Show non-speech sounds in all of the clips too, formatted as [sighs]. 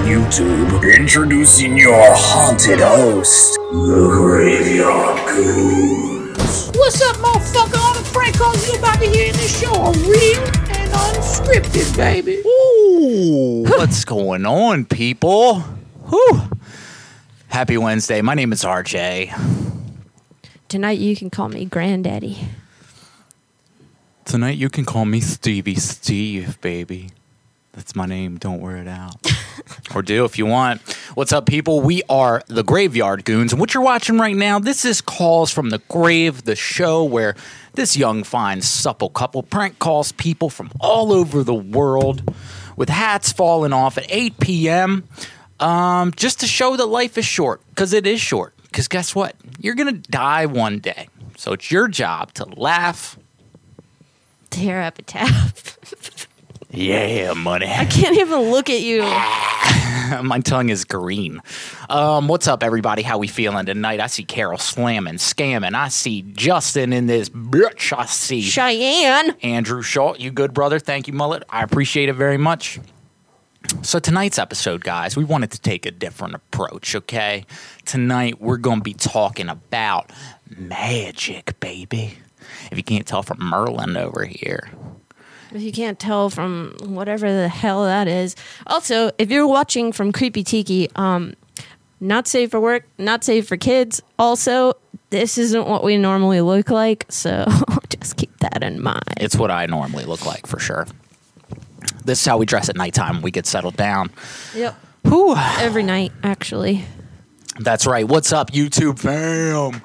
YouTube. Introducing your haunted host, the Graveyard Goons. What's up, motherfucker? All the prank calls you about to hear in this show are real and unscripted, baby. Ooh, what's going on, people? Whew. Happy Wednesday. My name is RJ. Tonight you can call me Granddaddy. Tonight you can call me Stevie Steve, baby. That's my name. Don't wear it out. [laughs] or do if you want. What's up, people? We are the Graveyard Goons. And what you're watching right now, this is Calls from the Grave, the show where this young, fine, supple couple prank calls people from all over the world with hats falling off at 8 p.m. Um, just to show that life is short, because it is short. Because guess what? You're going to die one day. So it's your job to laugh. Tear up a tap. [laughs] Yeah, money. I can't even look at you. [laughs] My tongue is green. Um, what's up, everybody? How we feeling tonight? I see Carol slamming, scamming. I see Justin in this bitch. I see Cheyenne. Andrew Shaw. You good, brother? Thank you, Mullet. I appreciate it very much. So tonight's episode, guys, we wanted to take a different approach. Okay, tonight we're going to be talking about magic, baby. If you can't tell from Merlin over here, If you can't tell from whatever the hell that is. Also, if you're watching from Creepy Tiki, um, not safe for work, not safe for kids. Also, this isn't what we normally look like, so [laughs] just keep that in mind. it's what I normally look like for sure. This is how we dress at nighttime. We get settled down. Yep. Whew. Every night, actually. That's right. What's up, YouTube fam?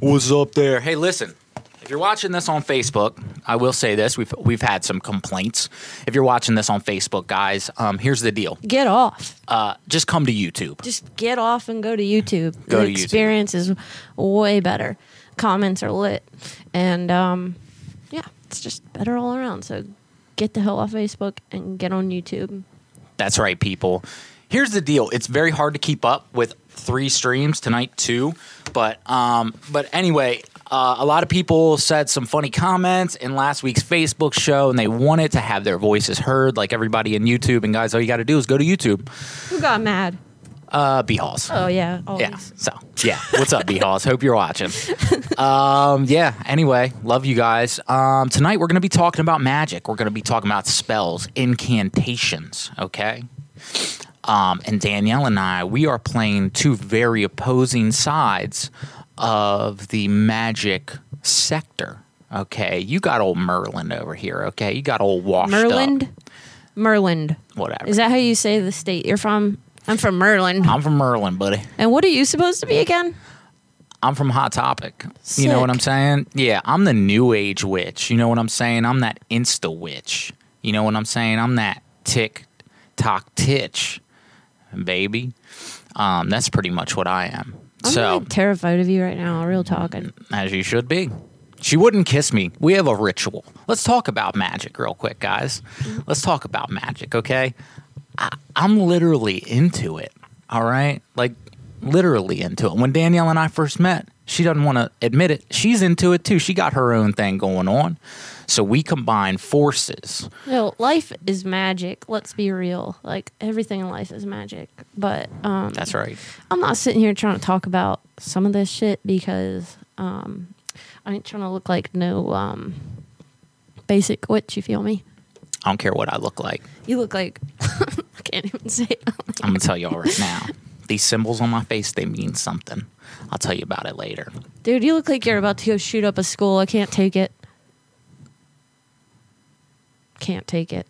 What's up there? Hey, listen. If you're watching this on Facebook, I will say this: we've we've had some complaints. If you're watching this on Facebook, guys, um, here's the deal: Get off. uh, just come to YouTube. Just get off and go to YouTube. Go the to YouTube. experience is way better. Comments are lit. And um, yeah, it's just better all around. So get the hell off Facebook and get on YouTube. That's right, people. Here's the deal: it's very hard to keep up with three streams tonight, too. But um, but anyway, uh, a lot of people said some funny comments in last week's Facebook show, and they wanted to have their voices heard, like everybody in YouTube. And guys, all you got to do is go to YouTube. Who got mad? Uh, B Halls. Oh, yeah. Always. Yeah. So yeah, what's up, B Halls? Hope you're watching. Um, yeah. Anyway, love you guys. Um, tonight we're gonna be talking about magic. We're gonna be talking about spells, incantations. Okay. Um, and Danielle and I, we are playing two very opposing sides of the magic sector. Okay, you got old Merlin over here. Okay, you got old washed Merland? up. Merland. Whatever. Is that how you say the state you're from? I'm from Merlin. I'm from Merlin, buddy. and what are you supposed to be again? I'm from Hot Topic. You know what I'm saying? Yeah, I'm the new age witch. You know what I'm saying? I'm that insta witch. You know what I'm saying? I'm that tick tock titch, baby. Um, that's pretty much what I am. I'm so, like terrified of you right now. Real talking. as you should be. She wouldn't kiss me. We have a ritual. Let's talk about magic real quick, guys. Mm-hmm. Let's talk about magic, okay? I, I'm literally into it, all right? Like, literally into it. When Danielle and I first met, she doesn't want to admit it. She's into it too. She got her own thing going on. So we combine forces. No, life is magic. Let's be real. Like everything in life is magic. But um, That's right. I'm not sitting here trying to talk about some of this shit because um, I ain't trying to look like no um, basic witch. You feel me? I don't care what I look like. You look like [laughs] I can't even say it. I'm going to tell y'all right now. These symbols on my face, they mean something. I'll tell you about it later. Dude, you look like you're about to go shoot up a school. I can't take it. Can't take it.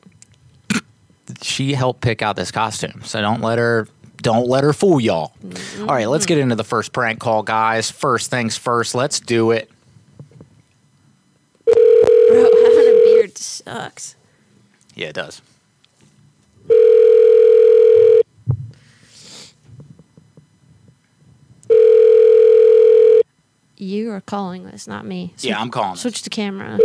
She helped pick out this costume, so don't let her don't let her fool y'all. Mm-hmm. All right, let's get into the first prank call, guys. First things first, let's do it. Bro, [laughs] having a beard sucks. Yeah, it does. You are calling this, not me. Yeah, I'm calling. Switch this. the camera.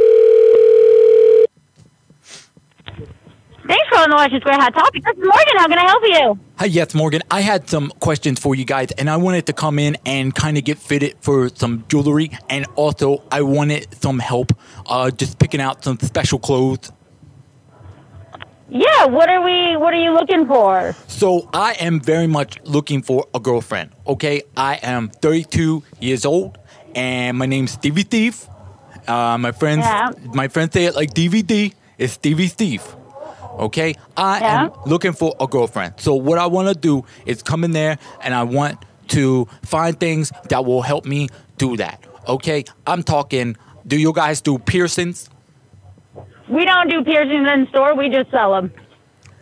Calling the Washington Square Hot Topic. This is Morgan. How can I help you? Hi, yes, Morgan. I had some questions for you guys, and I wanted to come in and kind of get fitted for some jewelry, and also I wanted some help uh, just picking out some special clothes. Yeah. What are we? What are you looking for? So I am very much looking for a girlfriend. Okay, I am 32 years old, and my name's Stevie Steve. Uh, my friends, Yeah. my friends say it like DVD. It's Stevie Steve. Okay, I Yeah. am looking for a girlfriend. So what I want to do is come in there, and I want to find things that will help me do that. Okay, I'm talking. Do you guys do piercings? We don't do piercings in store. We just sell them.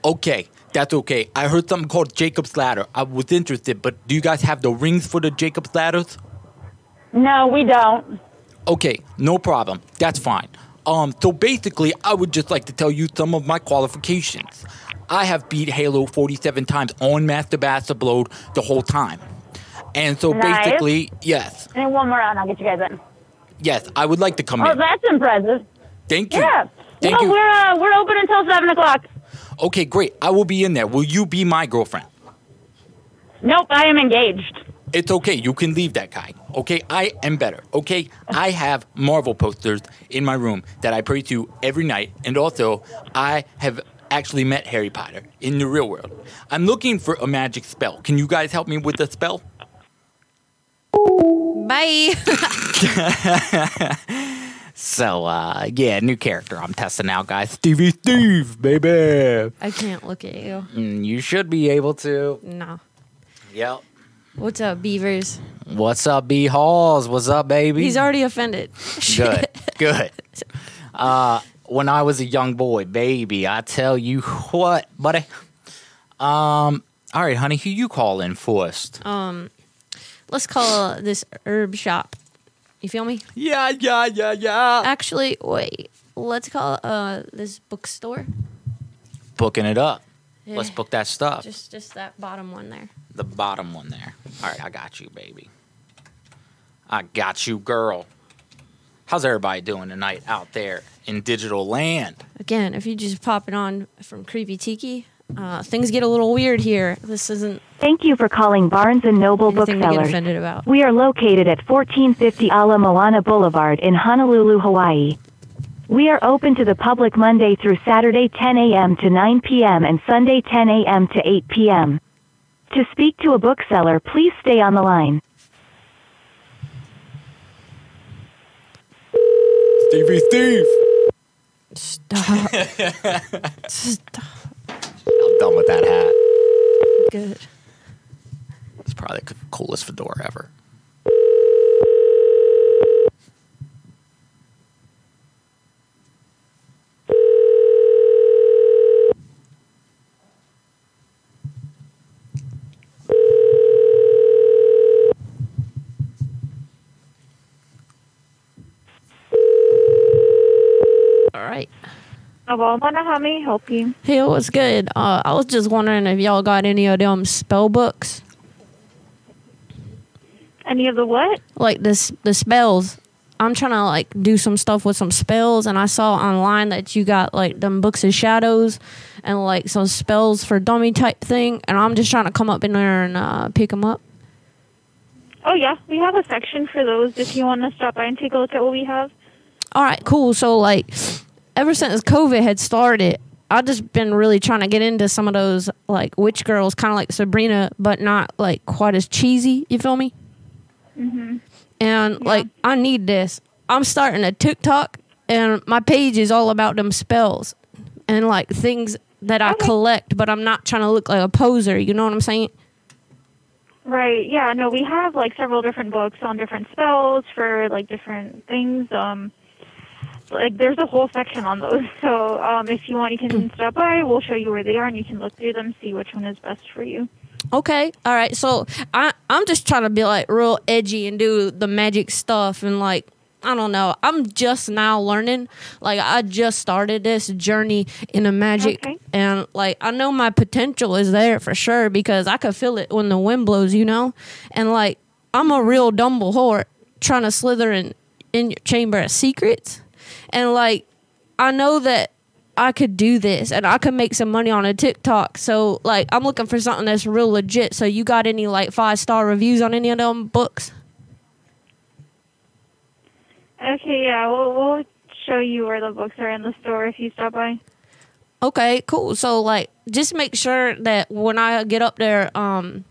Okay, that's okay. I heard something called Jacob's Ladder. I was interested, but do you guys have the rings for the Jacob's Ladders? No, we don't. Okay, no problem. That's fine. Um, so basically, I would just like to tell you some of my qualifications. I have beat Halo 47 times on Master Blaster Bloat the whole time. And so Nice. basically, yes, And one more round, I'll get you guys in. yes, I would like to come Oh, in. that's impressive. Thank you. Yeah. Thank no, you. we're uh, we're open until seven o'clock. Okay, great. I will be in there. Will you be my girlfriend? Nope, I am engaged. It's okay. You can leave that guy. Okay, I am better. Okay, I have Marvel posters in my room that I pray to every night, and also I have actually met Harry Potter in the real world. I'm looking for a magic spell. Can you guys help me with the spell? Bye. [laughs] So, uh, yeah, new character I'm testing out, guys. Stevie Steve, baby. I can't look at you. Mm, You should be able to. No. Yep. What's up, beavers? What's up, B Halls? What's up, baby? He's already offended. [laughs] Good, good. Uh, when I was a young boy, baby, I tell you what, buddy. Um, all right, honey, who you calling first? Let's call this herb shop. You feel me? yeah, yeah, yeah, yeah. Actually, wait. Let's call uh this bookstore. Booking it up. Yeah. Let's book that stuff. Just just that bottom one there. the bottom one there. All right, I got you, baby. I got you, girl. How's everybody doing tonight out there in digital land? Again, if you just pop it on from Creepy Tiki, uh, things get a little weird here. This isn't Thank you for calling Barnes & Noble anything to Booksellers. We are located at 1450 Ala Moana Boulevard in Honolulu, Hawaii. We are open to the public Monday through Saturday 10 a.m. to 9 p.m. and Sunday 10 a.m. to 8 p.m. To speak to a bookseller, please stay on the line. Stevie Steve. Stop. [laughs] Stop. I'm done with that hat. Good. It's probably the coolest fedora ever. All right. Well, how may I help you? Hey, what's good? Uh, I was just wondering if y'all got any of them spell books, Any of the what? like this the spells. I'm trying to like do some stuff with some spells, and I saw online that you got like them books of shadows and like some spells for dummy type thing, and I'm just trying to come up in there and uh, pick them up. Oh yeah, we have a section for those. If you want to stop by and take a look at what we have. All right, cool. So like, ever since COVID had started, I've just been really trying to get into some of those like witch girls, kind of like Sabrina, but not like quite as cheesy. You feel me? Mm-hmm. And like, I need this. I'm starting a TikTok, and my page is all about them spells and like things that I collect, but I'm not trying to look like a poser. You know what I'm saying? Right. Yeah. No, we have like several different books on different spells for like different things. Um, like there's a whole section on those. [laughs] So um, if you want, you can stop by. We'll show you where they are, and you can look through them, see which one is best for you. Okay, all right. So I I'm just trying to be like real edgy and do the magic stuff and like I don't know. I'm just now learning. Like I just started this journey in the magic Okay. and like I know my potential is there for sure because I could feel it when the wind blows, you know? And like I'm a real dumble whore trying to slither in in your chamber of secrets, and like I know that I could do this and I could make some money on a TikTok. So like I'm looking for something that's real legit. So you got any like five star reviews on any of them books? Okay, yeah, we'll, we'll show you where the books are in the store if you stop by. Okay, cool. So like just make sure that when I get up there, um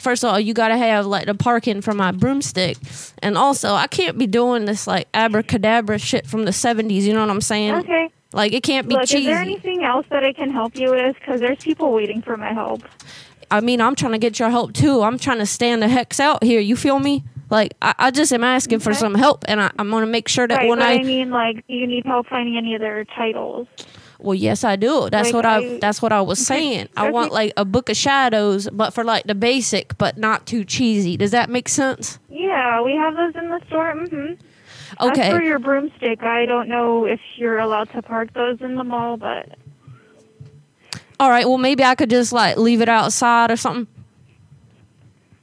first of all you gotta have like the parking for my broomstick. And also I can't be doing this like abracadabra shit from the seventies, you know what I'm saying? Okay. Like it can't be Look, cheesy. is there anything else that I can help you with? Because there's people waiting for my help. I mean, I'm trying to get your help too. I'm trying to stand the hex out here. You feel me? Like I, I just am asking for some help, and I, I'm gonna make sure that Right, when I, I mean, like, do you need help finding any other titles? Well, yes, I do. That's Like, what I, I- that's what I was saying. I want like a book of shadows, but for like the basic, but not too cheesy. Does that make sense? Yeah, we have those in the store. Mm-hmm. As for your broomstick, I don't know if you're allowed to park those in the mall, but All right. Well, maybe I could just like leave it outside or something.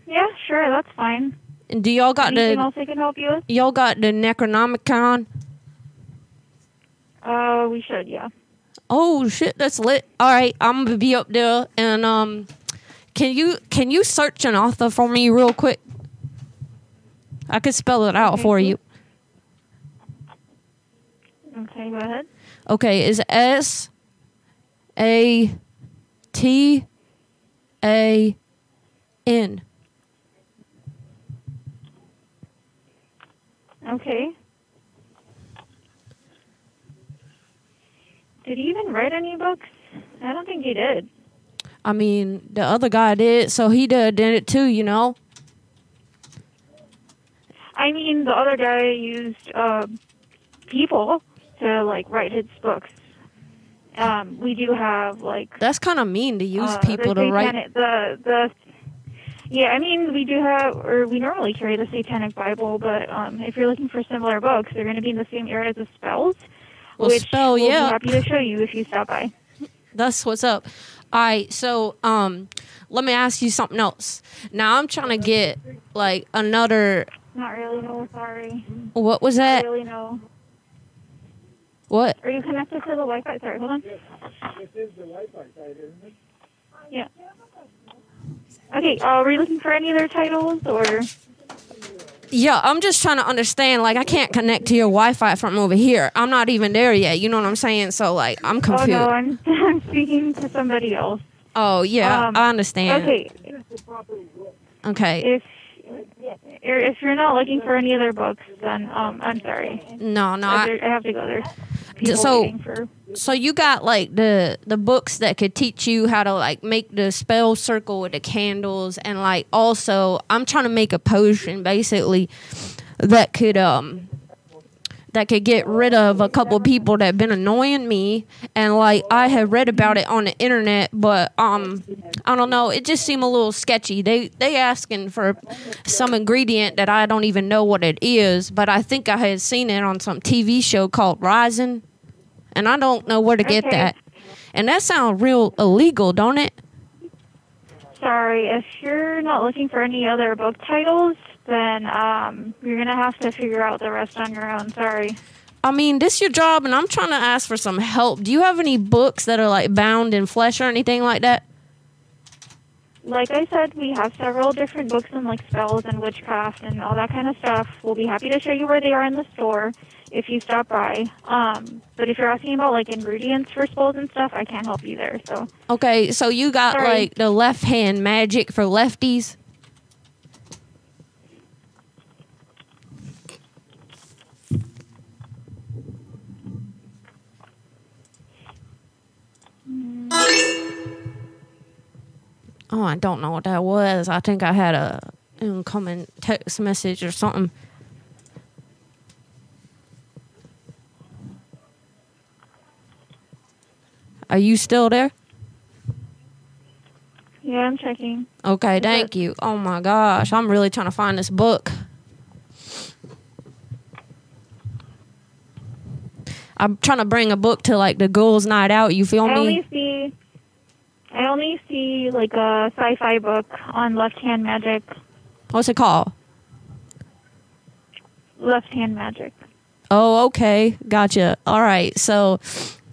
yeah, sure, that's fine. And do y'all got Anything the else I can help you with? y'all got the Necronomicon? Uh, we should, yeah. Oh shit, that's lit. All right, I'm gonna be up there, and um, can you can you search an author for me real quick? I could spell it out for you. Okay, go ahead. Okay, is S A T A N. Okay. Did he even write any books? I don't think he did. I mean, the other guy did, so he did, did it too, you know. I mean, the other guy used uh, people to like write his books. Um, we do have like That's kind of mean to use uh, people to write. the the. Yeah, I mean, we do have, or we normally carry the Satanic Bible, but um, if you're looking for similar books, they're going to be in the same area as the spells, Well, which spell, we'll yeah. be happy to show you if you stop by. That's what's up. All right, so um, let me ask you something else. Now I'm trying to get like another. Not really, no, sorry. What was Not that? really, no. What? Are you connected to the Wi-Fi? Sorry, hold on. This is the Wi-Fi site, isn't it? Yeah. Okay, uh, were you looking for any other titles, or? Yeah, I'm just trying to understand. Like, I can't connect to your Wi-Fi from over here. I'm not even there yet. You know what I'm saying? So, like, I'm confused. Oh no, I'm, [laughs] I'm speaking to somebody else. Oh, yeah, Um, I understand. Okay, Okay. if if you're not looking for any other books, then um, I'm sorry. No, no. I, I, have to go. People so- for. so you got like the the books that could teach you how to like make the spell circle with the candles, and like also I'm trying to make a potion basically that could um that could get rid of a couple people that have been annoying me and like I have read about it on the internet but um I don't know. It just seemed a little sketchy. They they asking for some ingredient that I don't even know what it is but I think I had seen it on some TV show called Rising and I don't know where to get Okay. that. And that sounds real illegal don't it? Sorry, if you're not looking for any other book titles, then um, you're gonna have to figure out the rest on your own. Sorry. I mean, this your job, and I'm trying to ask for some help. Do you have any books that are like bound in flesh or anything like that? Like I said, we have several different books on like spells and witchcraft and all that kind of stuff. We'll be happy to show you where they are in the store if you stop by. Um, but if you're asking about like ingredients for spells and stuff, I can't help you there. So Okay, so you got Sorry. like the left hand magic for lefties. Oh, I don't know what that was. I think I had a incoming text message or something. Are you still there? yeah, I'm checking. Okay, thank you. Oh my gosh, I'm really trying to find this book. I'm trying to bring a book to like the girls' night out. You feel I me? only see, I only see like a sci-fi book on left hand magic. What's it called? left hand magic. Oh, okay. Gotcha. All right. So,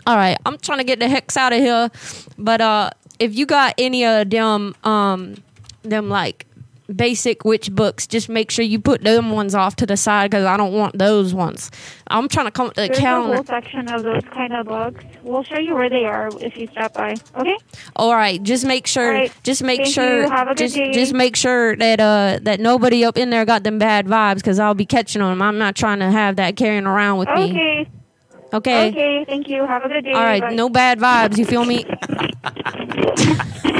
all right. I'm trying to get the hex out of here. But uh if you got any of them um them like basic witch books, just make sure you put them ones off to the side because I don't want those ones. I'm trying to come up with the There's a whole section of those kind of books. We'll show you where they are if you stop by. Okay? All right, just make sure. Right. Just make Thank sure. you. Have a good just day. just make sure that uh that nobody up in there got them bad vibes because I'll be catching on them. I'm not trying to have that carrying around with me. Okay. Okay. Okay. Thank you. Have a good day. All right. Bye. No bad vibes. You feel me? [laughs]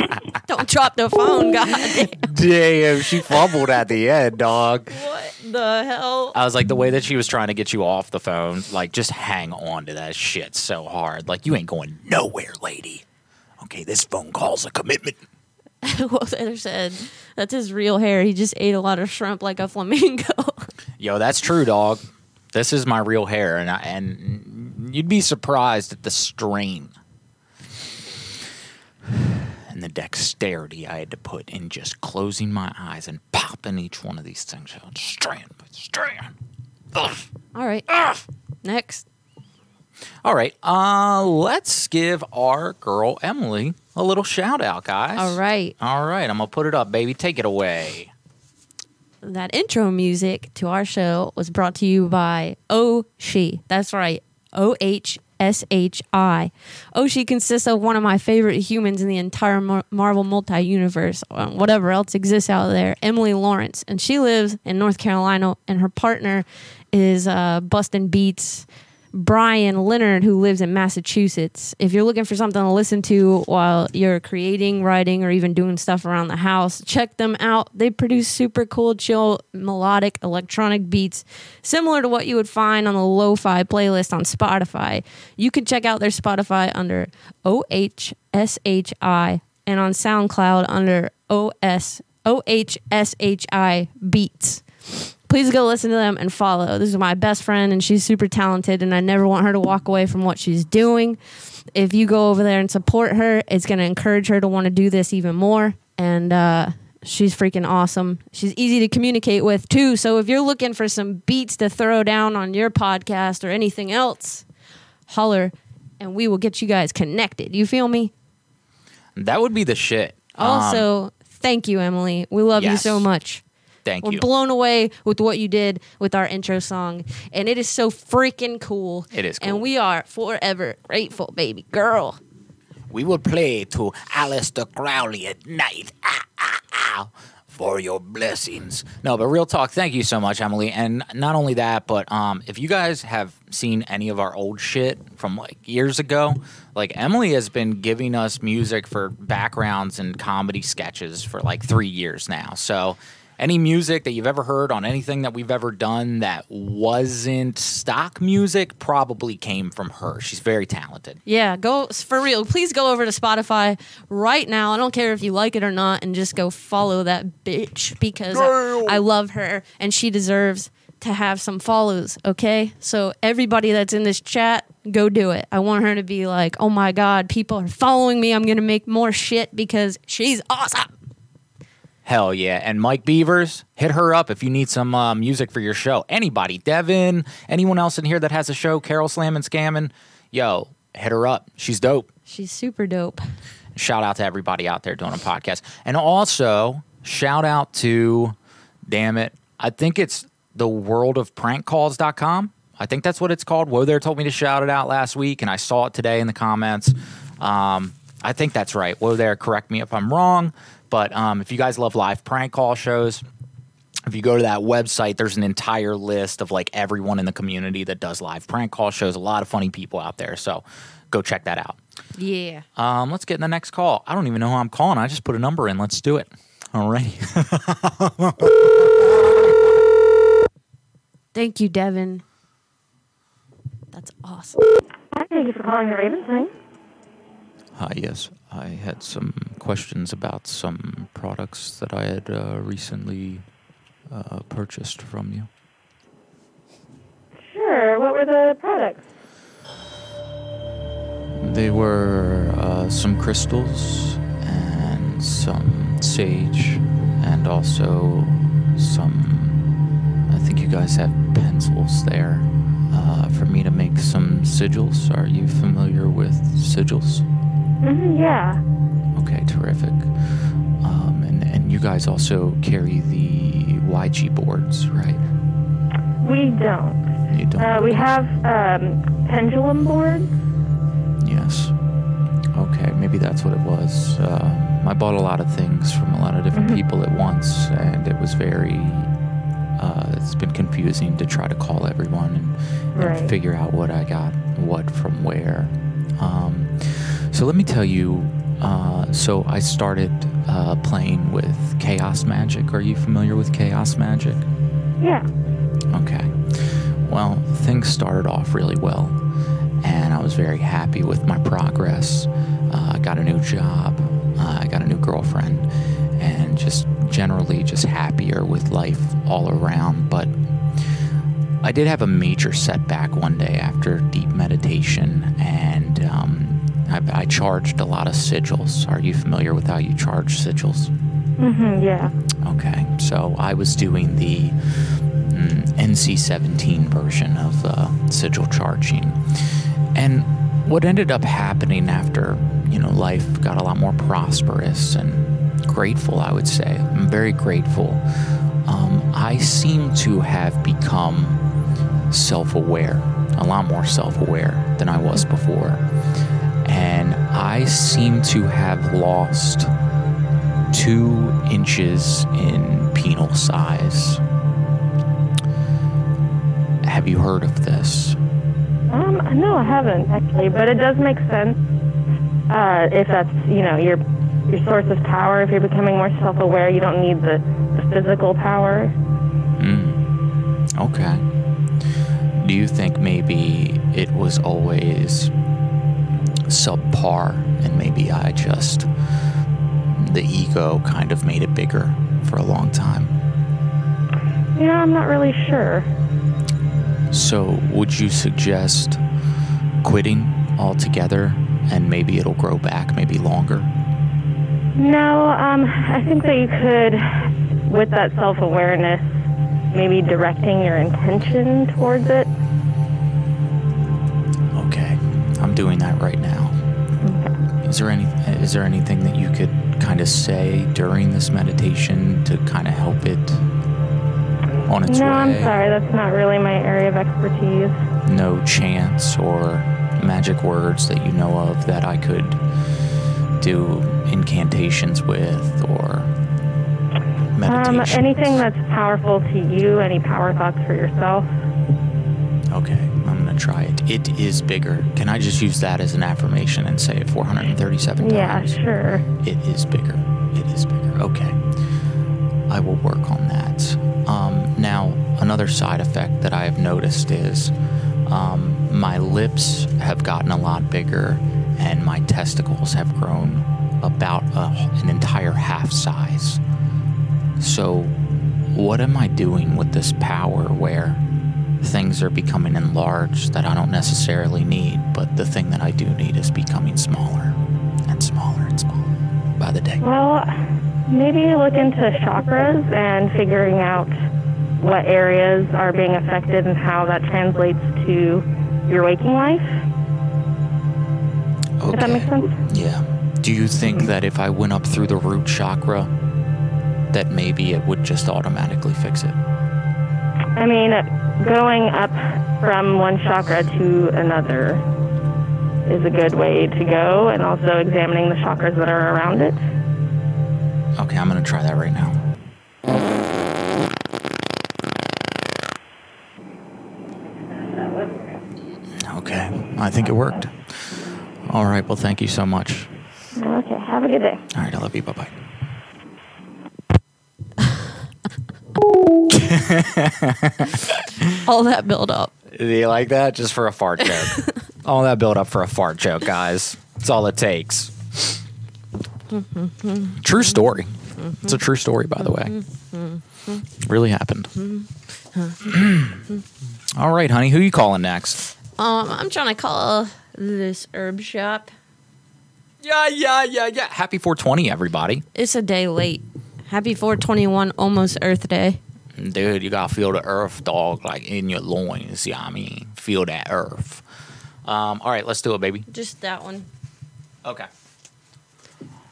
Don't drop the phone, God. Damn, she fumbled at the end, dog. what the hell? I was like, the way that she was trying to get you off the phone, like, just hang on to that shit so hard. Like, you ain't going nowhere, lady. Okay, this phone call's a commitment. [laughs] well, they said that's his real hair. He just ate a lot of shrimp like a flamingo. [laughs] Yo, that's true, dog. This is my real hair, and I, and you'd be surprised at the strain and the dexterity I had to put in just closing my eyes and popping each one of these things out, strand by strand. Ugh. All right. Ugh. Next. All right, uh, let's give our girl Emily a little shout out, guys. All right. All right, I'm gonna put it up, baby. Take it away. That intro music to our show was brought to you by Oh She. That's right. O H S H I. Oshi consists of one of my favorite humans in the entire Mar- Marvel multi universe, whatever else exists out there, Emily Lawrence. And she lives in North Carolina, and her partner is uh, Bustin' Beats. Brian Leonard, who lives in Massachusetts. If you're looking for something to listen to while you're creating, writing, or even doing stuff around the house, check them out. They produce super cool, chill, melodic electronic beats, similar to what you would find on the lo fi playlist on Spotify. You can check out their Spotify under OHSHI and on SoundCloud under OS OHSHI Beats please go listen to them and follow. This is my best friend, and she's super talented, and I never want her to walk away from what she's doing. If you go over there and support her, it's going to encourage her to want to do this even more. And uh, she's freaking awesome. She's easy to communicate with, too. So if you're looking for some beats to throw down on your podcast or anything else, holler, and we will get you guys connected. You feel me? That would be the shit. Um, Also, thank you, Emily. We love you so much. Thank We're you. blown away with what you did with our intro song, and it is so freaking cool. It is cool. and we are forever grateful, baby girl. we will play to Aleister Crowley at night. Ah, ah, ah, for your blessings. No, but real talk, thank you so much, Emily. And not only that, but um, if you guys have seen any of our old shit from like years ago, like Emily has been giving us music for backgrounds and comedy sketches for like three years now. So any music that you've ever heard on anything that we've ever done that wasn't stock music probably came from her. She's very talented. Yeah, go for real. Please go over to Spotify right now. I don't care if you like it or not, and just go follow that bitch because I, I love her and she deserves to have some follows. Okay, so everybody that's in this chat, go do it. I want her to be like, oh my god, people are following me. I'm gonna make more shit because she's awesome. Hell yeah. And Mike Beavers, hit her up if you need some uh, music for your show. Anybody, Devin, anyone else in here that has a show, Carol Slam and Scamming, yo, hit her up. She's dope. She's super dope. Shout out to everybody out there doing a podcast. And also, shout out to, damn it, I think it's the world of prankcalls.com. I think that's what it's called. Whoa there told me to shout it out last week, and I saw it today in the comments. Um, I think that's right. Whoa there, correct me if I'm wrong. But um, if you guys love live prank call shows, if you go to that website, there's an entire list of like everyone in the community that does live prank call shows. A lot of funny people out there. So go check that out. Yeah. Um, let's get in the next call. I don't even know who I'm calling. I just put a number in. Let's do it. All right. [laughs] Thank you, Devin. That's awesome. Hi, thank you for calling the Ravens Hi, yes. I had some questions about some products that I had uh, recently uh, purchased from you. Sure. What were the products? They were uh, some crystals and some sage and also some, I think you guys have pencils there uh, for me to make some sigils. Are you familiar with sigils? Hmm yeah. Okay, terrific. Um, and, and you guys also carry the Ouija boards, right? We don't. You don't? Uh, we have um, pendulum boards. Yes. Okay, maybe that's what it was. Uh, I bought a lot of things from a lot of different people at once, and it was very. Uh, it's been confusing to try to call everyone and, and Right. figure out what I got, what from where. Um, so let me tell you. Uh, so I started uh, playing with chaos magic. Are you familiar with chaos magic? Yeah. Okay. Well, things started off really well, and I was very happy with my progress. Uh, I got a new job, uh, I got a new girlfriend, and just generally just happier with life all around. But I did have a major setback one day after deep meditation, and um, I, I charged a lot of sigils. Are you familiar with how you charge sigils? Mm-hmm, yeah. Okay, so I was doing the mm, NC17 version of uh, sigil charging. And what ended up happening after, you know, life got a lot more prosperous and grateful, I would say. I'm very grateful. Um, I seem to have become self aware, a lot more self aware than I was before. I seem to have lost two inches in penal size. Have you heard of this? Um, no, I haven't actually, but it does make sense. Uh, if that's you know your your source of power, if you're becoming more self-aware, you don't need the, the physical power. Okay. Do you think maybe it was always subpar and maybe I just, the ego kind of made it bigger for a long time? Yeah, I'm not really sure. So, would you suggest quitting altogether and maybe it'll grow back, maybe longer? No, um, I think that you could, with that self-awareness, maybe directing your intention towards it. Is there any is there anything that you could kind of say during this meditation to kind of help it on its no, way? No, I'm sorry, that's not really my area of expertise. No chants or magic words that you know of that I could do incantations with or meditation. Um, anything that's powerful to you, any power thoughts for yourself. Okay, I'm gonna try it. Is bigger. Can I just use that as an affirmation and say it 437 Yeah, times? Yeah, sure. It is bigger. It is bigger. Okay. I will work on that. Um, now, another side effect that I have noticed is um, my lips have gotten a lot bigger and my testicles have grown about a, an entire half size. So, what am I doing with this power where things are becoming enlarged that I don't necessarily need, but the thing that I do need is becoming smaller and smaller and smaller by the day? Well, maybe look into chakras and figuring out what areas are being affected and how that translates to your waking life. If that makes sense. Yeah. Do you think that if I went up through the root chakra, that maybe it would just automatically fix it? I mean, going up from one chakra to another is a good way to go, and also examining the chakras that are around it. Okay, I'm gonna try that right now. Okay, I think it worked. All right, well, thank you so much. Okay, have a good day. All right, I love you. Bye bye. [laughs] [laughs] All that build up. Do you like that? Just for a fart joke. [laughs] all that build up for a fart joke, guys. That's all it takes. true story. It's a true story, by the way. Really happened. [clears throat] all right, honey. Who you calling next? Um, I'm trying to call this herb shop. Yeah, yeah, yeah, yeah. Happy 420, everybody. It's a day late. Happy 421, almost Earth Day. Dude, you gotta feel the earth, dog, like in your loins. Yeah, I mean, feel that earth. Um, all right, let's do it, baby. Just that one. Okay.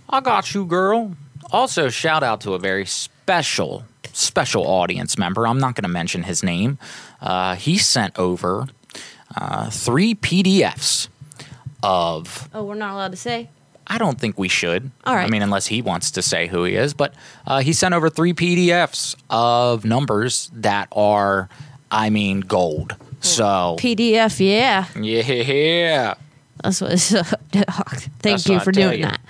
I got you, girl. Also, shout out to a very special, special audience member. I'm not going to mention his name. Uh, he sent over uh, three PDFs of. Oh, we're not allowed to say. I don't think we should. All right. I mean, unless he wants to say who he is. But uh, he sent over three PDFs of numbers that are, I mean, gold. So, PDF, yeah. yeah. That's what it's [laughs] Thank That's you for doing you. that.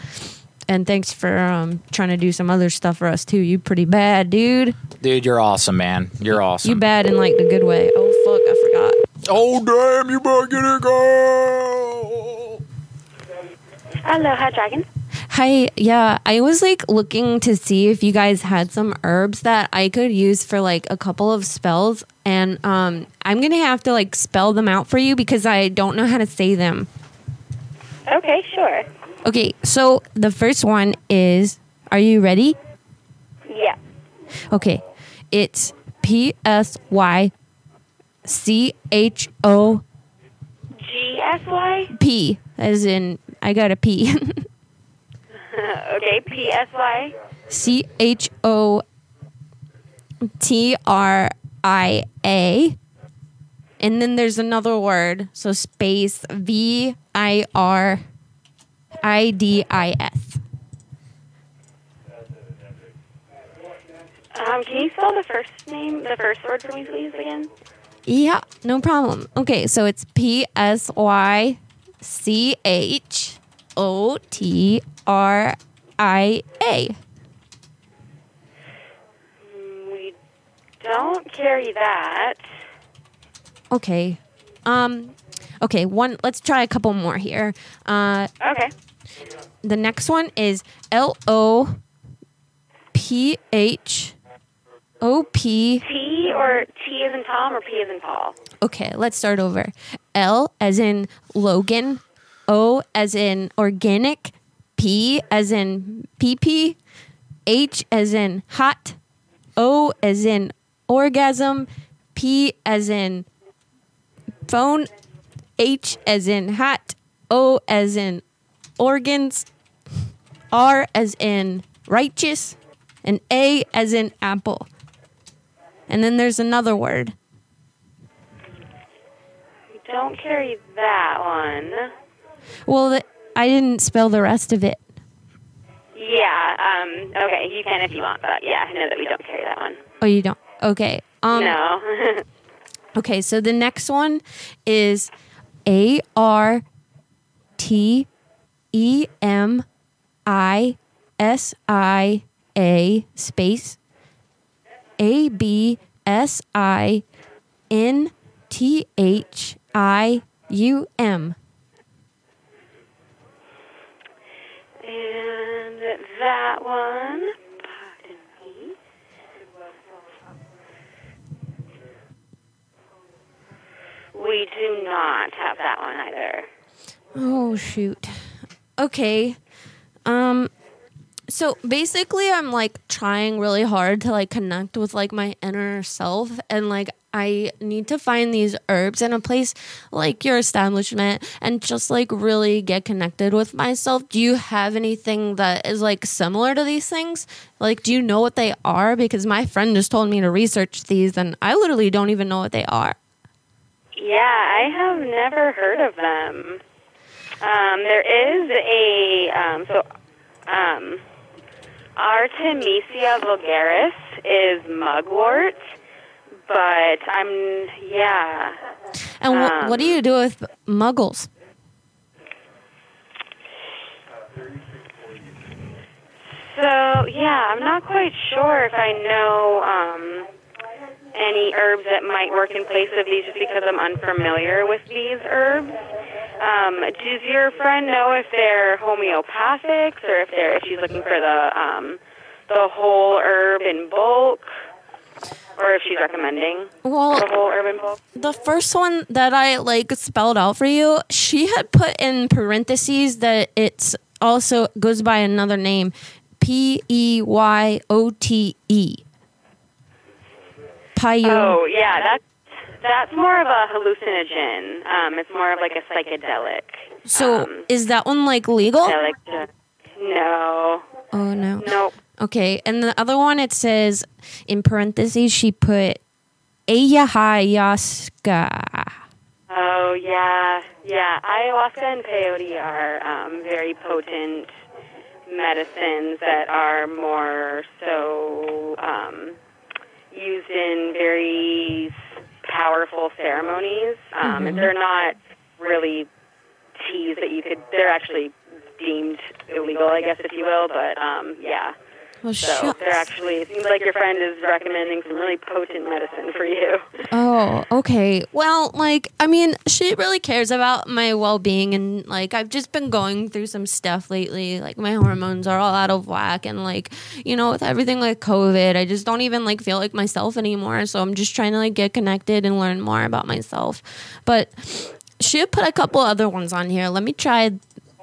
And thanks for um, trying to do some other stuff for us too. You pretty bad, dude. Dude, you're awesome, man. You're awesome. You bad in like the good way. Oh fuck, I forgot. Oh, damn, you better get it, girl. Aloha, Dragon. Hi, yeah, I was like looking to see if you guys had some herbs that I could use for like a couple of spells, and um, I'm gonna have to like spell them out for you because I don't know how to say them. Okay, sure. Okay, so the first one is. Are you ready? Yeah. Okay, it's P S Y C H O G S Y. P, as in I got a P. [laughs] Okay, P S Y. C H O T R I A. And then there's another word. So space V I R I D I S. Um, can you spell the first name, the first word for me, please, again? Yeah, no problem. Okay, so it's P S Y C H O T R I A. We don't carry that. Okay. Um okay, one let's try a couple more here. Uh Okay. the next one is L O P H O P T or T as in Tom or P as in Paul? Okay, let's start over. L as in Logan, O as in organic, P as in PP, H as in hot, O as in orgasm, P as in phone, H as in hat, O as in organs, R as in righteous, and A as in apple. And then there's another word. Don't carry that one. Well, the, I didn't spell the rest of it. Yeah, um, okay, you can if you want, but yeah, I know that we don't carry that one. Oh, you don't. Okay. Um, no. [laughs] Okay. So the next one is A R T E M I S I A space A B S I N T H I U M. and that one, pardon me. We do not have that one either. Oh shoot. Okay. Um so basically I'm like trying really hard to like connect with like my inner self and like I need to find these herbs in a place like your establishment and just like really get connected with myself. Do you have anything that is like similar to these things? Like do you know what they are because my friend just told me to research these and I literally don't even know what they are. Yeah, I have never heard of them. Um, there is a um, so um, Artemisia vulgaris is mugwort, but I'm yeah. And wh- what do you do with muggles? So yeah, I'm not quite sure if I know um, any herbs that might work in place of these, just because I'm unfamiliar with these herbs. Um, does your friend know if they're homeopathics or if they're if she's looking for the um, the whole herb in bulk, or if she's recommending Well, the whole herb in bulk? the first one that I like spelled out for you, she had put in parentheses that it's also goes by another name, P E Y O T E. Payu. Oh yeah, that's that's more of a hallucinogen. Um, it's more of like a psychedelic. so um, is that one like legal? psychedelic. No, Oh no. nope. Okay, and the other one it says in parentheses she put ayahuasca. Oh yeah, yeah. Ayahuasca and peyote are um, very potent medicines that are more so um, used in very powerful ceremonies. Um, and They're not really teas that you could. They're actually deemed illegal, I guess, if you will. But um, yeah. Oh So shucks. they're actually. It seems like your friend is recommending some really potent medicine for you. Oh, okay. Well, like, I mean, she really cares about my well being, and like, I've just been going through some stuff lately. Like, my hormones are all out of whack, and like, you know, with everything like COVID, I just don't even like feel like myself anymore. So I'm just trying to like get connected and learn more about myself. But she had put a couple other ones on here. Let me try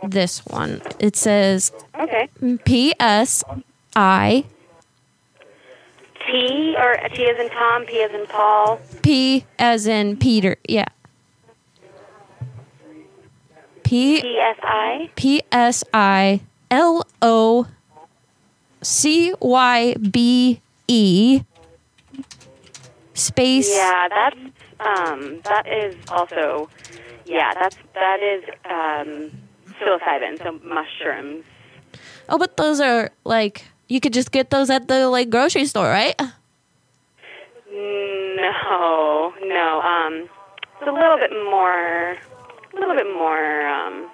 this one. It says Okay. P.S. I T or T as in Tom, P as in Paul. P as in Peter. Yeah. P P S I. P S I L O C Y B E space. Yeah, that's um, that is also yeah, that's that is um, psilocybin, so mushrooms. Oh, but those are like you could just get those at the like grocery store, right? No, no. Um, it's a little bit more, a little bit more, um,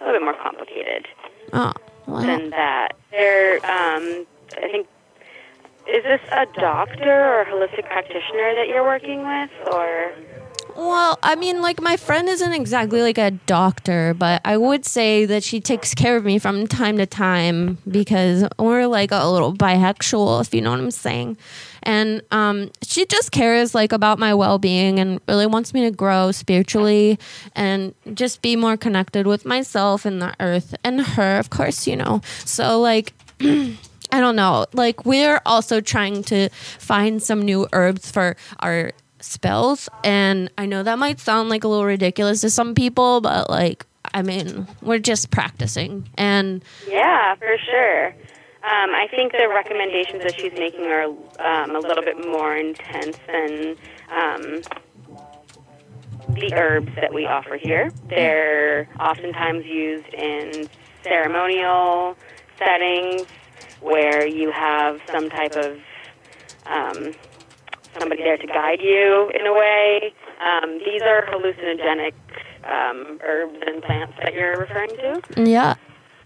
a little bit more complicated Oh, well. than that. There, um, I think. Is this a doctor or a holistic practitioner that you're working with, or? Well, I mean, like my friend isn't exactly like a doctor, but I would say that she takes care of me from time to time because we're like a little bisexual, if you know what I'm saying. And um, she just cares like about my well-being and really wants me to grow spiritually and just be more connected with myself and the earth and her, of course, you know. So like. [clears throat] I don't know. Like we're also trying to find some new herbs for our spells and I know that might sound like a little ridiculous to some people, but like I mean, we're just practicing and Yeah, for sure. Um, I think the recommendations that she's making are um, a little bit more intense than um, the herbs that we offer here. They're oftentimes used in ceremonial settings where you have some type of um, somebody there to guide you in a way. Um, these are hallucinogenic um, herbs and plants that you're referring to. yeah.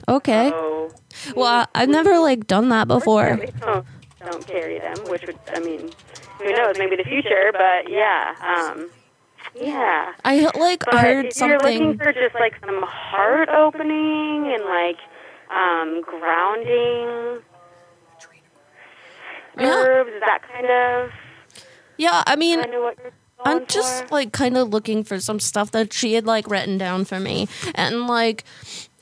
Okay. So Well, I've never like done that before. Don't, don't carry them, which would, I mean, who knows, maybe the future, but yeah, um, yeah. I like But heard if you're looking for just like some heart opening and like um, grounding herbs, that kind of Yeah, I mean kind of what you're I'm just for? like kind of looking for some stuff that she had like written down for me. And like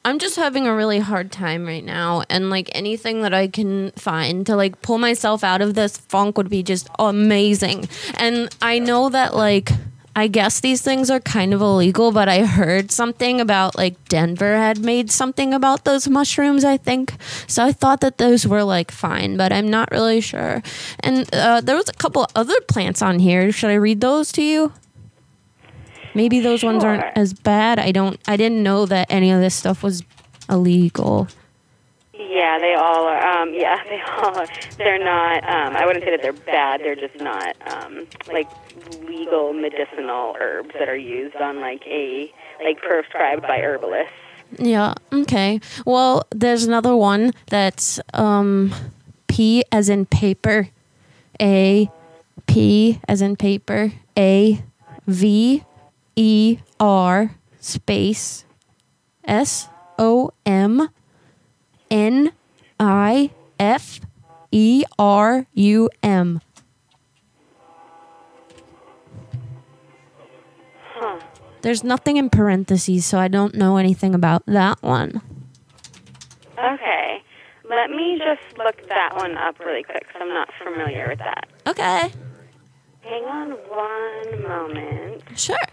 I'm just having a really hard time right now and like anything that I can find to like pull myself out of this funk would be just amazing. And I know that like I guess these things are kind of illegal, but I heard something about like Denver had made something about those mushrooms, I think. So I thought that those were like fine, but I'm not really sure. And uh, there was a couple other plants on here. Should I read those to you? Maybe those ones aren't as bad. I don't. I didn't know that any of this stuff was illegal. Yeah, they all are. Um, yeah, [laughs] they all are. They're not. Um, I wouldn't say that they're bad. They're just not um, like legal medicinal herbs that are used on like a like prescribed by herbalists. Yeah. Okay. Well, there's another one that's um, P as in paper, A, P as in paper, A, V, E, R, space, S, O, M, N, I, F, E, R, U, M. Huh. There's nothing in parentheses, so I don't know anything about that one. Okay, let me just look that one up really quick because I'm not familiar with that. Okay. Hang on one moment. Sure. I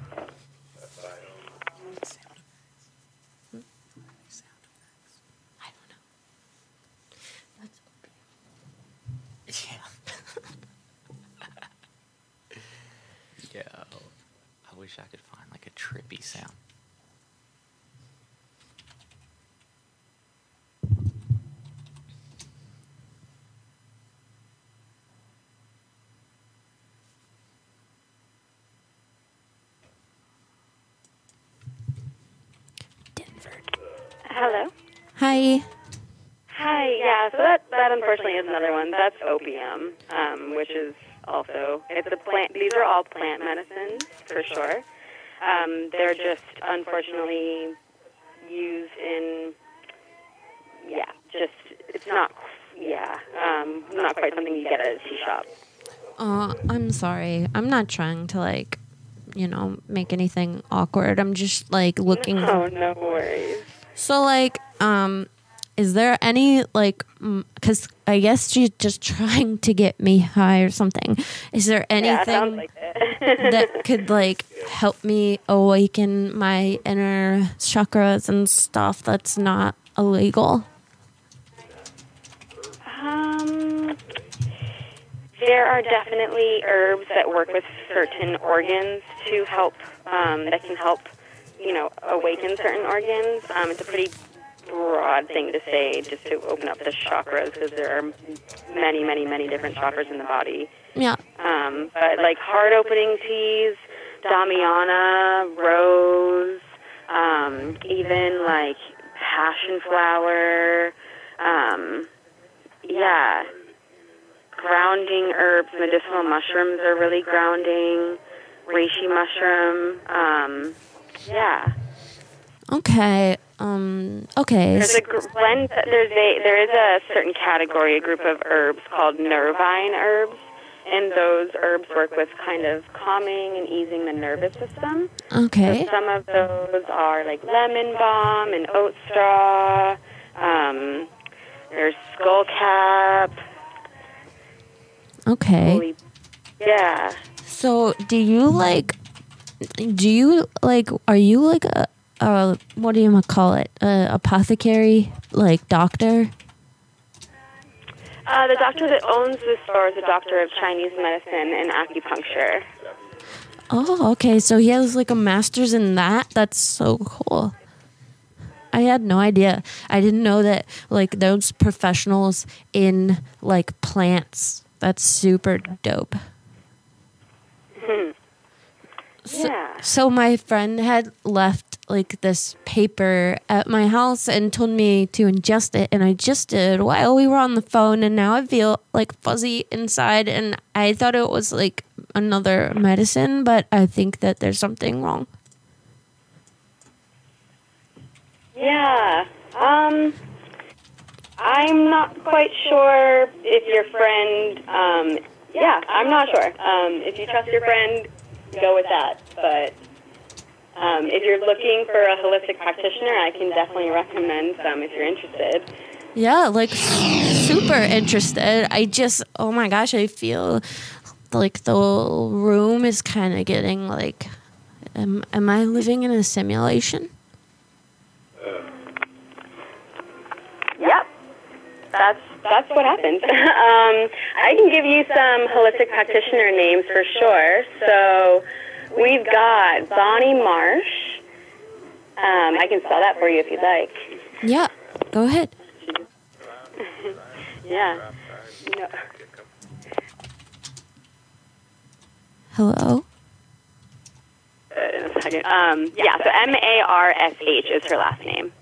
don't know. Yeah. Yo, I wish I could find like sound. Denver. Hello. Hi. Hi. Yeah. So that that unfortunately is another one. That's opium, um, which is also it's a plant. These are all plant medicines for sure. Um, they're just unfortunately used in yeah, just it's not yeah, um, not quite something you get at a tea shop. Uh, I'm sorry. I'm not trying to like, you know, make anything awkward. I'm just like looking. [laughs] Oh, no worries. So like, um, is there any like, because I guess she's just trying to get me high or something. Is there Yeah, anything like it. that could like help me awaken my inner chakras and stuff that's not illegal? Um, there are definitely herbs that work with certain organs to help, um, that can help, you know, awaken certain organs. Um, it's a pretty broad thing to say just to open up the chakras because there are many, many, many different chakras in the body. Yeah. Um, but like heart opening teas, Damiana, rose, um, even like passion flower, um, yeah, grounding herbs, medicinal mushrooms are really grounding. Reishi mushroom, um, yeah. Okay. Um. Okay. There's a gr- blend. There's a there is a certain category, a group of herbs called nervine herbs, and those herbs work with kind of calming and easing the nervous system. Okay. So some of those are like lemon balm and oat straw. Um, there's skullcap. Okay. Holy, yeah. So, do you like? Do you like? Are you like a? A what do you call it? A apothecary, like doctor? Uh, the doctor that owns the store is a doctor of Chinese medicine and acupuncture. Oh, okay. So he has like a master's in that. That's so cool. I had no idea. I didn't know that like those professionals in like plants. That's super dope. So, Yeah. so my friend had left like this paper at my house and told me to ingest it and I just did while we were on the phone and now I feel like fuzzy inside and I thought it was like another medicine but I think that there's something wrong. Yeah. Um, I'm not quite sure if your friend. Um, yeah, I'm not sure. Um, if you trust your friend, go with that. But um, if you're looking for a holistic practitioner, I can definitely recommend some if you're interested. Yeah, like super interested. I just oh my gosh, I feel like the room is kind of getting like am, am I living in a simulation? Yep. That's that's what happens. [laughs] um, I can give you some holistic practitioner names for sure. So we've got Bonnie Marsh. Um, I can spell that for you if you'd like. Yeah, go ahead. [laughs] Yeah. No. Hello. Uh, in a second. Um, yeah. So M A R S H is her last name.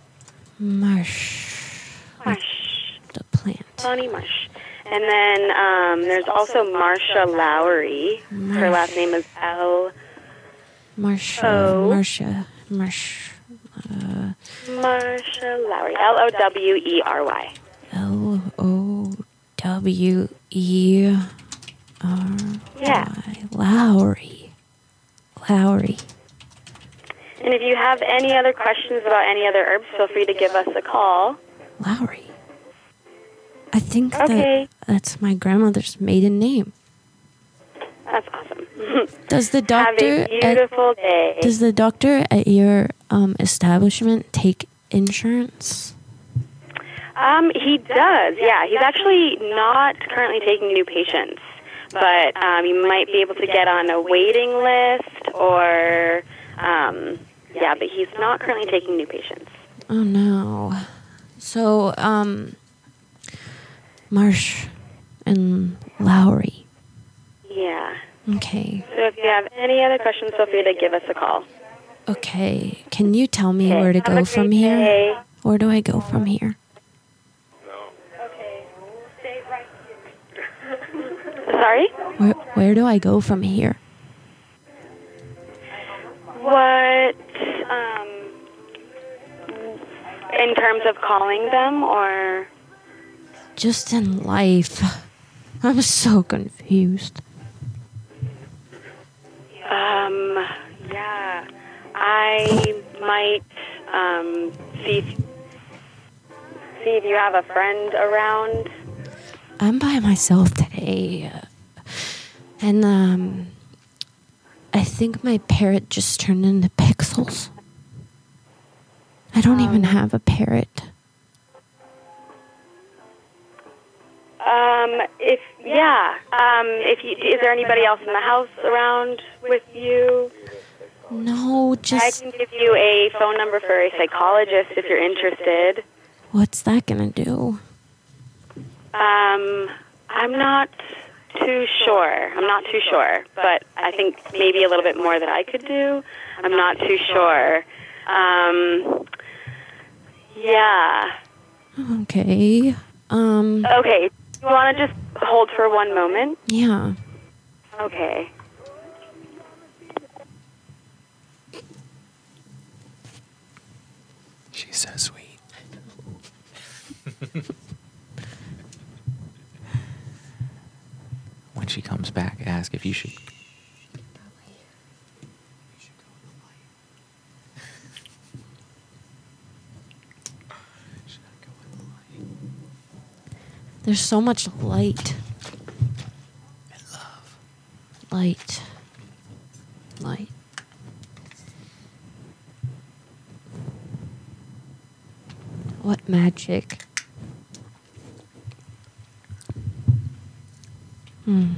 Marsh Marsh. the plant. Bonnie Marsh. And then um, there's also Marsha Lowery. Her last name is L. Marsha, Oh. Marsha, Marsh, Marsha Lowery. L O W E R Y. L O W E R Yeah. Lowery, Lowery. And if you have any other questions about any other herbs, feel free to give us a call. Lowery. I think Okay. that that's my grandmother's maiden name. That's awesome. [laughs] Does the Have doctor a at, beautiful day. does the doctor at your um, establishment take insurance? Um, he does. Yeah, he's actually not currently taking new patients, but um, you might be able to get on a waiting list, or um, yeah, but he's not currently taking new patients. Oh no. So, um, Marsh and Lowery. Yeah. Okay. So if you have any other questions, feel free to give us a call. Okay. Can you tell me Okay, where to have go from here? day. Where do I go from here? No. Okay. Stay right here? Sorry. Where Where do I go from here? What? Um, in terms of calling them, or Just in life. [laughs] I'm so confused. Um, yeah, I might um, see if, see if you have a friend around. I'm by myself today. And, um, I think my parrot just turned into pixels. I don't even have a parrot. Um, if yeah, um, if you, is there anybody else in the house around with you? No, just. I can give you a phone number for a psychologist if you're interested. what's that gonna do? Um, I'm not too sure. I'm not too sure, but I think maybe a little bit more that I could do. I'm not too sure. Um, yeah. Okay. Um, Okay. You want to just hold for one moment? yeah. Okay. She's so sweet. [laughs] when she comes back, ask if you should. There's so much light. And love. Light. Light. What magic? Hmm.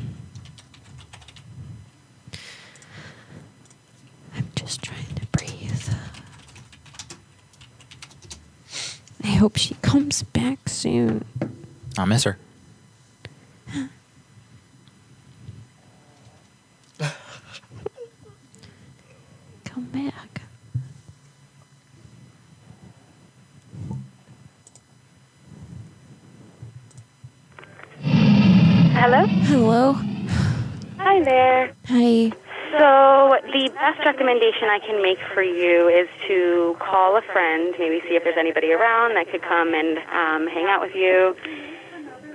I'm just trying to breathe. I hope she comes back soon. I miss her. Come back. Hello? Hello. Hi there. Hi. So, the best recommendation I can make for you is to call a friend, maybe see if there's anybody around that could come and um, hang out with you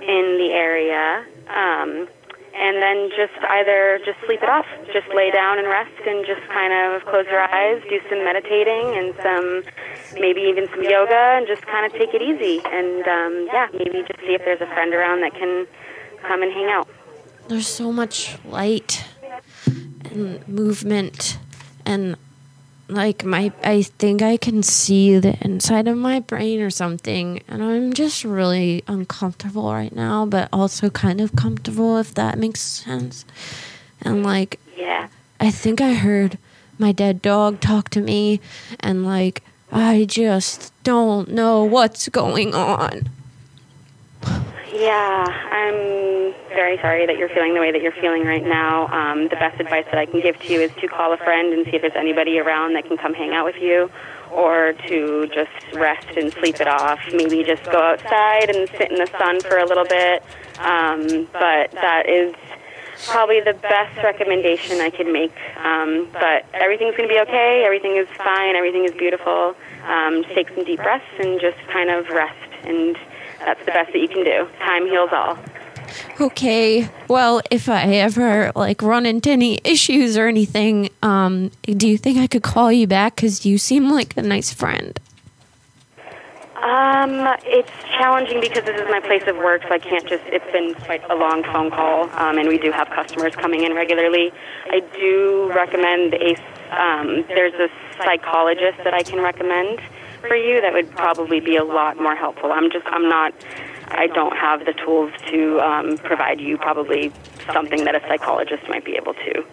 in the area. Um, and then just either just sleep it off, just lay down and rest and just kind of close your eyes, do some meditating and some, maybe even some yoga and just kind of take it easy. And um, yeah, maybe just see if there's a friend around that can come and hang out. There's so much light and movement and like my I think I can see the inside of my brain or something and I'm just really uncomfortable right now but also kind of comfortable if that makes sense. And like Yeah. I think I heard my dead dog talk to me and like I just don't know what's going on. Yeah, I'm very sorry that you're feeling the way that you're feeling right now. Um, the best advice that I can give to you is to call a friend and see if there's anybody around that can come hang out with you, or to just rest and sleep it off. Maybe just go outside and sit in the sun for a little bit. Um, but that is probably the best recommendation I could make. Um, but everything's going to be okay. Everything is fine. Everything is beautiful. Um, take some deep breaths and just kind of rest and that's the best that you can do. Time heals all. Okay. Well, if I ever like run into any issues or anything, um, do you think I could call you back? Cause you seem like a nice friend. Um, it's challenging because this is my place of work, so I can't just. It's been quite a long phone call, um, and we do have customers coming in regularly. I do recommend a. Um, there's a psychologist that I can recommend for you that would probably be a lot more helpful. I'm just. I'm not. I don't have the tools to um, provide you probably something that a psychologist might be able to.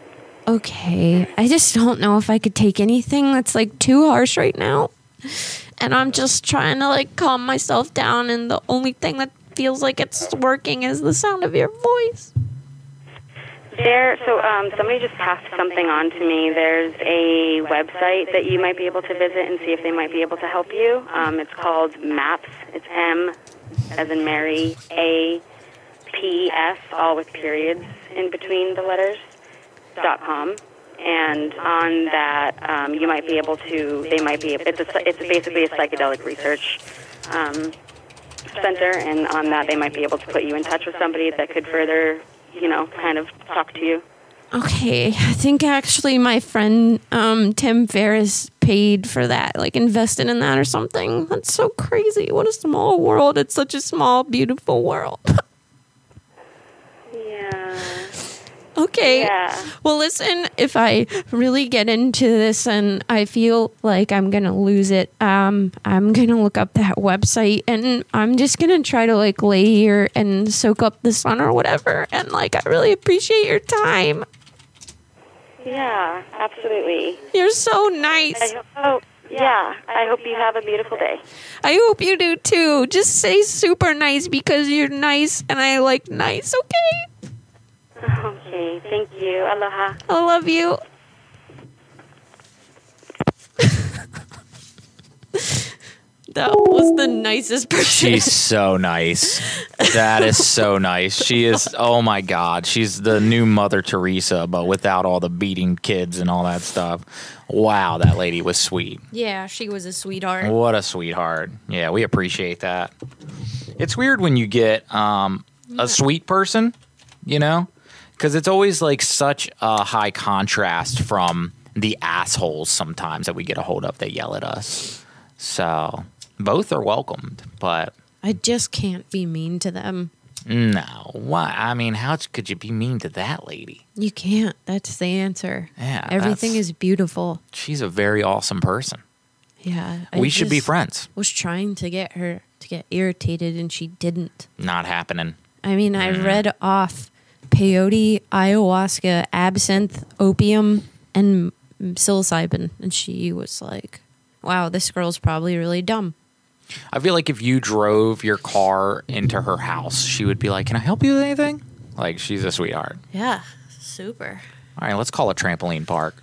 Okay. I just don't know if I could take anything that's like too harsh right now. And I'm just trying to like calm myself down, and the only thing that feels like it's working is the sound of your voice. There, so um, somebody just passed something on to me. There's a website that you might be able to visit and see if they might be able to help you. Um, it's called MAPS. It's M, as in Mary, A, P, S, all with periods in between the letters. Dot com, and on that um, you might be able to. They might be. It's a, it's basically a psychedelic research um, center, and on that they might be able to put you in touch with somebody that could further, you know, kind of talk to you. Okay, I think actually my friend um, Tim Ferriss paid for that, like invested in that or something. That's so crazy. What a small world. It's such a small, beautiful world. [laughs] Yeah. Okay. Yeah. Well, listen, if I really get into this and I feel like I'm going to lose it, um, I'm going to look up that website and I'm just going to try to like lay here and soak up the sun or whatever. And like, I really appreciate your time. Yeah, absolutely. You're so nice. I hope, oh, yeah. I hope you have a beautiful day. I hope you do too. Just say super nice because you're nice and I like nice, okay? Okay, thank you. Aloha. I love you. [laughs] that was the nicest person. She's so nice. That is so nice. She is. Oh my God, she's the new Mother Teresa, but without all the beating kids and all that stuff. Wow, that lady was sweet. yeah, she was a sweetheart. What a sweetheart. Yeah, we appreciate that. It's weird when you get um, a sweet person, you know, because it's always like such a high contrast from the assholes sometimes that we get a hold of that yell at us. So both are welcomed, but I just can't be mean to them. no. Why? I mean, how could you be mean to that lady? You can't. That's the answer. Yeah, Everything is beautiful. She's a very awesome person. Yeah. I we should be friends. Was trying to get her to get irritated and she didn't. Not happening. I mean, I Mm. read off peyote, ayahuasca, absinthe, opium, and psilocybin, and she was like, "Wow, this girl's probably really dumb." I feel like if you drove your car into her house, she would be like, "Can I help you with anything?" Like she's a sweetheart. Yeah, super. All right, let's call a trampoline park.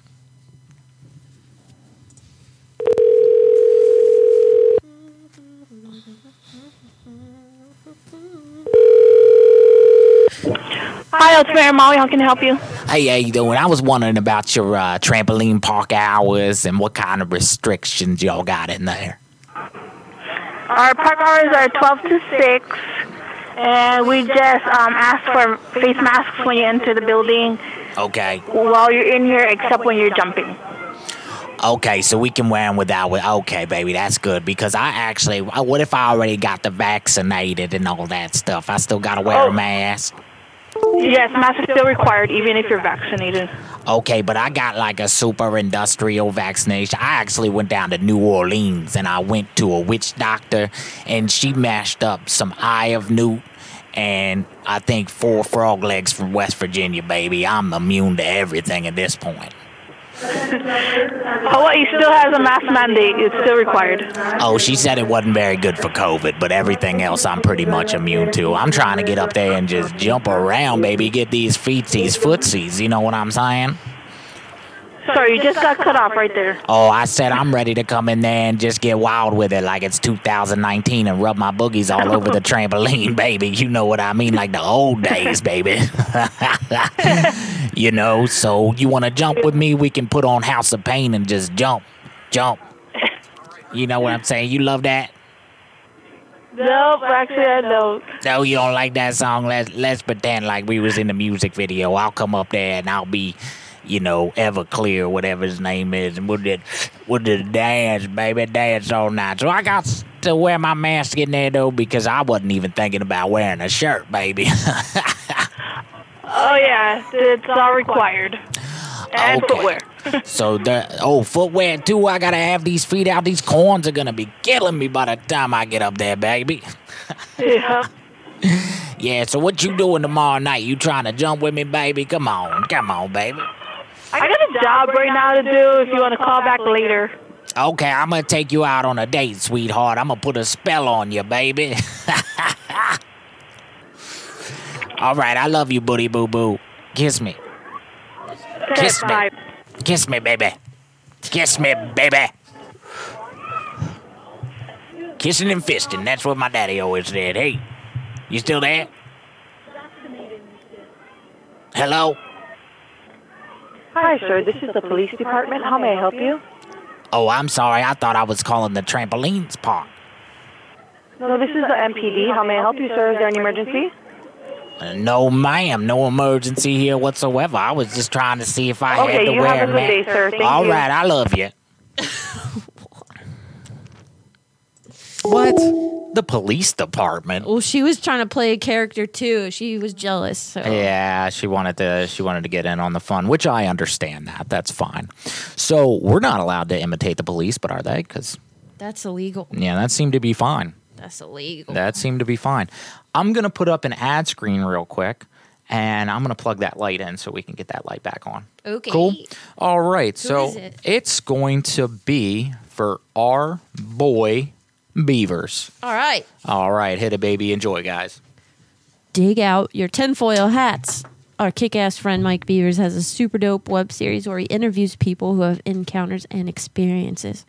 Hi, it's Mary Molly. How can I help you? Hey, how you doing? I was wondering about your uh, trampoline park hours and what kind of restrictions y'all got in there. Our park hours are 12 to 6, and we just um, ask for face masks when you enter the building Okay, while you're in here, except when you're jumping. okay, so we can wear them without. Okay, baby, that's good because I actually. What if I already got the vaccinated and all that stuff? I still gotta wear Oh. a mask. Yes, masks are still required, even if you're vaccinated. Okay, but I got like a super industrial vaccination. I actually went down to New Orleans and I went to a witch doctor and she mashed up some eye of newt and I think four frog legs from West Virginia, baby. I'm immune to everything at this point. [laughs] Hawaii still has a mask mandate. It's still required. Oh, she said it wasn't very good for COVID, but everything else I'm pretty much immune to. I'm trying to get up there and just jump around, baby, get these feetsies, footsies, you know what I'm saying? Sorry, you just got cut off right there. Oh, I said I'm ready to come in there and just get wild with it like it's 2019 and rub my boogies all over the [laughs] trampoline, baby. You know what I mean? Like the old days, baby. [laughs] you know, so you want to jump with me? We can put on House of Pain and just jump, jump. You know what I'm saying? You love that? Nope, actually, I don't. No, you don't like that song. Let's let's pretend like we was in the music video. I'll come up there and I'll be, you know, Everclear, whatever his name is, and we'll just we'll just dance, baby, dance all night. So I got to wear my mask in there though because I wasn't even thinking about wearing a shirt, baby. [laughs] Oh yeah, it's all required. And Okay. footwear. [laughs] so the oh footwear too. I gotta have these feet out. These corns are gonna be killing me by the time I get up there, baby. [laughs] Yeah. Yeah. So what you doing tomorrow night? You trying to jump with me, baby? Come on, come on, baby. I got a job right now to do. If you want to call back later. Okay, I'm gonna take you out on a date, sweetheart. I'm gonna put a spell on you, baby. [laughs] All right, I love you, booty boo boo. Kiss me. Kiss me. Kiss me, baby. Kiss me, baby. Kissing and fisting. That's what my daddy always said. Hey, you still there? Hello? Hi, sir. This is the police department. How may I help you? Oh, I'm sorry. I thought I was calling the trampolines park. No, this is the MPD. How may I help you, sir? Is there an emergency? Uh, No, ma'am. No emergency here whatsoever. I was just trying to see if I had Okay, to you wear have a good ma- day, sir. Thank All you. right, I love you. [laughs] what? The police department. Well, she was trying to play a character too. She was jealous. So. Yeah, she wanted to. She wanted to get in on the fun, which I understand. That that's fine. So we're not allowed to imitate the police, but are they? Because That's illegal. yeah, that seemed to be fine. That's illegal. That seemed to be fine. I'm gonna put up an ad screen real quick, and I'm gonna plug that light in so we can get that light back on. Okay. Cool. All right. Who so it? it's going to be for our boy Beavers. All right. All right, hit a baby. Enjoy, guys. dig out your tinfoil hats. Our kick ass friend Mike Beavers has a super dope web series where he interviews people who have encounters and experiences.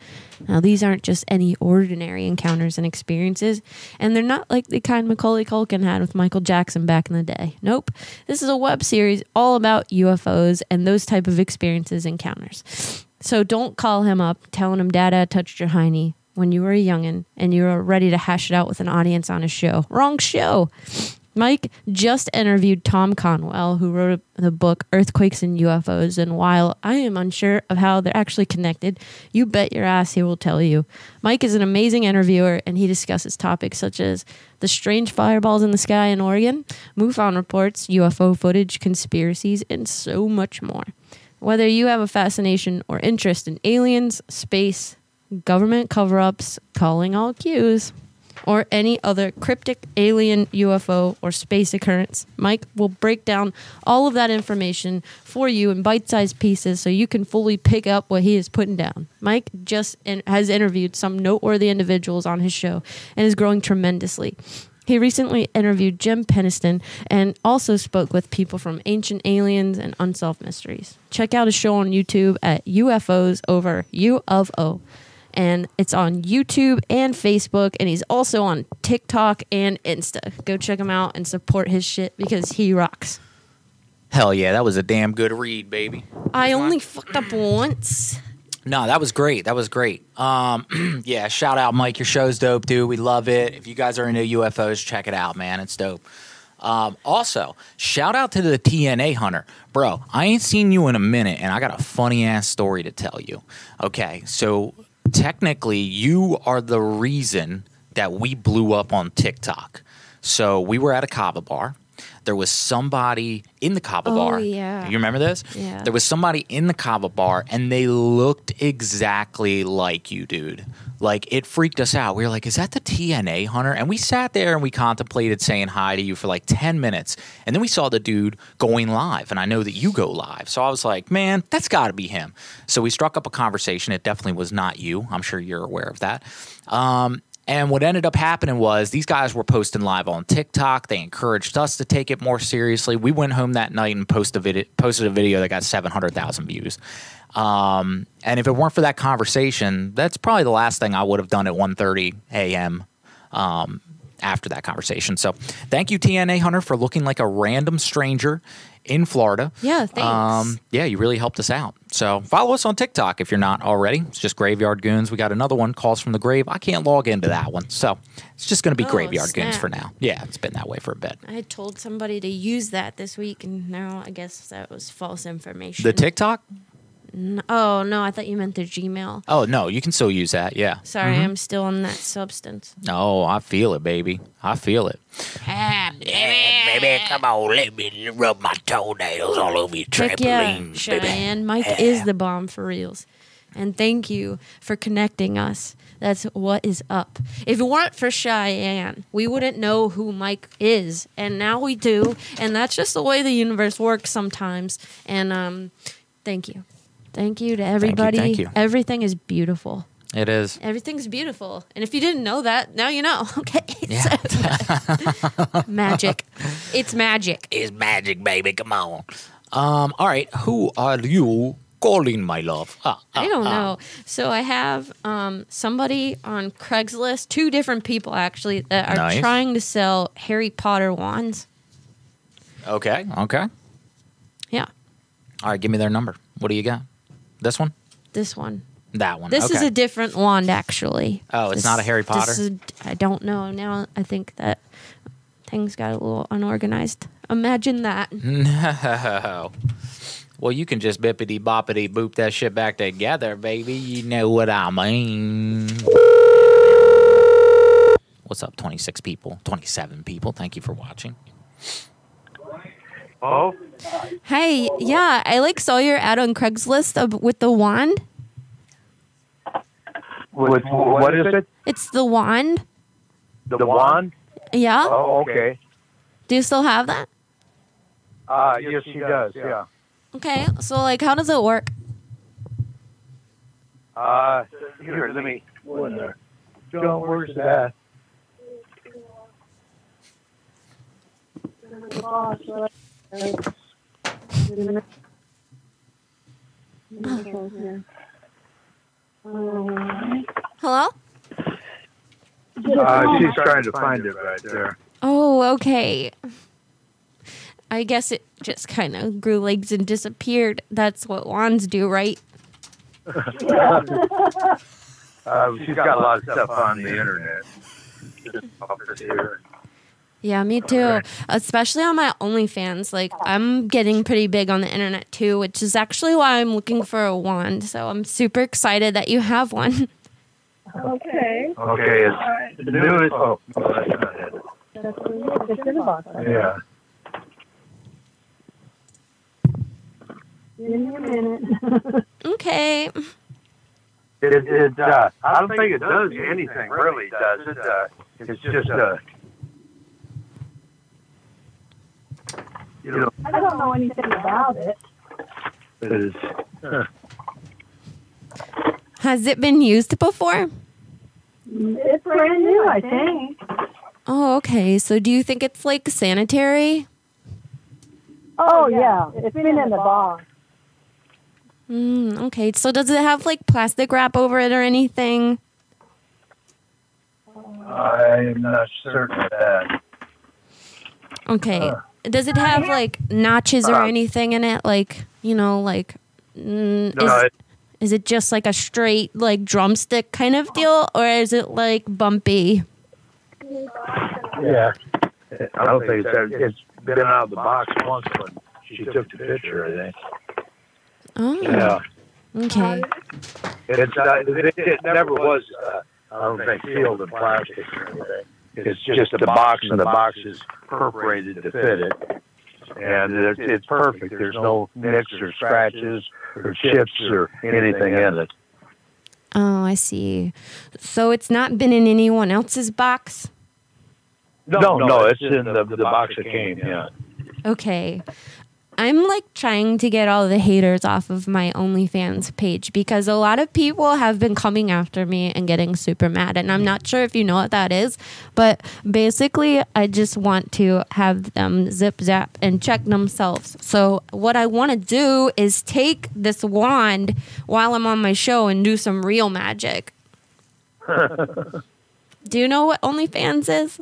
Now, these aren't just any ordinary encounters and experiences, and they're not like the kind Macaulay Culkin had with Michael Jackson back in the day. Nope. This is a web series all about UFOs and those type of experiences, encounters. So don't call him up telling him Dada touched your hiney when you were a youngin' and you were ready to hash it out with an audience on a show. Wrong show. Mike just interviewed Tom Conwell, who wrote the book Earthquakes and UFOs. And while I am unsure of how they're actually connected, you bet your ass he will tell you. Mike is an amazing interviewer, and he discusses topics such as the strange fireballs in the sky in Oregon, MUFON reports, UFO footage, conspiracies, and so much more. Whether you have a fascination or interest in aliens, space, government cover ups, calling all cues, or any other cryptic alien UFO or space occurrence, Mike will break down all of that information for you in bite sized pieces so you can fully pick up what he is putting down. Mike just in- has interviewed some noteworthy individuals on his show and is growing tremendously. He recently interviewed Jim Penniston and also spoke with people from Ancient Aliens and Unsolved Mysteries. Check out his show on YouTube at UFOs over U of O. And it's on YouTube and Facebook, and he's also on TikTok and Insta. Go check him out and support his shit because he rocks. Hell yeah, that was a damn good read, baby. I only fucked up once. No, that was great. That was great. Um, [clears throat] yeah, shout out, Mike. Your show's dope, dude. We love it. If you guys are into UFOs, check it out, man. It's dope. Um, also, shout out to the TNA hunter, bro. I ain't seen you in a minute, and I got a funny ass story to tell you. Okay, so technically, you are the reason that we blew up on TikTok. So we were at a kava bar. There was somebody in the kava Oh, bar. yeah. You remember this? Yeah. There was somebody in the kava bar, and they looked exactly like you, dude. Like it freaked us out. We were like, "Is that the TNA hunter?" And we sat there and we contemplated saying hi to you for like ten minutes, and then we saw the dude going live. And I know that you go live, so I was like, "Man, that's got to be him." So we struck up a conversation. It definitely was not you. I'm sure you're aware of that. Um, and what ended up happening was these guys were posting live on TikTok. They encouraged us to take it more seriously. We went home that night and posted a video, posted a video that got 700,000 views. Um, and if it weren't for that conversation, that's probably the last thing I would have done at 1:30 a.m. Um, after that conversation. So, thank you, TNA Hunter, for looking like a random stranger in Florida. Yeah, thanks. Um, yeah, you really helped us out. So follow us on TikTok if you're not already. It's just Graveyard Goons. We got another one, Calls from the Grave. I can't log into that one. So it's just going to be Oh, Graveyard Goons for now. Yeah, it's been that way for a bit. I told somebody to use that this week, and now I guess that was false information. The TikTok? N- oh no, I thought you meant the Gmail. Oh no, you can still use that. Yeah. Sorry, Mhm. I'm still on that substance. Oh, I feel it, baby. I feel it. Ah, baby, come on, let me rub my toenails all over your Heck yeah, baby. Cheyenne. Mike is the bomb for reals. And thank you for connecting us. That's what is up. If it weren't for Cheyenne, we wouldn't know who Mike is. And now we do. And that's just the way the universe works sometimes. And um, thank you. Thank you to everybody. thank you. Everything is beautiful. It is. Everything's beautiful. And if you didn't know that, now you know. [laughs] Okay. Yeah. [laughs] magic. It's magic. It's magic, baby. Come on. Um. All right. Who are you calling, my love? Ah, ah, I don't ah. know. So I have um, somebody on Craigslist, two different people actually, that are Nice. trying to sell Harry Potter wands. Okay. Okay. Yeah, All right. Give me their number. What do you got? This one. this one. That one. This is a different wand, actually. Oh, it's This- not a Harry this Potter? is- I don't know. Now I think that things got a little unorganized. Imagine that. No. [laughs] Well, you can just bippity boppity boop that shit back together, baby. You know what I mean. What's up, 26 people? 27 people. Thank you for watching. Oh, Hey, yeah, I like saw your ad on Craigslist of, with the wand. with, what is it? It's the wand. The wand? Yeah. Oh, okay. Do you still have that? Uh, yes, she does. Yeah. Okay. So like, how does it work? Uh, here, let me. One there. John, where's that? Hello. Uh, she's trying to find it right there. Oh, okay. I guess it just kind of grew legs and disappeared. That's what wands do, right? [laughs] Uh, she's got a lot of stuff on the internet. Office here. Yeah, me too. Especially on my OnlyFans. Like, I'm getting pretty big on the internet too, which is actually why I'm looking for a wand. So I'm super excited that you have one. [laughs] Okay. Okay, it's the newest. Oh, oh, that's not it. It's in the box. Yeah. Give me a minute. [laughs] okay. It, it, uh, I don't think it does anything really, does it? Uh, it's just, uh, you know, I don't know anything about it. it is. uh, Has it been used before? It's brand new, I think. Oh, okay. So do you think it's like sanitary? Oh, yeah. It's been in the box. Mm, okay. So does it have like plastic wrap over it or anything? I'm not certain of that. Okay. Does it have like notches or Uh, anything in it? Like, you know, like, mm, No, is, it- is it just like a straight, like, drumstick kind of deal? Or is it like bumpy? Yeah. I don't think it's, it's been out of the box once when she took the picture, I think. Oh. Yeah. Okay. It's not, it, it never was, uh, I don't think, sealed in plastic or anything. It's just the box, and the box is perforated to fit it. And it's, it's perfect. There's no nicks or scratches or chips or anything in it. Oh, I see. So it's not been in anyone else's box? No, no, no it's in the, the box that came, yeah. Okay. I'm like trying to get all the haters off of my OnlyFans page because a lot of people have been coming after me and getting super mad. And I'm not sure if you know what that is, but basically, I just want to have them zip zap and check themselves. So, what I want to do is take this wand while I'm on my show and do some real magic. [laughs] Do you know what OnlyFans is?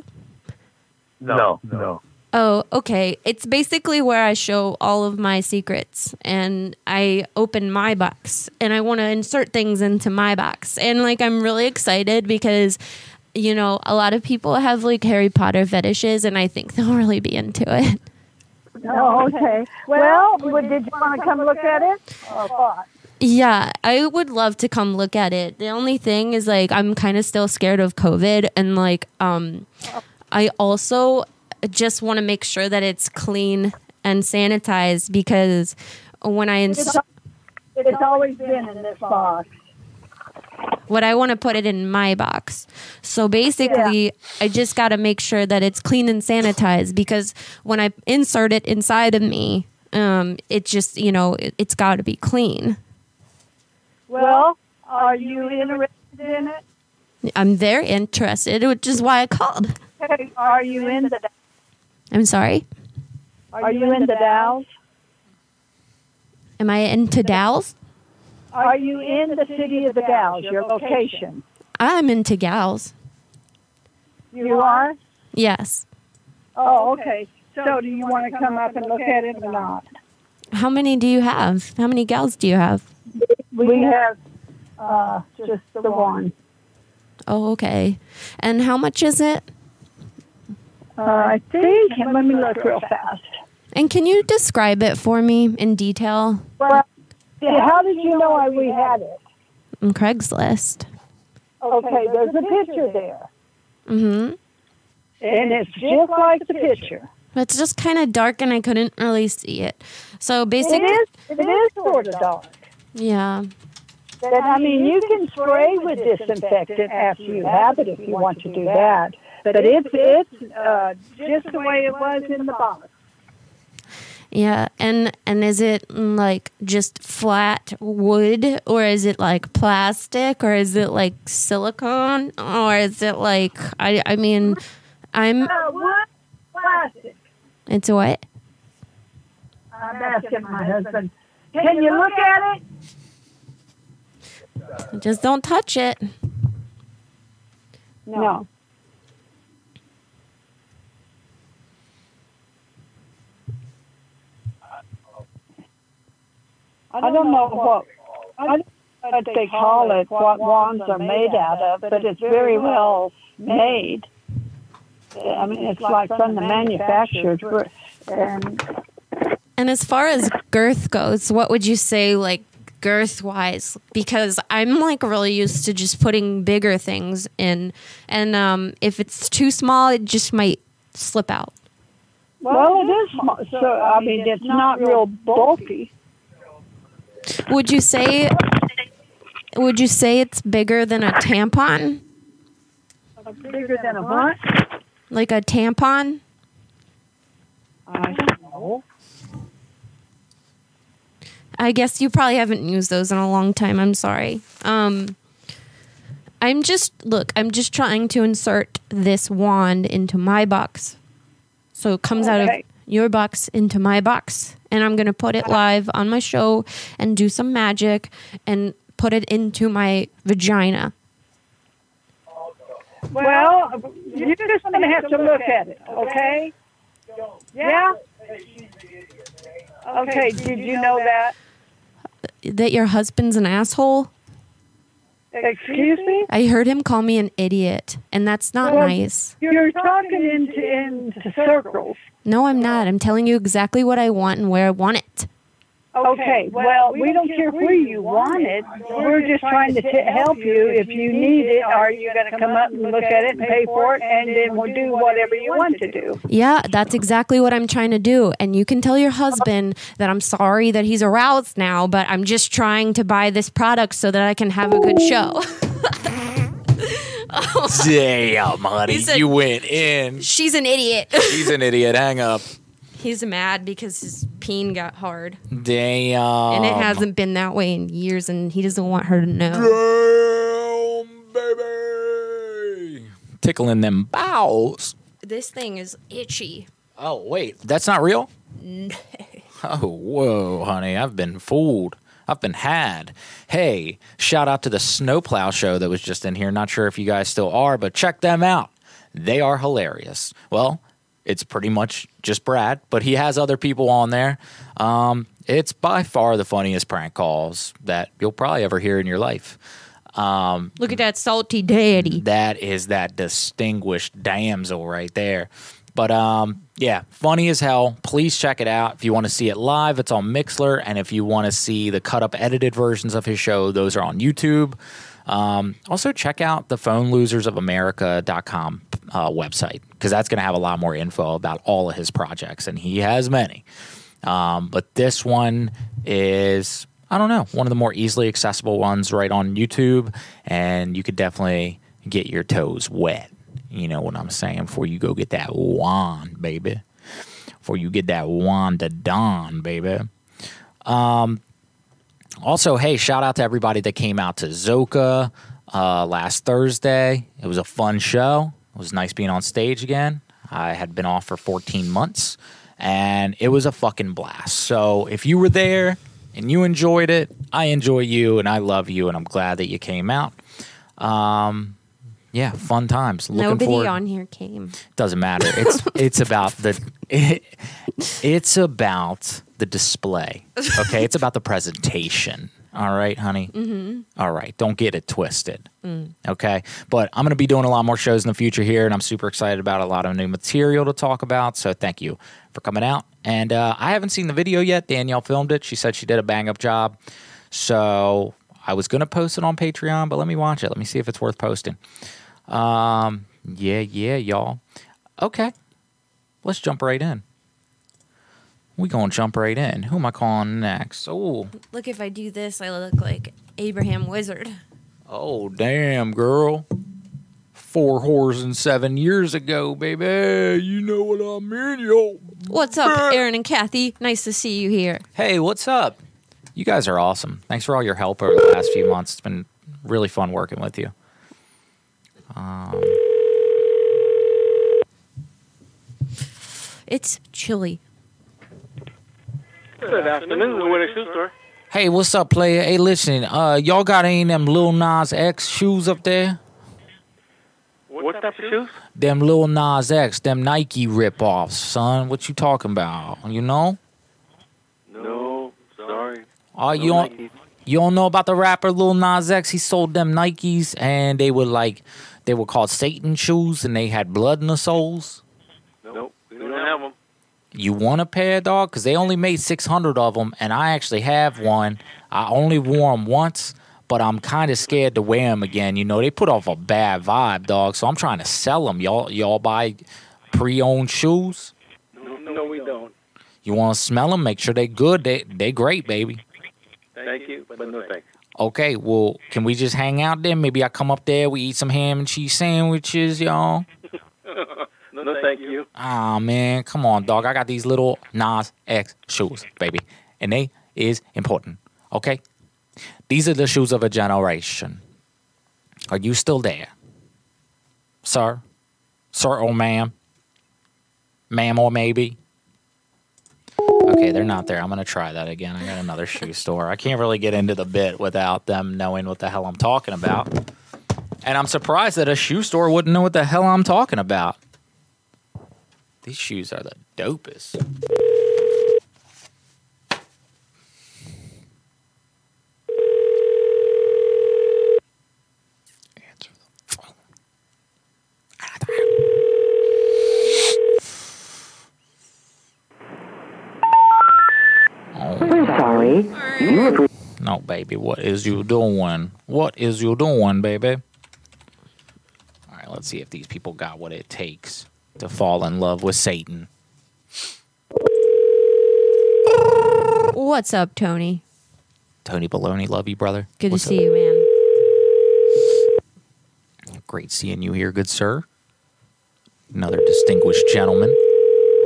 No, no. Oh, okay. It's basically where I show all of my secrets and I open my box and I want to insert things into my box. And like, I'm really excited because, you know, a lot of people have like Harry Potter fetishes and I think they'll really be into it. Oh, okay. Well, well, did you want to come look at it? Or? Yeah, I would love to come look at it. The only thing is like I'm kind of still scared of COVID and like um I also just want to make sure that it's clean and sanitized because when I ins- It's, it's always been in this box. what I want to put it in my box. So basically, I just got to make sure that it's clean and sanitized because when I insert it inside of me, um, it just you know it, it's got to be clean. Well, are you interested in it? I'm very interested, which is why I called. Hey, Are you in the I'm sorry. Are you in the Dalles? Am I into Dalles? Are you in the city of the gals, Your location? I'm into gals. You are? Yes. Oh, okay. So, do you want to come up and look at it or not? How many do you have? How many gals do you have? We have uh, just the one. Oh, okay. And how much is it? Uh, I think. Let me look real fast. And can you describe it for me in detail? Well, how did you know I, we had it? On Craigslist. Okay, there's a picture there, Mm-hmm. and it's just like the picture. It's just kind of dark, and I couldn't really see it. So basically, It is. It is sort of dark. yeah. But, I mean, you can spray with disinfectant after you have it if you want to do that. But it's it's uh, just the way it was in the box. Yeah, and and is it mm, like just flat wood, or is it like plastic, or is it like silicone, or is it like I I mean, I'm Uh, what? Plastic. it's what? I'm asking my husband. Can you look at it? Just don't touch it. No. I don't know what I don't know what they call it, what wands are made out of, but it's very well made. I mean, it's like from the manufacturers. And And as far as girth goes, what would you say, like girth wise? Because I'm like really used to just putting bigger things in, and um, if it's too small, it just might slip out. well, it is small, so I mean, it's not real bulky. Would you say? Would you say it's bigger than a tampon? Bigger than a what? Like a tampon? I don't know. I guess you probably haven't used those in a long time. I'm sorry. Um, I'm just look. I'm just trying to insert this wand into my box, so it comes out of your box into my box, and I'm gonna put it live on my show and do some magic and put it into my vagina. Well, you're just going to have to look at it, okay? Yeah? Okay, did you know that? That your husband's an asshole. Excuse me? I heard him call me an idiot, and that's not Well, nice. You're talking into, into circles. No, I'm not. I'm telling you exactly what I want and where I want it. Okay, well, we don't care where you want it. We're just trying to t- help you. If you need it, are you going to come up and look at it and pay for it, and then we'll do whatever you want to do. Yeah, that's exactly what I'm trying to do. And you can tell your husband that I'm sorry that he's aroused now, but I'm just trying to buy this product so that I can have a good show. [laughs] [laughs] Damn, honey, said- you went in. She's an idiot. He's an idiot. Hang up. [laughs] he's mad because his peen got hard. Damn. and it hasn't been that way in years, and he doesn't want her to know. Damn, baby. Tickling them bowels. This thing is itchy. Oh, wait. That's not real? [laughs] Oh, whoa, honey. I've been fooled. I've been had. Hey, shout out to the Snowplow show that was just in here. Not sure if you guys still are, but check them out. They are hilarious. Well, it's pretty much just Brad, but he has other people on there. Um, it's by far the funniest prank calls that you'll probably ever hear in your life. Um, Look at that salty daddy. that is that distinguished damsel right there. But um, yeah, funny as hell. Please check it out. If you want to see it live, it's on Mixlr. And if you want to see the cut up edited versions of his show, those are on YouTube. Um, also, check out the phonelosers.of.america.com uh, website because that's going to have a lot more info about all of his projects, and he has many. Um, but this one is, I don't know, one of the more easily accessible ones right on YouTube, and you could definitely get your toes wet. You know what I'm saying? Before you go get that wand, baby. Before you get that wand to don, baby. Um, also, hey, shout out to everybody that came out to Zoka uh, last Thursday. It was a fun show. It was nice being on stage again. I had been off for 14 months and it was a fucking blast. So if you were there and you enjoyed it, I enjoy you and I love you and I'm glad that you came out. Um, yeah, fun times. Looking Nobody forward. on here came. Doesn't matter. It's [laughs] it's about the it, [laughs] it's about the display. Okay, it's about the presentation. All right, honey. Mm-hmm. All right, don't get it twisted. Mm. Okay, but I'm going to be doing a lot more shows in the future here, and I'm super excited about a lot of new material to talk about. So thank you for coming out. And uh, I haven't seen the video yet. Danielle filmed it. She said she did a bang up job. So I was going to post it on Patreon, but let me watch it. Let me see if it's worth posting. Um, yeah, yeah, y'all. Okay, let's jump right in. We gonna jump right in. Who am I calling next? Oh, Look, if I do this, I look like Abraham Wizard. oh, damn, girl. Four whores and seven years ago, baby. You know what I mean, yo. What's up, Aaron and Kathy? Nice to see you here. Hey, what's up? You guys are awesome. Thanks for all your help over the last few months. It's been really fun working with you. Um, It's chilly. Good afternoon, the Shoe Store. hey, what's up, player? Hey, listen, uh, y'all got any of them Lil Nas X shoes up there? What type of shoes? Them Lil Nas X, them Nike rip-offs, son. What you talking about? You know? No, sorry. Oh, you No don't you don't know about the rapper Lil Nas X? He sold them Nikes, and they were like they were called Satan shoes, and they had blood in the soles. Nope, we don't have them. You want a pair, dog? Because they only made 600 of them, and I actually have one. I only wore them once, but I'm kind of scared to wear them again. You know, they put off a bad vibe, dog. So I'm trying to sell them. Y'all, y'all buy pre-owned shoes? No, no, we don't. You want to smell them? Make sure they're good. They they great, baby. Thank you, but no thanks. Okay, well, can we just hang out there? Maybe I come up there, we eat some ham and cheese sandwiches, y'all. no, [laughs] no, thank you. Ah man, come on, dog. I got these little Nas X shoes, baby, and they is important. Okay, these are the shoes of a generation. Are you still there, sir, sir or ma'am, ma'am or maybe? Okay, they're not there. I'm gonna try that again. I got another shoe store. I can't really get into the bit without them knowing what the hell I'm talking about. And I'm surprised that a shoe store wouldn't know what the hell I'm talking about. These shoes are the dopest. We're. You have No, baby. What is you doing? What is you doing, baby? All right, let's see if these people got what it takes to fall in love with Satan. What's up, Tony? Tony Baloney, love you, brother. Good What's to see you, man. Great seeing you here, good sir. Another distinguished gentleman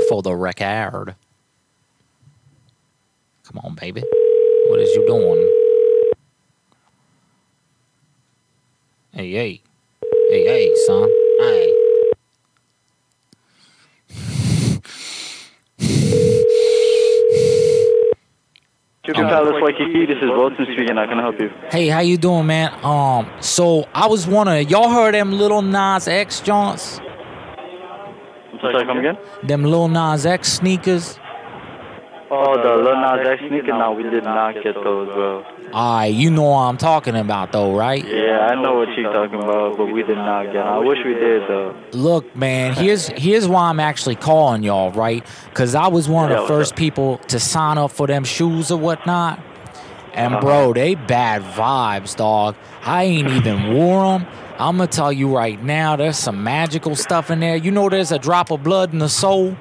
for the record. Come on, baby. What is you doing? Hey, hey. Hey, hey, son. Hey. Chicken Palace Waikiki, this is Wilson speaking. How can I help you? Hey, how you doing, man? Um, so I was wondering, y'all heard them little Nas X joints? I'm sorry, come again? Them little Nas X sneakers? Oh, the Lil Nas X sneaker? No, we did not get those, bro. Alright, you know what I'm talking about though, right? Yeah, I know what you're talking about, but we did not get 'em. I wish we did, though. Look, man, here's here's why I'm actually calling y'all, right? Cause I was one of the first people to sign up for them shoes or whatnot. And Uh-huh. bro, they bad vibes, dog. I ain't even wore them. I'm gonna tell you right now, there's some magical stuff in there. You know, there's a drop of blood in the soul.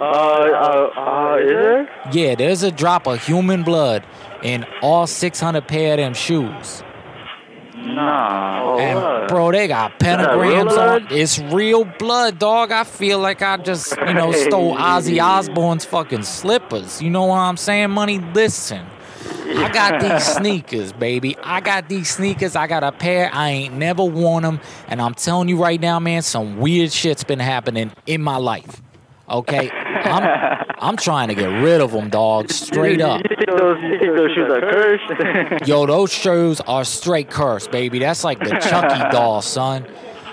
Uh, uh, uh, is there? Yeah, there's a drop of human blood in all 600 pair of them shoes. Nah. Oh, And what? bro, they got pentagrams blood? on. It's real blood, dog. I feel like I just, you know, stole [laughs] Ozzy Osbourne's fucking slippers. You know what I'm saying, money? Listen. I got these [laughs] sneakers, baby. I got these sneakers. I got a pair. I ain't never worn them. And I'm telling you right now, man, some weird shit's been happening in my life. Okay? I'm I'm trying to get rid of them, dog. Straight up. You think those, you think those shoes are cursed? [laughs] Yo, those shoes are straight cursed, baby. That's like the Chucky [laughs] doll, son.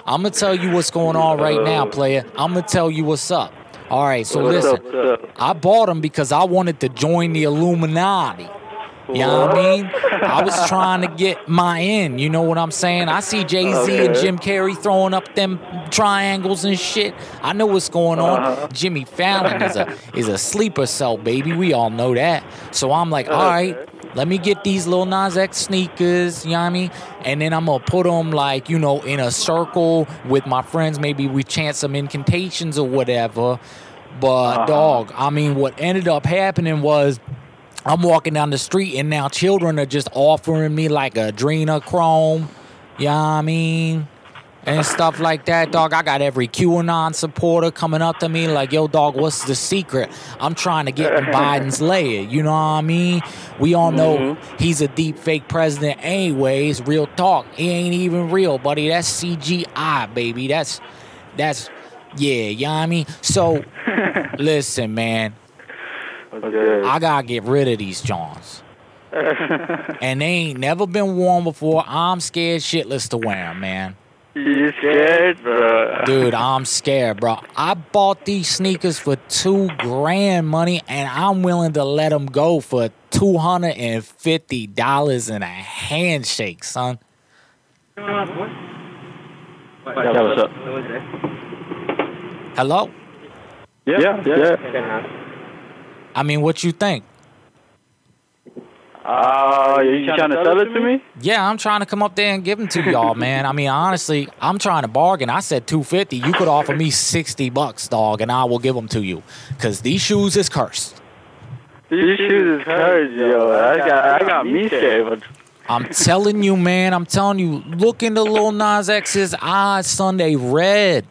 I'm gonna tell you what's going on right now, player. I'm gonna tell you what's up. All right, so What's listen. up, up? I bought them because I wanted to join the Illuminati. You know what I mean? I was trying to get my in. You know what I'm saying? I see Jay Z and Jim Carrey throwing up them triangles and shit. I know what's going on. Uh-huh. Jimmy Fallon is a is a sleeper cell, baby. We all know that. So I'm like, all right, let me get these little Nas X sneakers. You know what I mean? And then I'm gonna put them like you know in a circle with my friends. Maybe we chant some incantations or whatever. But dog, I mean, what ended up happening was. I'm walking down the street and now children are just offering me like adrenochrome, you know what I mean? And stuff like that, dog. I got every QAnon supporter coming up to me like, yo, dog, what's the secret? I'm trying to get in [laughs] Biden's layer, you know what I mean? We all know mm-hmm. he's a deep fake president anyways, real talk. He ain't even real, buddy. That's CGI, baby. That's, that's, yeah, you know what I mean? So, [laughs] listen, man. Okay. I gotta get rid of these Johns. [laughs] and they ain't never been worn before. I'm scared shitless to wear 'em, man. You scared, bro? Dude, I'm scared, bro. I bought these sneakers for two grand money, and I'm willing to let them go for two hundred and fifty dollars in a handshake, son. Yeah, what's up? Hello? Yeah, yeah. I mean, what you think? Uh, you trying to sell it to me? Yeah, I'm trying to come up there and give them to y'all, [laughs] man. I mean, honestly, I'm trying to bargain. I said 250. You could offer me 60 bucks, dog, and I will give them to you. Cause these shoes is cursed. These shoes is cursed, yo. I got, I got me scared. I'm telling you, man. I'm telling you. Look into Lil Nas X's eyes, son. They red.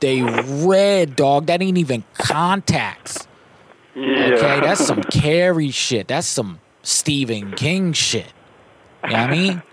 They red, dog. That ain't even contacts. Yeah. Okay, that's some [laughs] Carrie shit. That's some Stephen King shit. You know what I mean? [laughs]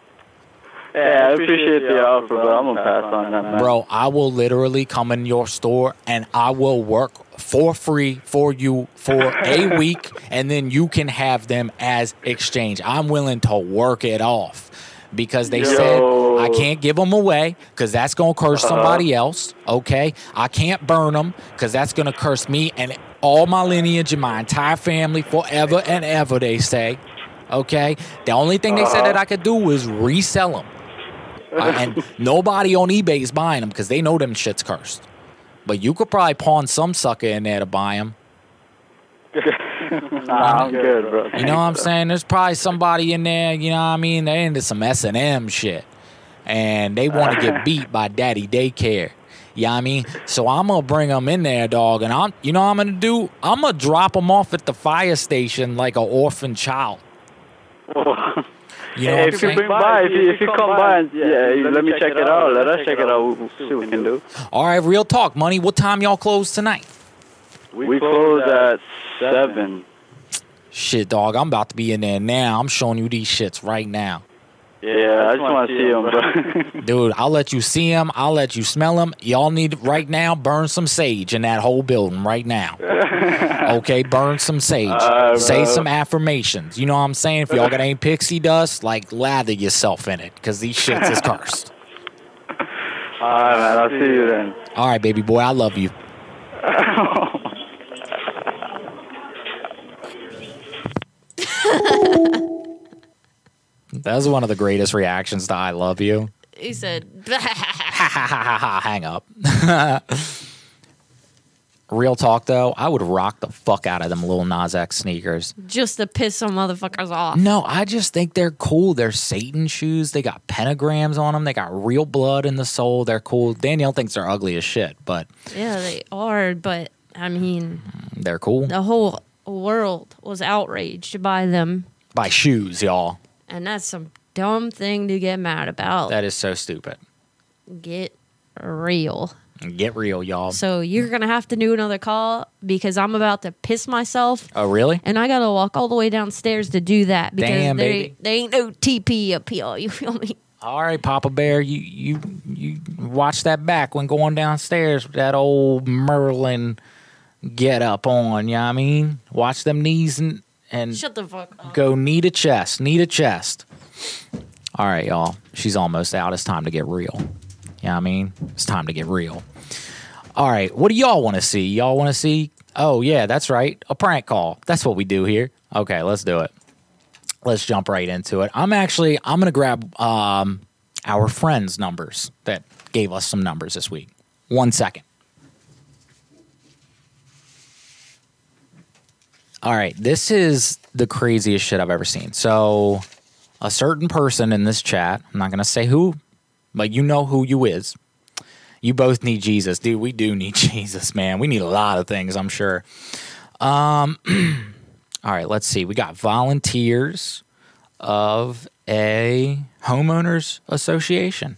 Yeah, I appreciate the offer, but I'm gonna pass on that, man. Bro, I will literally come in your store and I will work for free for you for a [laughs] week and then you can have them as exchange. I'm willing to work it off because they said I can't give them away because that's going to curse Uh-huh. somebody else. Okay. I can't burn them because that's going to curse me and all my lineage and my entire family forever and ever, they say. Okay. The only thing they said Uh-huh. that I could do was resell them. Uh, and [laughs] nobody on eBay is buying them because they know them shit's cursed. But you could probably pawn some sucker in there to buy them. [laughs] nah, I'm good, bro. You know what I'm saying? There's probably somebody in there. You know what I mean? They into some S and M shit, and they want to get [laughs] beat by Daddy Daycare. You know what I mean? So I'm gonna bring them in there, dog, and I'm, you know, what I'm gonna do. I'm gonna drop them off at the fire station like an orphan child. You know Hey, if you saying? bring by, if you, if you come by, and, yeah, you let me check it out. Let us check it out. We'll we'll see what we can do. All right, real talk, money. What time y'all close tonight? We close at seven. Shit, dog. I'm about to be in there now. I'm showing you these shits right now. Yeah, I just, want to see him. him [laughs] Dude, I'll let you see him. I'll let you smell him. Y'all need right now burn some sage in that whole building right now. [laughs] okay, burn some sage. Uh, Say some affirmations. You know what I'm saying? If y'all got any pixie dust, like lather yourself in it because these shits is cursed. [laughs] All right, man. I'll see you then. All right, baby boy. I love you. That was one of the greatest reactions to "I love you." he said, Hang up. [laughs] Real talk though, I would rock the fuck out of them little Nas X sneakers. just to piss some motherfuckers off. No, I just think they're cool. They're Satan shoes. They got pentagrams on them. They got real blood in the sole. They're cool. Danielle thinks they're ugly as shit, but Yeah, they are, but I mean, they're cool. the whole world was outraged by them, By shoes, y'all. And that's some dumb thing to get mad about. That is so stupid. Get real. Get real, y'all. So you're gonna have to do another call because I'm about to piss myself, oh, really? and I gotta walk all the way downstairs to do that because Damn, there, ain't no TP up here. You feel me? All right, Papa Bear, you you you watch that back when going downstairs with that old Merlin get up on. You know what I mean? Watch them knees and and Shut the fuck up. go need a chest, need a chest. All right, y'all. She's almost out. It's time to get real. You know what I mean? It's time to get real. All right, what do y'all want to see? Y'all want to see? Oh, yeah, that's right. A prank call. That's what we do here. Okay, let's do it. Let's jump right into it. I'm actually I'm going to grab um our friends' numbers that gave us some numbers this week. One second. All right, this is the craziest shit I've ever seen. So, a certain person in this chat, I'm not going to say who, but you know who you is. You both need Jesus. Dude, we do need [laughs] Jesus, man. We need a lot of things, I'm sure. Um [clears throat] All right, let's see. We got volunteers of a homeowners association.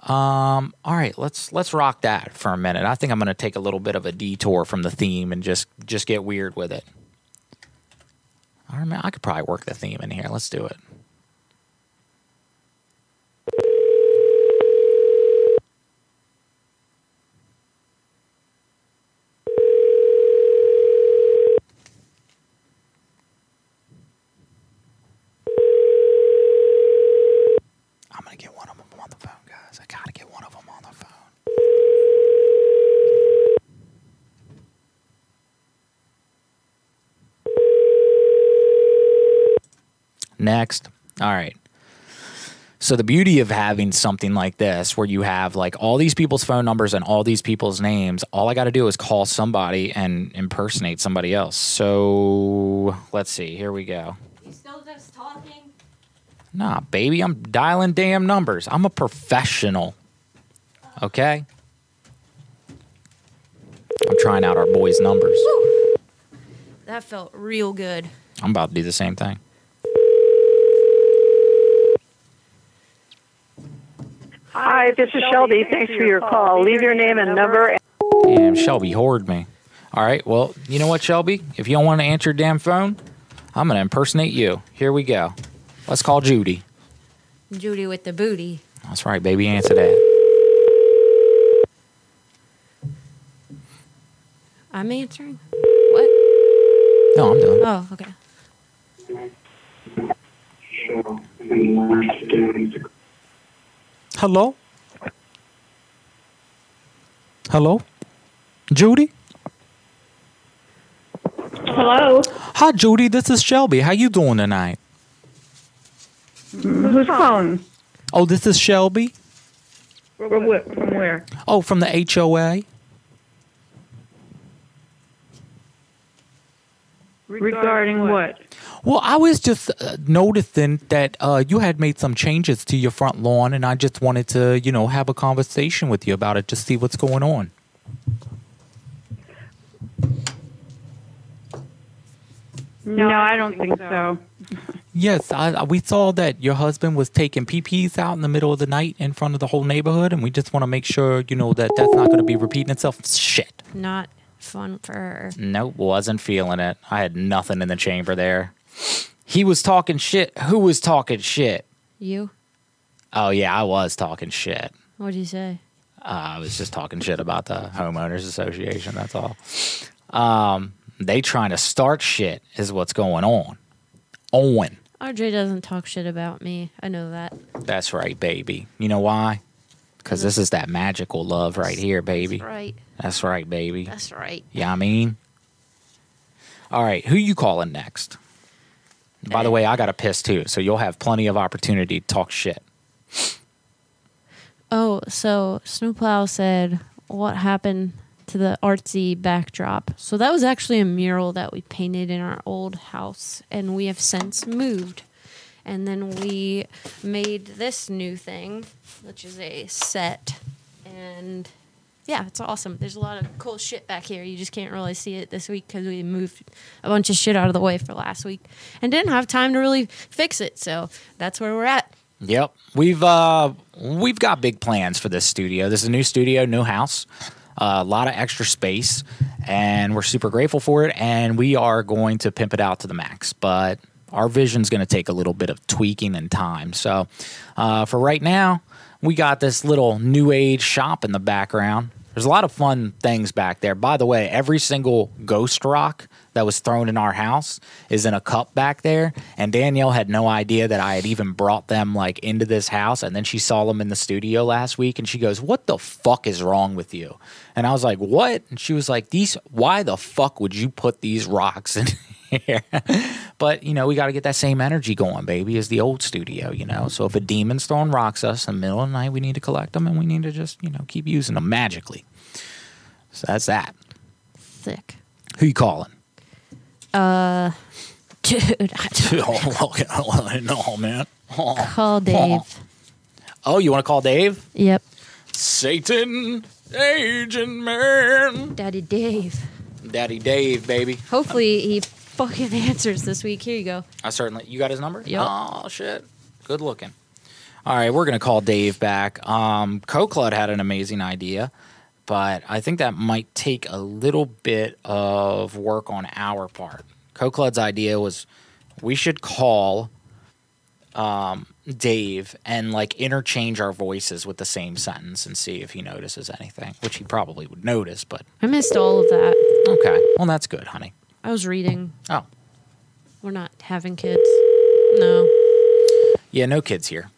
Um, all right, let's let's rock that for a minute. I think I'm going to take a little bit of a detour from the theme and just just get weird with it. Right, man, I could probably work the theme in here. Let's do it. I'm gonna get one of them on the phone, guys. I gotta get one of them on the phone. Next. All right. So the beauty of having something like this where you have like all these people's phone numbers and all these people's names, all I got to do is call somebody and impersonate somebody else. So let's see. Here we go. You still just talking? Nah, baby, I'm dialing damn numbers. I'm a professional. Okay? I'm trying out our boys' numbers. That felt real good. I'm about to do the same thing. Hi, this is Shelby. Thanks for your call. Leave your name and number. Damn, Shelby hoard me. All right, well, you know what, Shelby? If you don't want to answer your damn phone, I'm going to impersonate you. Here we go. Let's call Judy. Judy with the booty. That's right, baby. Answer that. I'm answering. What? No, I'm done. Oh, okay. Hello? Hello? Judy? Hello? Hi, Judy. This is Shelby. How you doing tonight? Who's calling? Oh, this is Shelby. From where? From where? Oh, from the HOA. Regarding what? Well, I was just uh, noticing that uh, you had made some changes to your front lawn, and I just wanted to, you know, have a conversation with you about it, just see what's going on. No, I don't think so. Yes, I, I- we saw that your husband was taking PPs out in the middle of the night in front of the whole neighborhood, and we just want to make sure, you know, that that's not going to be repeating itself. Shit. Not fun for her. Nope, wasn't feeling it. I had nothing in the chamber there. He was talking shit. Who was talking shit? You? Oh, yeah, I was talking shit. What'd you say? Uh, I was just talking shit about the homeowners association. That's all. Um, they trying to start shit is what's going on. Owen, Audrey doesn't talk shit about me. I know that. that's right, baby. You know why? Because this is that magical love right here, baby. That's right. That's right, baby. That's right. Yeah, I mean. All right, who you calling next? By the way, I got a piss too, so you'll have plenty of opportunity to talk shit. Oh, so Snowplow said, "What happened to the artsy backdrop?" So that was actually a mural that we painted in our old house, and we have since moved. And then we made this new thing, which is a set, and yeah, it's awesome. There's a lot of cool shit back here. You just can't really see it this week because we moved a bunch of shit out of the way for last week and didn't have time to really fix it. So that's where we're at. Yep, we've uh, we've got big plans for this studio. This is a new studio, new house, uh, a lot of extra space, and we're super grateful for it. And we are going to pimp it out to the max. But our vision's going to take a little bit of tweaking and time. So uh, for right now, we got this little new age shop in the background. There's a lot of fun things back there. By the way, every single ghost rock that was thrown in our house is in a cup back there. And Danielle had no idea that I had even brought them like into this house. And then she saw them in the studio last week and she goes, What the fuck is wrong with you? And I was like, What? And she was like, These why the fuck would you put these rocks in here? but you know, we gotta get that same energy going, baby, as the old studio, you know. So if a demon's throwing rocks at us in the middle of the night, we need to collect them and we need to just, you know, keep using them magically. So that's that. Thick. Who you calling? Uh, [laughs] dude, I don't [laughs] oh, no, man. Oh. call Dave. Oh, you want to call Dave? Yep. Satan, agent man. Daddy Dave. Daddy Dave, baby. Hopefully he fucking [laughs] answers this week. Here you go. I certainly. You got his number? Yep. Oh shit. Good looking. All right, we're gonna call Dave back. Um, Coclud had an amazing idea, but I think that might take a little bit of work on our part. Coclud's idea was we should call um, Dave and like interchange our voices with the same sentence and see if he notices anything, which he probably would notice. But I missed all of that. okay, well that's good, honey. I was reading. Oh, We're not having kids. No, yeah, no kids here.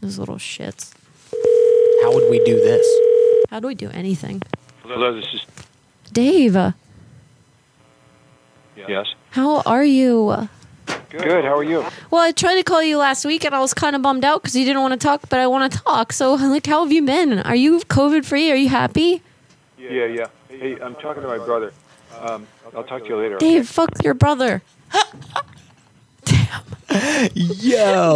those little shits. How would we do this? How do we do anything? Hello, this is. Dave, Yes. how are you? Good. How are you? Well, I tried to call you last week and I was kind of bummed out because you didn't want to talk, but I want to talk. So, [laughs] like, how have you been? Are you COVID free? Are you happy? Yeah, yeah. Hey, I'm talking to my brother. Um, I'll talk to you later. Dave, fuck your brother. [laughs] Damn. Yo,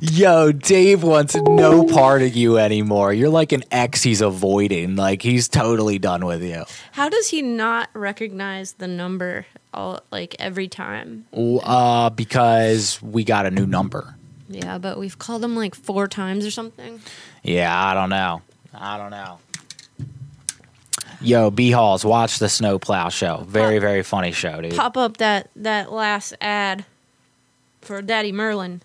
yo, Dave wants no part of you anymore. You're like an ex he's avoiding. Like he's totally done with you. How does he not recognize the number all like every time? Uh, because we got a new number. Yeah, but we've called him like four times or something. Yeah, I don't know. I don't know. Yo, B Halls, watch the Snowplow show. Very, very funny show, dude. Pop up that that last ad for Daddy Merlin.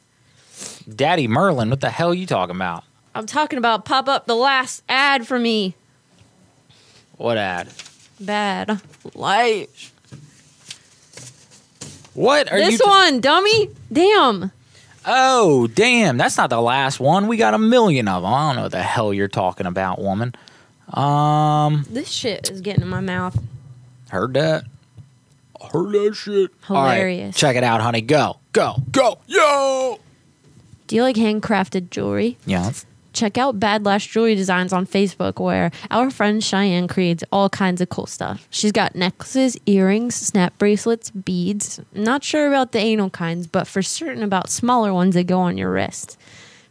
Daddy Merlin, what the hell are you talking about? I'm talking about pop up the last ad for me. What ad? Bad life. What are you? this one, dummy. Damn. Oh, damn. That's not the last one. We got a million of them. I don't know what the hell you're talking about, woman. Um, This shit is getting in my mouth. heard that. Heard that shit. All right, Hilarious. check it out, honey. Go, go, go. Yo. Do you like handcrafted jewelry? Yeah. Check out Bad Lash Jewelry Designs on Facebook, where our friend Cheyenne creates all kinds of cool stuff. She's got necklaces, earrings, snap bracelets, beads. Not sure about the anal kinds, but for certain about smaller ones that go on your wrist.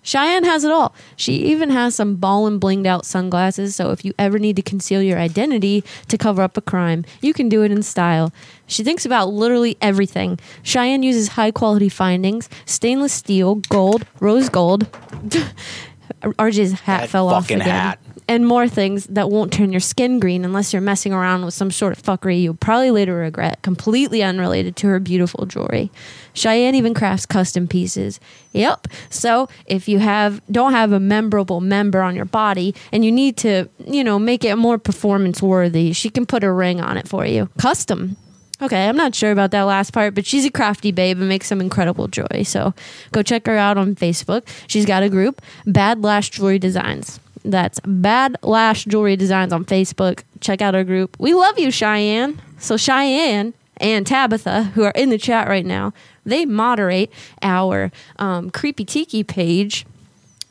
Cheyenne has it all. She even has some ball and blinged out sunglasses, so if you ever need to conceal your identity to cover up a crime, you can do it in style. She thinks about literally everything. Cheyenne uses high quality findings stainless steel, gold, rose gold. [laughs] RJ's hat That fell off again. hat. And more things that won't turn your skin green unless you're messing around with some sort of fuckery you'll probably later regret, completely unrelated to her beautiful jewelry. Cheyenne even crafts custom pieces. Yep. So if you have don't have a memorable member on your body and you need to, you know, make it more performance worthy, she can put a ring on it for you. Custom. Okay, I'm not sure about that last part, but she's a crafty babe and makes some incredible jewelry. So go check her out on Facebook. She's got a group, Bad Lash Jewelry Designs. That's Bad Lash Jewelry Designs on Facebook. Check out our group. We love you, Cheyenne. So Cheyenne and Tabitha, who are in the chat right now, they moderate our um, Creepy Tiki page,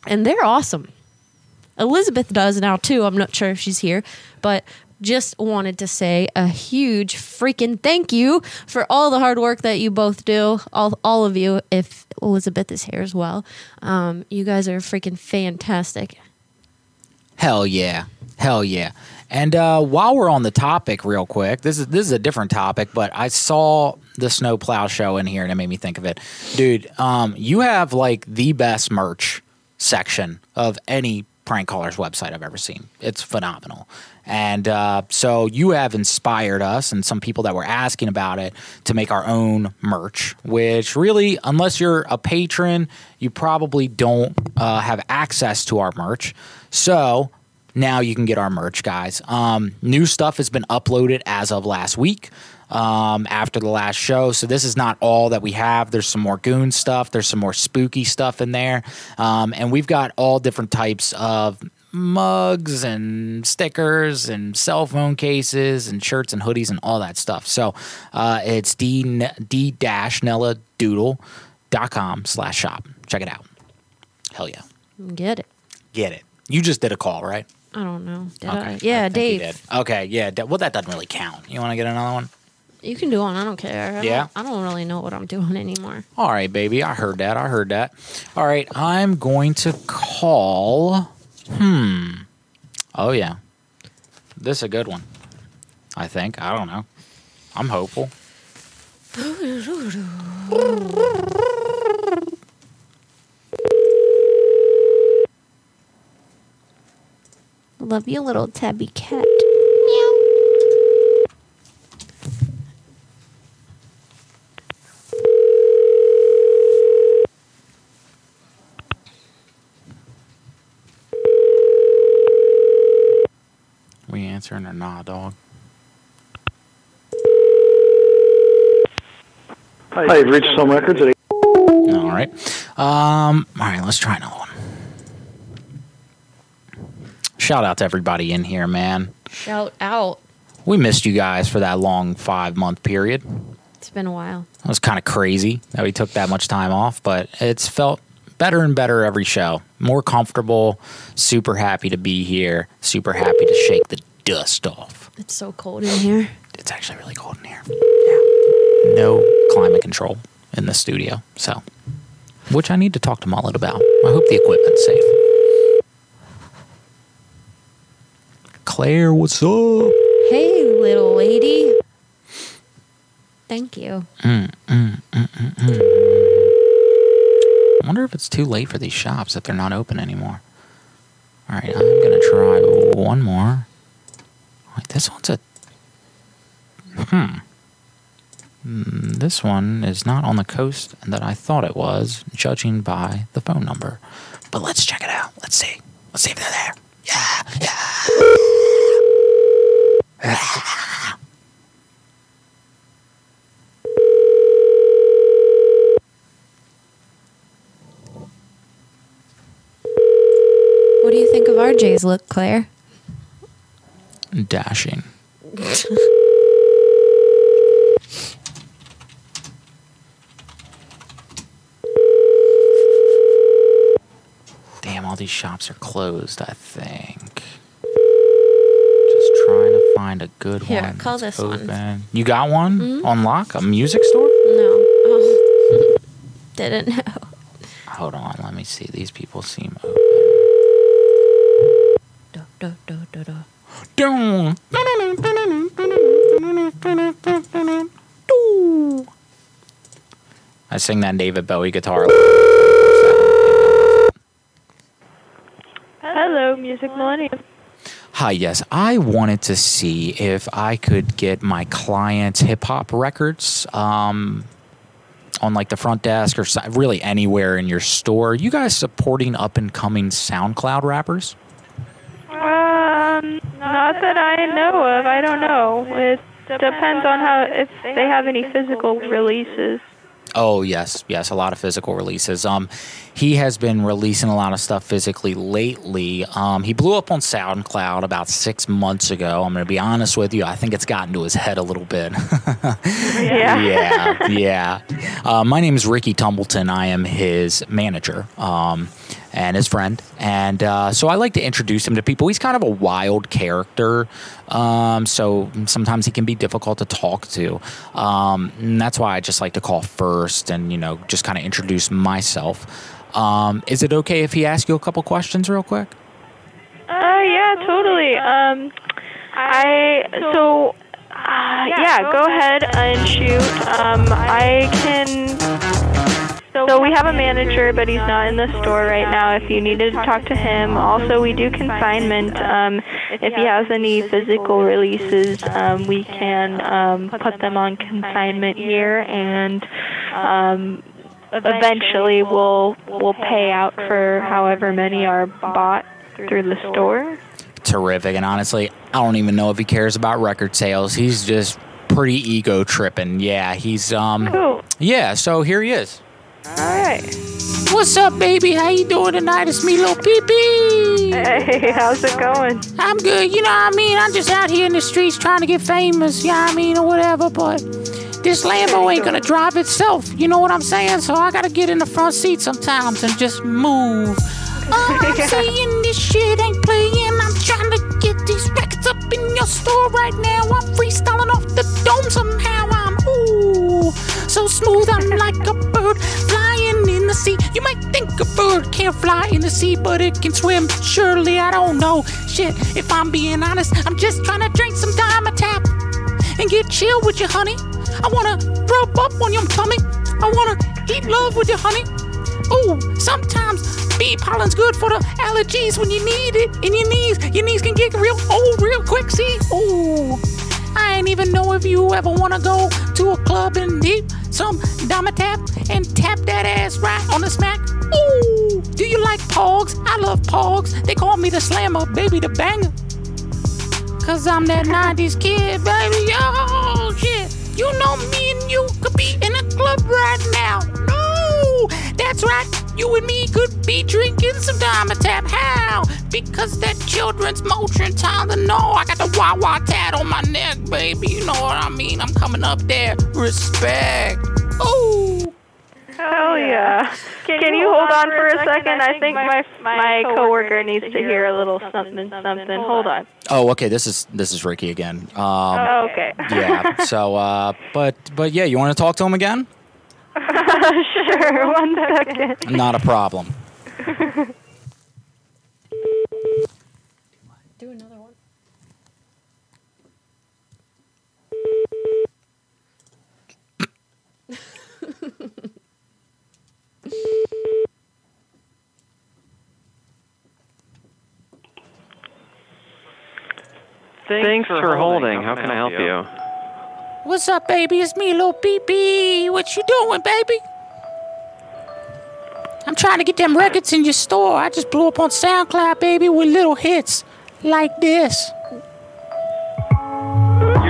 and they're awesome. Elizabeth does now too. I'm not sure if she's here, but just wanted to say a huge freaking thank you for all the hard work that you both do. All, all of you, if Elizabeth is here as well. Um, you guys are freaking fantastic. Hell yeah. Hell yeah. And uh, while we're on the topic, real quick, this is this is a different topic, but I saw the snowplow show in here and it made me think of it. Dude, um, you have like the best merch section of any prank caller's website I've ever seen. It's phenomenal. And uh, so you have inspired us and some people that were asking about it to make our own merch, which really, unless you're a patron, you probably don't uh, have access to our merch. So now you can get our merch, guys. Um, new stuff has been uploaded as of last week. Um, after the last show. So this is not all that we have. There's some more goon stuff. There's some more spooky stuff in there. Um, and we've got all different types of mugs and stickers and cell phone cases and shirts and hoodies and all that stuff. So uh, it's d d dash nella doodle dot com slash shop. Check it out. Hell yeah. Get it. Get it. You just did a call, right? I don't know. Did Okay, I? Yeah, I Dave. Okay, yeah. Well, that doesn't really count. You want to get another one? You can do one. I don't care. I don't- Yeah? I don't really know what I'm doing anymore. All right, baby. I heard that. I heard that. All right. I'm going to call. Hmm. Oh, yeah. This is a good one. I think. I don't know. I'm hopeful. Love you, little tabby cat. We answering or nah, dog? Hi, you've reached Some Records at All right. Um. All right. Let's try another one. Shout out to everybody in here, man. Shout out. We missed you guys for that long five month period. It's been a while. It was kind of crazy that we took that much time off, but it's felt better and better every show. More comfortable. Super happy to be here. Super happy to shake the dust off. It's so cold in here. It's actually really cold in here. Yeah. No climate control in the studio. So, which I need to talk to Mullet about. I hope the equipment's safe. Claire, what's up? Hey, little lady. Thank you. Mm, mm, mm, mm, mm. I wonder if it's too late for these shops if they're not open anymore. All right, I'm gonna try one more. This one's a. Hmm. Mm, This one is not on the coast that I thought it was, judging by the phone number. But let's check it out. Let's see. Let's see if they're there. Yeah, yeah. What do you think of RJ's look, Claire? Dashing. Damn, all these shops are closed, I think. Just trying to find a good one. Here, one. call this one. open. You got one Mhm. on lock? A music store? No. Oh. [laughs] Didn't know. Hold on, let me see. These people seem open. Do, do, do, do. Dun. I sing that David Bowie guitar. Hello, Music Millennium. Hi, yes. I wanted to see if I could get my clients' hip hop records um, on like the front desk or really anywhere in your store. You guys supporting up and coming SoundCloud rappers? Not that I know of. I don't know. It depends on how if they have any physical releases. Oh yes, yes, a lot of physical releases. Um, he has been releasing a lot of stuff physically lately. Um, he blew up on SoundCloud about six months ago. I'm going to be honest with you. I think it's gotten to his head a little bit. [laughs] Yeah. yeah, yeah. Uh, my name is Ricky Tumbleton. I am his manager. Um, and his friend. And uh, so I like to introduce him to people. He's kind of a wild character. Um, so sometimes he can be difficult to talk to. Um, and that's why I just like to call first and, you know, just kind of introduce myself. Um, is it okay if he asks you a couple questions real quick? Uh, yeah, totally. Um, I so uh, yeah, go ahead and shoot. Um, I can. So we have a manager, but he's not in the store right now. If you needed to talk to him, also we do consignment. Um, if he has any physical releases, um, we can um, put them on consignment here, and um, eventually we'll we'll pay out for however many are bought through the store. Terrific. And honestly, I don't even know if he cares about record sales. He's just pretty ego tripping. Yeah, he's um Cool. Yeah, so here he is. All right. What's up, baby? How you doing tonight? It's me, little pee Hey, how's it going? I'm good. You know what I mean? I'm just out here in the streets trying to get famous. You know what I mean, or whatever. But this Lambo ain't gonna drive itself. You know what I'm saying? So I gotta get in the front seat sometimes and just move. [laughs] Oh, I'm saying this shit ain't playing. I'm trying to get these records up in your store right now. I'm freestyling off the dome somehow. Ooh so smooth. I'm like a bird flying in the sea. You might think a bird can't fly in the sea, but it can swim. Surely I don't know. Shit, if I'm being honest, I'm just trying to drink some time tap and get chill with you, honey. I wanna rub up on your tummy. I wanna eat love with you, honey. Ooh, sometimes bee pollen's good for the allergies when you need it in your knees. Your knees can get real old real quick, see? Ooh. I ain't even know if you ever wanna go to a club and dip some dama tap and tap that ass right on the smack. Ooh, do you like pogs? I love pogs. They call me the slammer, baby, the banger. Cause I'm that 90s kid, baby. Oh, shit. You know me and you could be in a club right now. No, that's right. You and me could be drinking some Dama Tap. How? Because that children's Motrin Tylenol. I got the Wawa tat on my neck, baby. You know what I mean? I'm coming up there. Respect. Ooh. Hell yeah. Can, you hold on for a second? I think my my coworker needs to hear a little something something. Hold on. Oh, okay. This is this is Ricky again. Um, Oh, okay. yeah. So, uh, but but yeah, you want to talk to him again? [laughs] sure. One second. Not a problem. Do another one. Thanks for holding. How can I help you? What's up, baby? It's me, little pee What you doing, baby? I'm trying to get them records in your store. I just blew up on SoundCloud, baby, with little hits like this.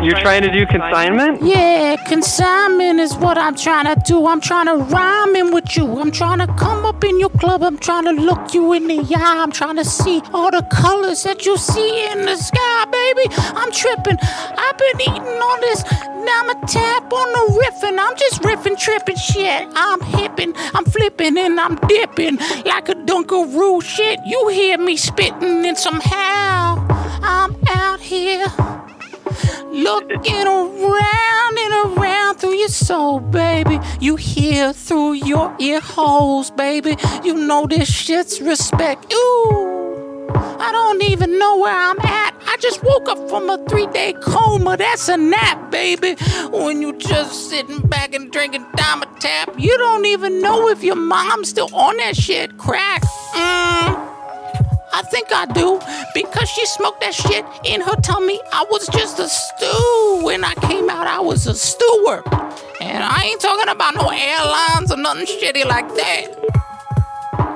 You're trying to do consignment? Yeah, consignment is what I'm trying to do. I'm trying to rhyme in with you. I'm trying to come up in your club. I'm trying to look you in the eye. I'm trying to see all the colors that you see in the sky, baby. I'm tripping. I've been eating all this Nama tap on the riffing. I'm just riffing, tripping shit. I'm hipping, I'm flipping, and I'm dipping like a Dunkaroo shit. You hear me spitting, and somehow I'm out here. Looking around and around through your soul, baby. You hear through your ear holes, baby. You know this shit's respect. Ooh, I don't even know where I'm at. I just woke up from a three day coma. That's a nap, baby. When you just sitting back and drinking Dama Tap, you don't even know if your mom's still on that shit. Crack. Mm. I think I do because she smoked that shit in her tummy. I was just a stew. When I came out, I was a steward. And I ain't talking about no airlines or nothing shitty like that.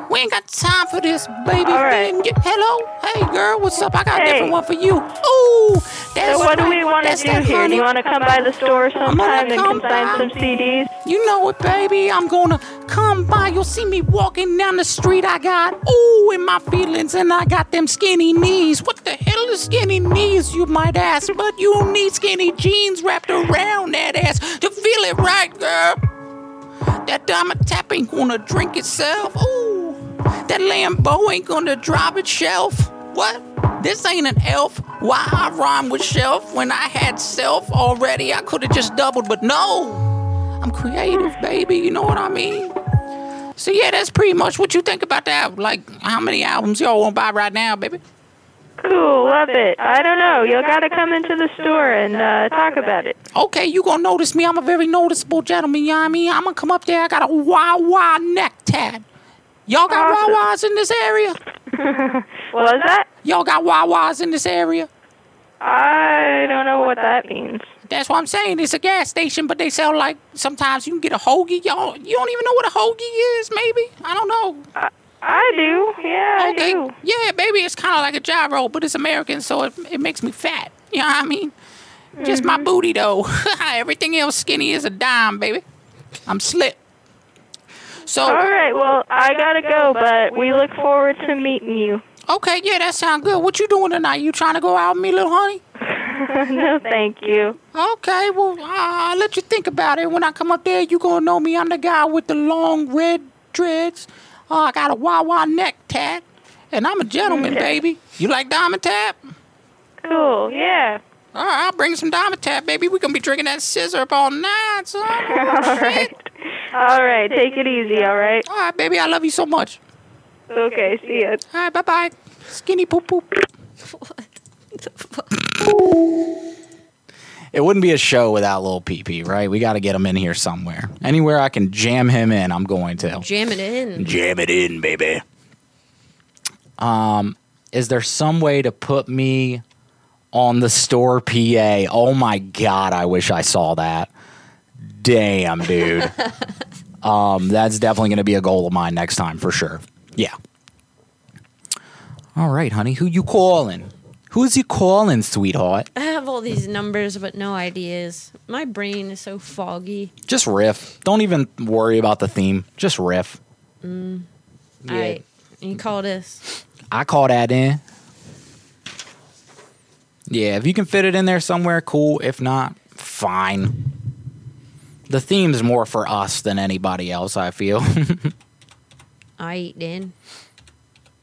We ain't got time for this, baby. All right. Get- Hello? Hey, girl, what's up? I got a different one for you. Ooh, So what do we want to That's do that here? Honey. you want to come by the store I'm gonna sometime and come consign by. some CDs? You know it, baby. I'm gonna come by. You'll see me walking down the street. I got ooh in my feelings, and I got them skinny knees. What the hell is skinny knees, you might ask? But you need skinny jeans wrapped around that ass to feel it right, girl. That diamond tap ain't gonna drink itself. Ooh, that Lambo ain't gonna drive itself. What? This ain't an elf. Why I rhyme with shelf when I had self already? I could have just doubled, but no. I'm creative, baby. You know what I mean? So yeah, that's pretty much what you think about that. Like, how many albums y'all want to buy right now, baby? Cool, love it. I don't know. You'll gotta come into the store and uh, talk about it. Okay, you gonna notice me. I'm a very noticeable gentleman. You know what I mean? I'm gonna come up there. I got a Wawa neck tat. Y'all got uh-huh. Wawas in this area? [laughs] what was that? Y'all got Wawas in this area? I don't know what that means. That's what I'm saying. It's a gas station, but they sell like sometimes you can get a hoagie. Y'all, you don't even know what a hoagie is? Maybe I don't know. I do. Yeah, I okay. do. Yeah, baby, it's kind of like a gyro, but it's American, so it, it makes me fat. [laughs] You know what I mean? Just my mm-hmm. booty though. [laughs] Everything else skinny is a dime, baby. I'm slit. So All right. Well, I gotta go, but we look forward to meeting you. Okay, yeah, that sounds good. What you doing tonight? You trying to go out with me, little honey? [laughs] no, thank you. Okay, well, I'll let you think about it. When I come up there, you gonna know me. I'm the guy with the long red dreads. Uh, I got a Wawa neck tat, and I'm a gentleman, baby. You like diamond tap? Cool. Yeah. All right, I'll bring some diamond tap, baby. We gonna be drinking that scissor up all night, son. [laughs] all right. All right. Take it easy. All right. All right, baby. I love you so much. Okay. See ya. All right, bye bye. Skinny poop poop. [laughs] It wouldn't be a show without Lil PP, right? We got to get him in here somewhere. Anywhere I can jam him in, I'm going to. Jam it in. Jam it in, baby. Um, is there some way to put me on the store PA? Oh my god, I wish I saw that. Damn, dude. [laughs] um, that's definitely going to be a goal of mine next time for sure. Yeah. All right, honey, who you calling? Who's you calling, sweetheart? I have all these numbers, but no ideas. My brain is so foggy. Just riff. Don't even worry about the theme. Just riff. Mm. Yeah. All right. You call this. I call that in. Yeah, if you can fit it in there somewhere, cool. If not, fine. The theme's more for us than anybody else, I feel. [laughs] I eat then.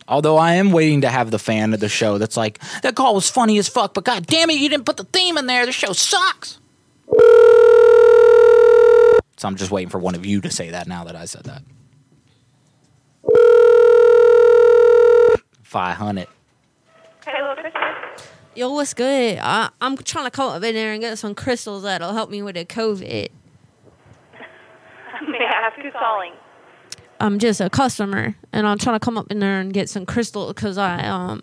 Although I am waiting to have the fan of the show that's like, that call was funny as fuck, but god damn it, you didn't put the theme in there. The show sucks. So I'm just waiting for one of you to say that now that I said that. 500. Hello, Christmas. Yo, what's good? I, I'm trying to come up in there and get some crystals that'll help me with the COVID. May I ask who's calling? I'm just a customer, and I'm trying to come up in there and get some crystal because I, um,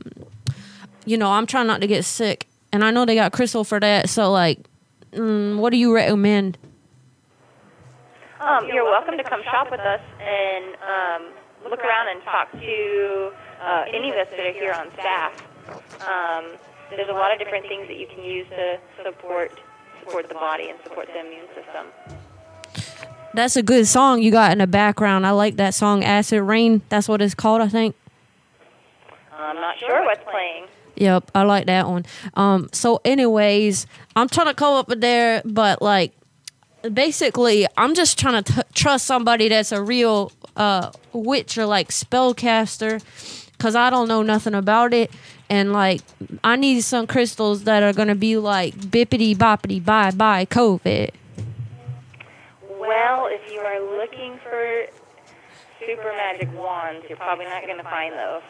you know, I'm trying not to get sick, and I know they got crystal for that. So, like, mm, what do you recommend? Um, you're welcome to come shop with us and um, look around and talk to uh, any of us that are here on staff. Um, there's a lot of different things that you can use to support support the body and support the immune system. That's a good song you got in the background. I like that song, Acid Rain. That's what it's called, I think. I'm not sure what's playing. Yep, I like that one. Um, so, anyways, I'm trying to come up with there, but like, basically, I'm just trying to t- trust somebody that's a real uh witch or like spellcaster, cause I don't know nothing about it, and like, I need some crystals that are gonna be like bippity boppity bye bye COVID. Well, if you are looking for super magic wands, you're probably not going to find those.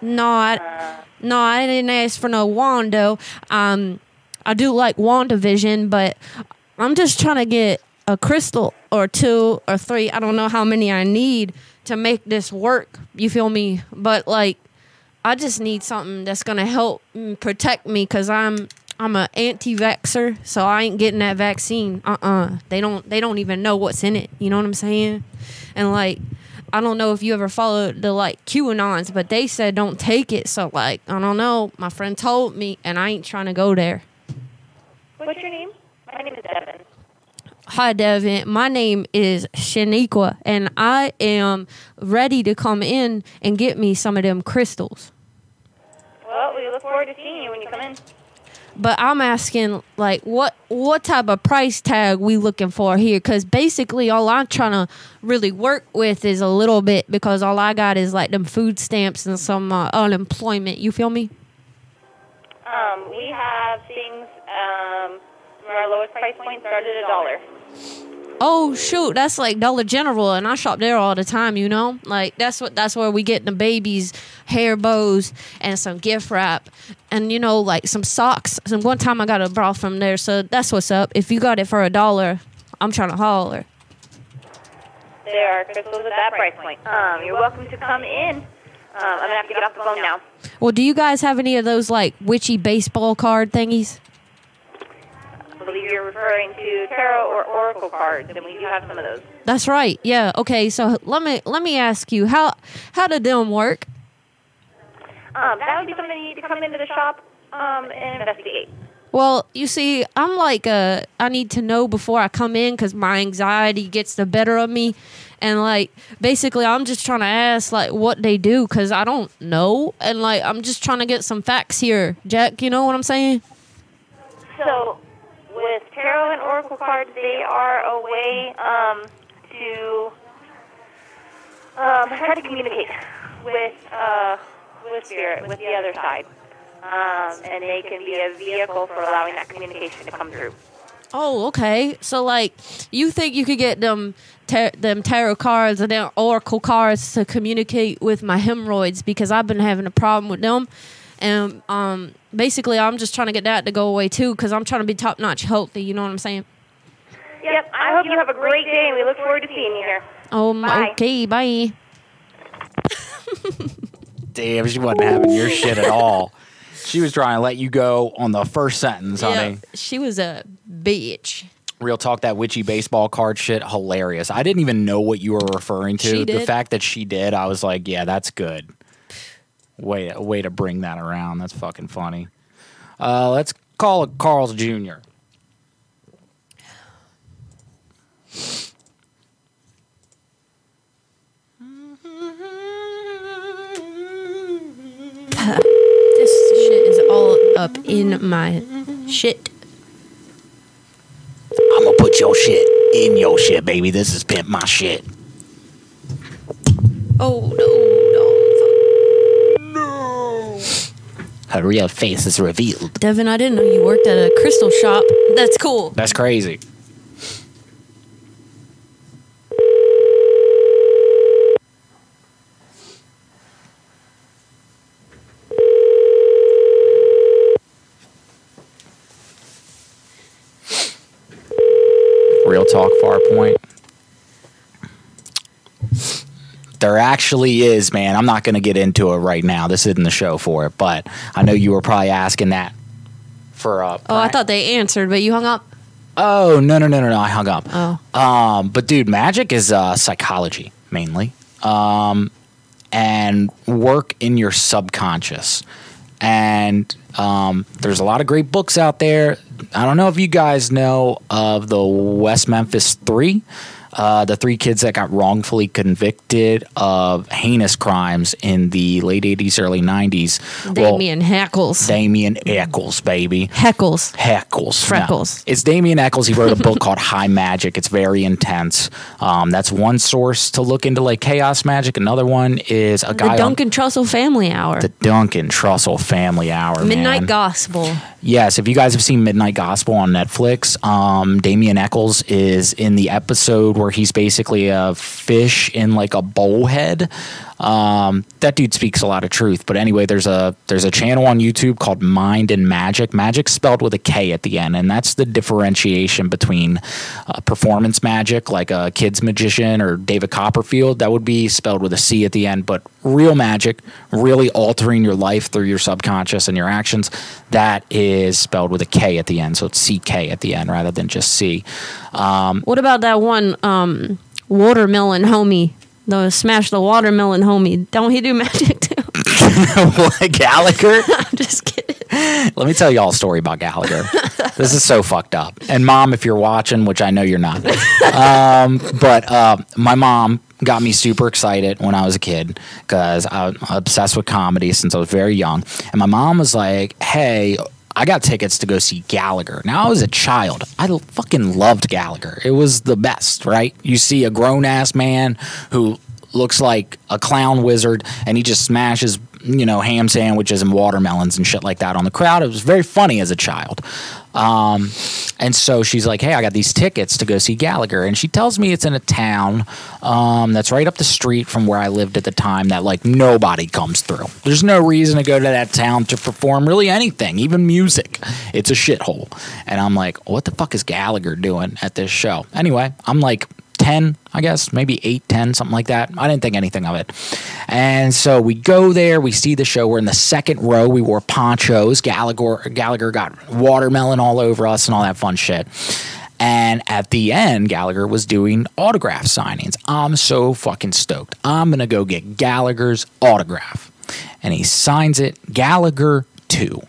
No, I, no, I didn't ask for no Wando. Um, I do like WandaVision, but I'm just trying to get a crystal or two or three. I don't know how many I need to make this work. You feel me? But like, I just need something that's gonna help protect me because I'm I'm a anti-vaxxer, so I ain't getting that vaccine. Uh-uh. They don't they don't even know what's in it. You know what I'm saying? And like, I don't know if you ever followed the like QAnons, but they said don't take it. So like I don't know. My friend told me, and I ain't trying to go there. What's your name? My name is Devin. Hi, Devin. My name is Shaniqua, and I am ready to come in and get me some of them crystals. Well, we look forward to seeing you when you come in. But I'm asking, like, what what type of price tag we looking for here? Because basically, all I'm trying to really work with is a little bit because all I got is like them food stamps and some uh, unemployment. You feel me? Um, we have things. Um, our lowest price point started at a dollar. Oh shoot, that's like Dollar General, and I shop there all the time. You know, like that's what that's where we get the babies' hair bows and some gift wrap, and you know, like some socks. Some one time I got a bra from there, so that's what's up. If you got it for a dollar, I'm trying to holler. There are crystals at that price point. Um, you're welcome to come in. Um, I'm gonna have to get off the phone now. Well, do you guys have any of those like witchy baseball card thingies? I believe you're referring to tarot or oracle cards, and we do have some of those. That's right. Yeah. Okay. So let me let me ask you how how did them work? Um, that would be something you need to come into the shop um, and investigate. Well, you see, I'm like uh I need to know before I come in because my anxiety gets the better of me, and like basically I'm just trying to ask like what they do because I don't know, and like I'm just trying to get some facts here, Jack. You know what I'm saying? So, with tarot and oracle cards, they are a way um, to um, try to communicate with uh, with spirit, with the other side, um, and they can be a vehicle for allowing that communication to come through. Oh, okay. So like, you think you could get them tar- them tarot cards and them oracle cards to communicate with my hemorrhoids because I've been having a problem with them, and um, basically I'm just trying to get that to go away too because I'm trying to be top notch healthy. You know what I'm saying? Yep. I hope you have a great day, and we look forward to seeing you here. Um, Bye. okay, bye. Damn, she wasn't having your shit at all. [laughs] She was trying to let you go on the first sentence, Yeah, honey. she was a bitch. Real talk, that witchy baseball card shit, hilarious. I didn't even know what you were referring to. She did? The fact that she did, I was like, yeah, that's good. Way, way to bring that around. That's fucking funny. Uh, let's call it Carl's Jr. [laughs] this shit is all up in my shit. I'm gonna put your shit in your shit, baby. This is pimp my shit. Oh no, no. Her real face is revealed. Devin, I didn't know you worked at a crystal shop. That's cool. That's crazy. Real talk, far point. There actually is, man. I'm not going to get into it right now. This isn't the show for it, but I know you were probably asking that for uh, Oh, I thought they answered, but you hung up. Oh no no no no no! I hung up. Oh. Um, but dude, magic is uh, psychology mainly, um, and work in your subconscious. And um, there's a lot of great books out there. I don't know if you guys know of the West Memphis Three. Uh, the three kids that got wrongfully convicted of heinous crimes in the late 80s, early 90s. Damien Heckles. Damien Echols, baby. Heckles. Heckles. Freckles. No. It's Damien Echols. He wrote a book [laughs] called High Magick. It's very intense. Um, that's one source to look into like chaos magic. Another one is a The guy on Duncan Trussell Family Hour. the Duncan Trussell Family Hour. Midnight man. Gospel. Yes, if you guys have seen Midnight Gospel on Netflix, um, Damien Echols is in the episode where he's basically a fish in like a bowl head. Um, that dude speaks a lot of truth. But anyway, there's a there's a channel on YouTube called Mind and Magic. Magic spelled with a K at the end, and that's the differentiation between uh, performance magic, like a kid's magician or David Copperfield. That would be spelled with a C at the end. But real magic, really altering your life through your subconscious and your actions, that is spelled with a K at the end. So it's C K at the end rather than just C. Um, What about that one um, watermelon homie the smash the watermelon homie. Don't he do magic too? [laughs] [laughs] Gallagher? [laughs] I'm just kidding. Let me tell you all a story about Gallagher. this is so fucked up. And mom, if you're watching, which I know you're not, um, but uh, my mom got me super excited when I was a kid because I'm obsessed with comedy since I was very young. And my mom was like, "Hey." I got tickets to go see Gallagher. Now I was a child. I fucking loved Gallagher. It was the best, right? You see a grown ass man who looks like a clown wizard and he just smashes you know ham sandwiches and watermelons and shit like that on the crowd it was very funny as a child um, and so she's like hey i got these tickets to go see gallagher. And she tells me it's in a town um, that's right up the street from where i lived at the time that like nobody comes through. There's no reason to go to that town to perform really anything even music. It's a shithole. And i'm like what the fuck is gallagher doing at this show? Anyway i'm like 10, I guess, maybe 8, 10, something like that. I didn't think anything of it. And so we go there, we see the show. We're in the second row. We wore ponchos. Gallagher, Gallagher got watermelon all over us and all that fun shit. And at the end, Gallagher was doing autograph signings. I'm so fucking stoked. I'm going to go get Gallagher's autograph. And he signs it Gallagher 2.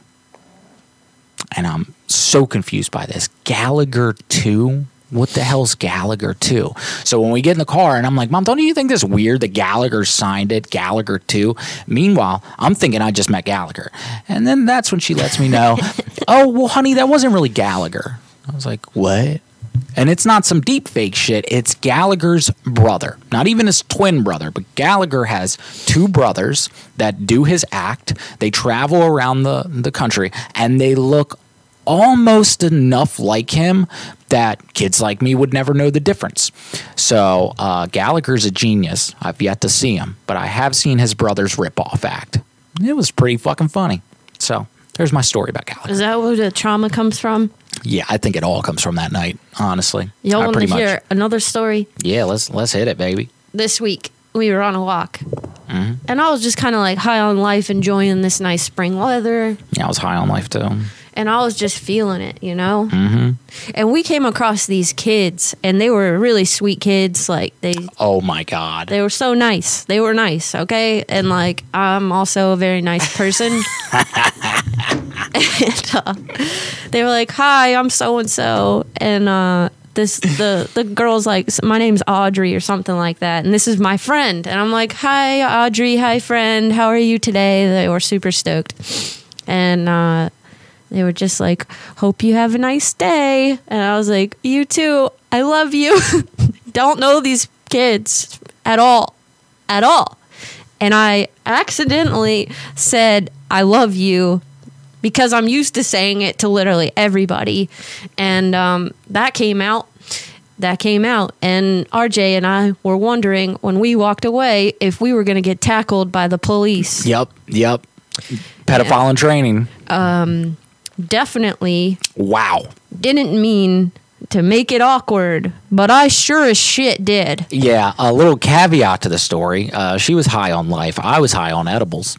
And I'm so confused by this. Gallagher 2? What the hell's Gallagher 2? So when we get in the car and I'm like, Mom, don't you think this weird that Gallagher signed it, Gallagher 2? Meanwhile, I'm thinking I just met Gallagher. And then that's when she lets me know, [laughs] oh, well, honey, that wasn't really Gallagher. I was like, what? And it's not some deep fake shit. It's Gallagher's brother. Not even his twin brother, but Gallagher has two brothers that do his act. They travel around the, the country and they look almost enough like him that kids like me would never know the difference. So uh, Gallagher's a genius. I've yet to see him, but I have seen his brother's ripoff act. It was pretty fucking funny. So there's my story about Gallagher. Is that where the trauma comes from? Yeah, I think it all comes from that night. Honestly, Y'all want to pretty much- hear another story? Yeah, let's let's hit it, baby. This week we were on a walk, hmm and I was just kind of like high on life, enjoying this nice spring weather, Yeah, I was high on life too. And I was just feeling it, you know. hmm And we came across these kids, and they were really sweet kids. Like they, Oh my god. they were so nice. They were nice, okay. And like I'm also a very nice person. [laughs] [laughs] and uh, they were like, "Hi, I'm so and so," and uh, this the the girl's like, "My name's Audrey" or something like that, and this is my friend, and I'm like, "Hi, Audrey. Hi, friend. How are you today?" They were super stoked, and. uh they were just like, "Hope you have a nice day," and I was like, "You too. I love you." [laughs] Don't know these kids at all, at all, and I accidentally said, "I love you." Because I'm used to saying it to literally everybody, and um, that came out. That came out, and RJ and I were wondering when we walked away if we were going to get tackled by the police. Yep, yep. Pedophile in training. Um, definitely Wow. didn't mean to make it awkward, but I sure as shit did. Yeah, a little caveat to the story. Uh, she was high on life. I was high on edibles,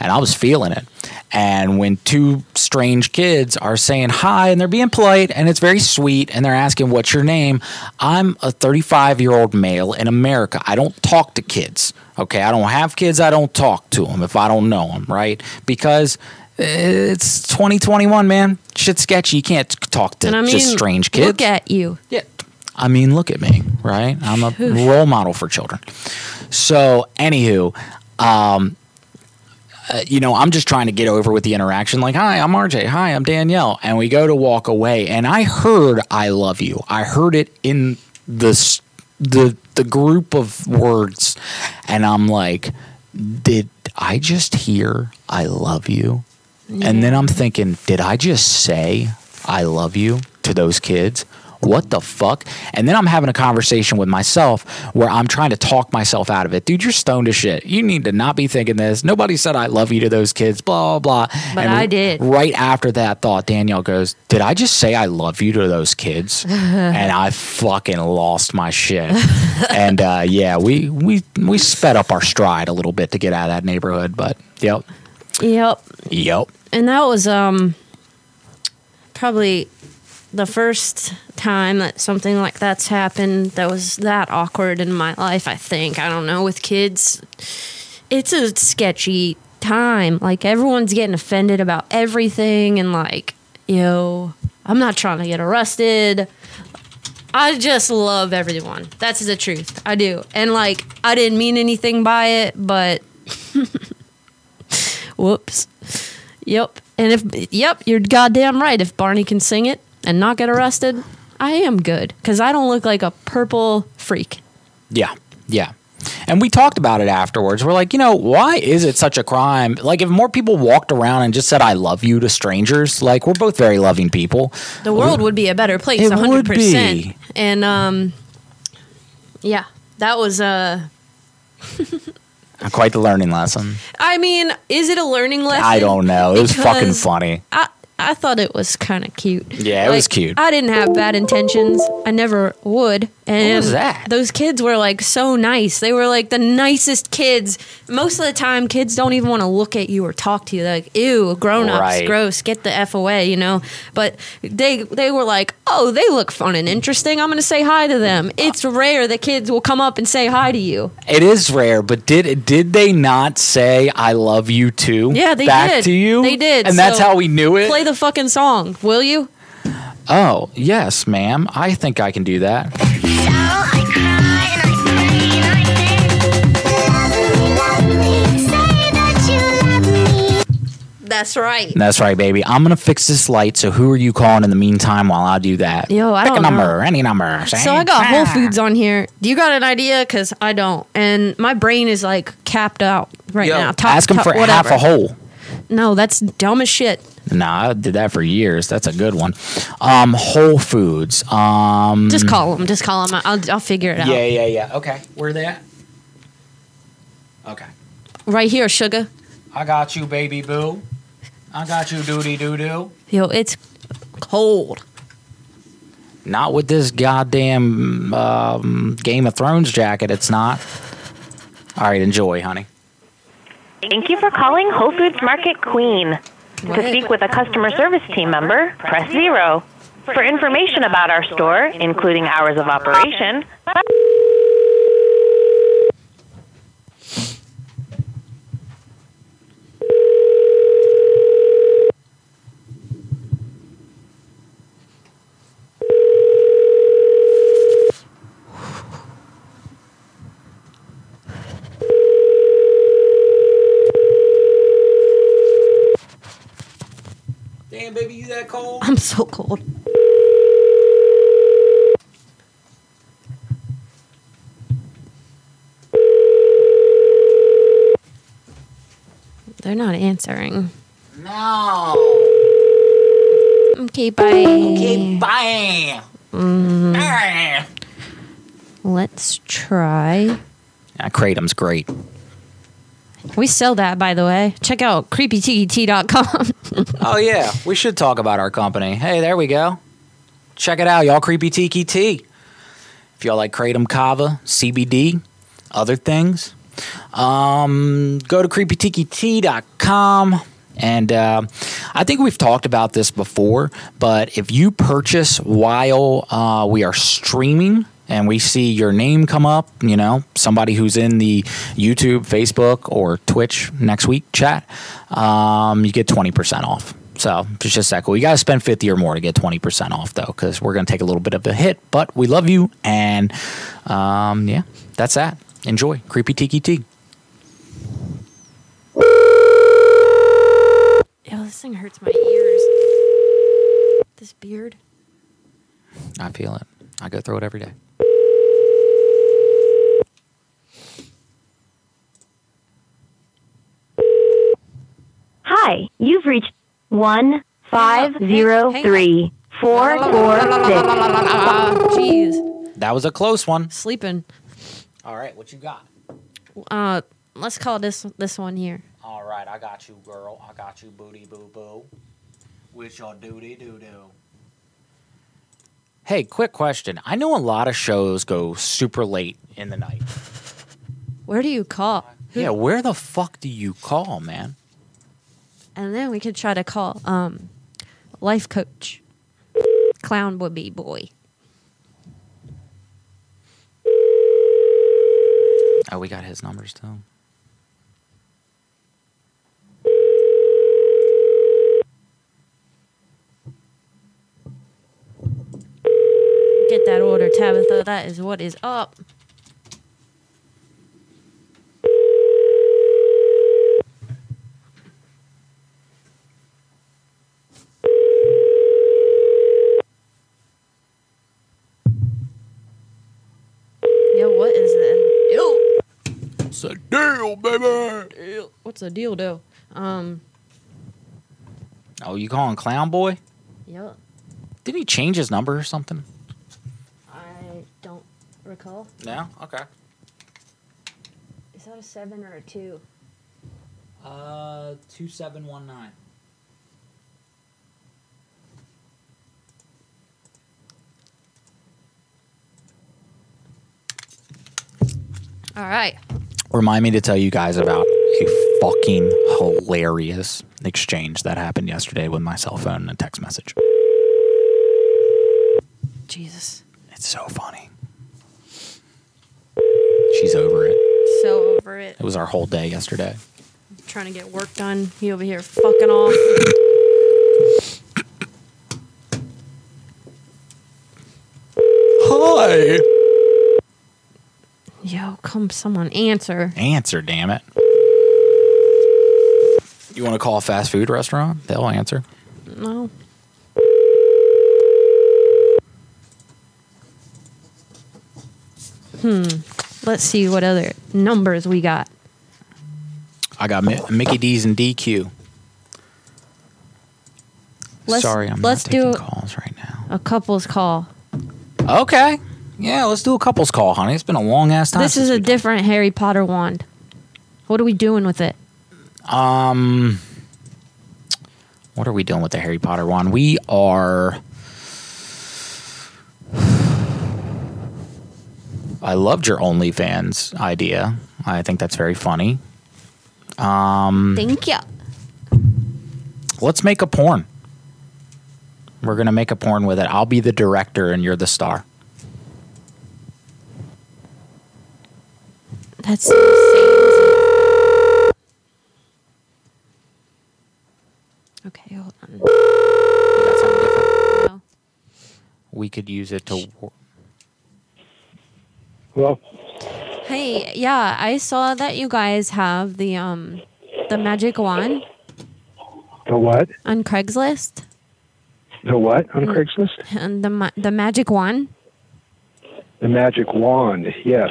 and I was feeling it. And when two strange kids are saying hi and they're being polite and it's very sweet and they're asking, What's your name? I'm a 35 year old male in America. I don't talk to kids. Okay. I don't have kids. I don't talk to them if I don't know them, right? Because it's 2021, man. Shit's sketchy. You can't talk to I mean, just strange kids. look at you. Yeah. I mean, look at me, right? I'm a role model for children. So, anywho, um, uh, you know, I'm just trying to get over with the interaction. Like, hi, I'm RJ. Hi, I'm Danielle. And we go to walk away, and I heard "I love you." I heard it in the the the group of words, and I'm like, did I just hear "I love you"? And then I'm thinking, did I just say I love you to those kids? What the fuck? And then I'm having a conversation with myself where I'm trying to talk myself out of it. Dude, you're stoned to shit. You need to not be thinking this. Nobody said I love you to those kids, blah, blah, blah. But And I did. Right after that thought, Danielle goes, Did I just say I love you to those kids? [laughs] and I fucking lost my shit. and uh, yeah, we, we, we sped up our stride a little bit to get out of that neighborhood, but yep. Yep. Yep. And that was um probably the first time that something like that's happened that was that awkward in my life, I think. I don't know, with kids, it's a sketchy time. Like everyone's getting offended about everything and like, yo, I'm not trying to get arrested. I just love everyone. That's the truth. I do. And like I didn't mean anything by it, but [laughs] whoops. Yep. And if yep, you're goddamn right. If Barney can sing it and not get arrested, I am good cuz I don't look like a purple freak. Yeah, yeah. And we talked about it afterwards. We're like, you know, why is it such a crime? Like, if more people walked around and just said "I love you" to strangers, like we're both very loving people. The world would be a better place It 100%. would be. And um yeah, that was uh [laughs] Quite the learning lesson. I mean, is it a learning lesson? I don't know. It was fucking funny. I I thought it was kind of cute. Yeah, it was cute. I didn't have bad intentions. I never would. And was that? those kids were like so nice. They were like the nicest kids. Most of the time, kids don't even want to look at you or talk to you. They're like, ew, grown ups, Right. gross, get the f away, you know. But they they were like, oh, they look fun and interesting. I'm gonna say hi to them. It's rare that kids will come up and say hi to you. It is rare, but did did they not say "I love you" too? Yeah, they back did. to you. They did. and that's how we knew it. Play the fucking song, will you? Oh yes, ma'am. I think I can do that. That's right. That's right, baby. I'm gonna fix this light. So who are you calling in the meantime while I do that? Yo, I Pick don't a number, know. any number. So I got Whole Foods on here. Do you got an idea? Cause I don't, and my brain is like capped out right Yo, now. Top- ask him top- for half a hole. No, that's dumb as shit. Nah, I did that for years. That's a good one. Um, Whole Foods. Um, Just call them. Just call them. I'll, I'll figure it out. Yeah, yeah, yeah. Okay, where they at? Okay, Right here, sugar. I got you, baby boo. I got you, doody doo doo. Yo, it's cold. Not with this goddamn um, Game of Thrones jacket. It's not. All right, enjoy, honey. Thank you for calling Whole Foods Market Queen. To speak with a customer service team member, press zero. For information about our store, including hours of operation, Damn, baby, you that cold? I'm so cold. They're not answering. No. Okay, bye. Okay, bye. Mm, let's try. Yeah, Kratom's great. We sell that, by the way. Check out creepytiki.com. [laughs] [laughs] Oh yeah, we should talk about our company. Hey, there we go. Check it out, y'all. Creepy Tiki Tea. If y'all like kratom kava, CBD, other things, um, go to creepytikitea.com. And uh, I think we've talked about this before, but if you purchase while uh, we are streaming and we see your name come up, you know, somebody who's in the YouTube, Facebook, or Twitch next week chat, um, you get 20% off. So it's just that cool. You got to spend 50 or more to get 20% off, though, because we're going to take a little bit of a hit, but we love you. And um, yeah, that's that. Enjoy. Creepy Tiki Tea. Yo, this thing hurts my ears. This beard. I feel it. I go through it every day. Hi, you've reached one five zero three four four six. Jeez. That was a close one. Sleeping. All right, what you got? Uh, let's call this this one here. All right, I got you, girl. I got you, booty boo boo. With your duty doo doo. Hey, quick question. I know a lot of shows go super late in the night. Where do you call? Yeah, where the fuck do you call, man? And then we could try to call um life coach. Clown would be Boy. Oh, we got his numbers too. Get that order, Tabitha. That is what is up. Yo, what is that? Yo, It's a deal, baby. what's the deal, though? Um, Oh, you calling Clown Boy? yeah, Didn't he change his number or something? I don't recall. No. Okay. Is that a seven or a two? Uh, two seven one nine. All right. Remind me to tell you guys about a fucking hilarious exchange that happened yesterday with my cell phone and a text message. Jesus. It's so funny. She's over it. So over it. It was our whole day yesterday. Trying to get work done. He over here fucking off. Hi. Yo, come someone answer. Answer, damn it. You want to call a fast food restaurant? They'll answer. No. Hmm. Let's see what other numbers we got. I got Mi- Mickey D's and DQ. Let's, Sorry, I'm let's not taking do calls right now. a couple's call. Okay. Yeah, let's do a couples call, honey. It's been a long ass time. This is a different Harry Potter wand. What are we doing with it? Um, what are we doing with the Harry Potter wand? We are. [sighs] I loved your OnlyFans idea. I think that's very funny. Um, Thank you. let's make a porn. We're gonna make a porn with it. I'll be the director and you're the star. That's insane. Okay, hold on. That's something different. No. We could use it to. wor- Well, Hey, yeah, I saw that you guys have the um the magic wand the what? on Craigslist The what on Craigslist? and the ma- the magic wand. The magic wand. Yes.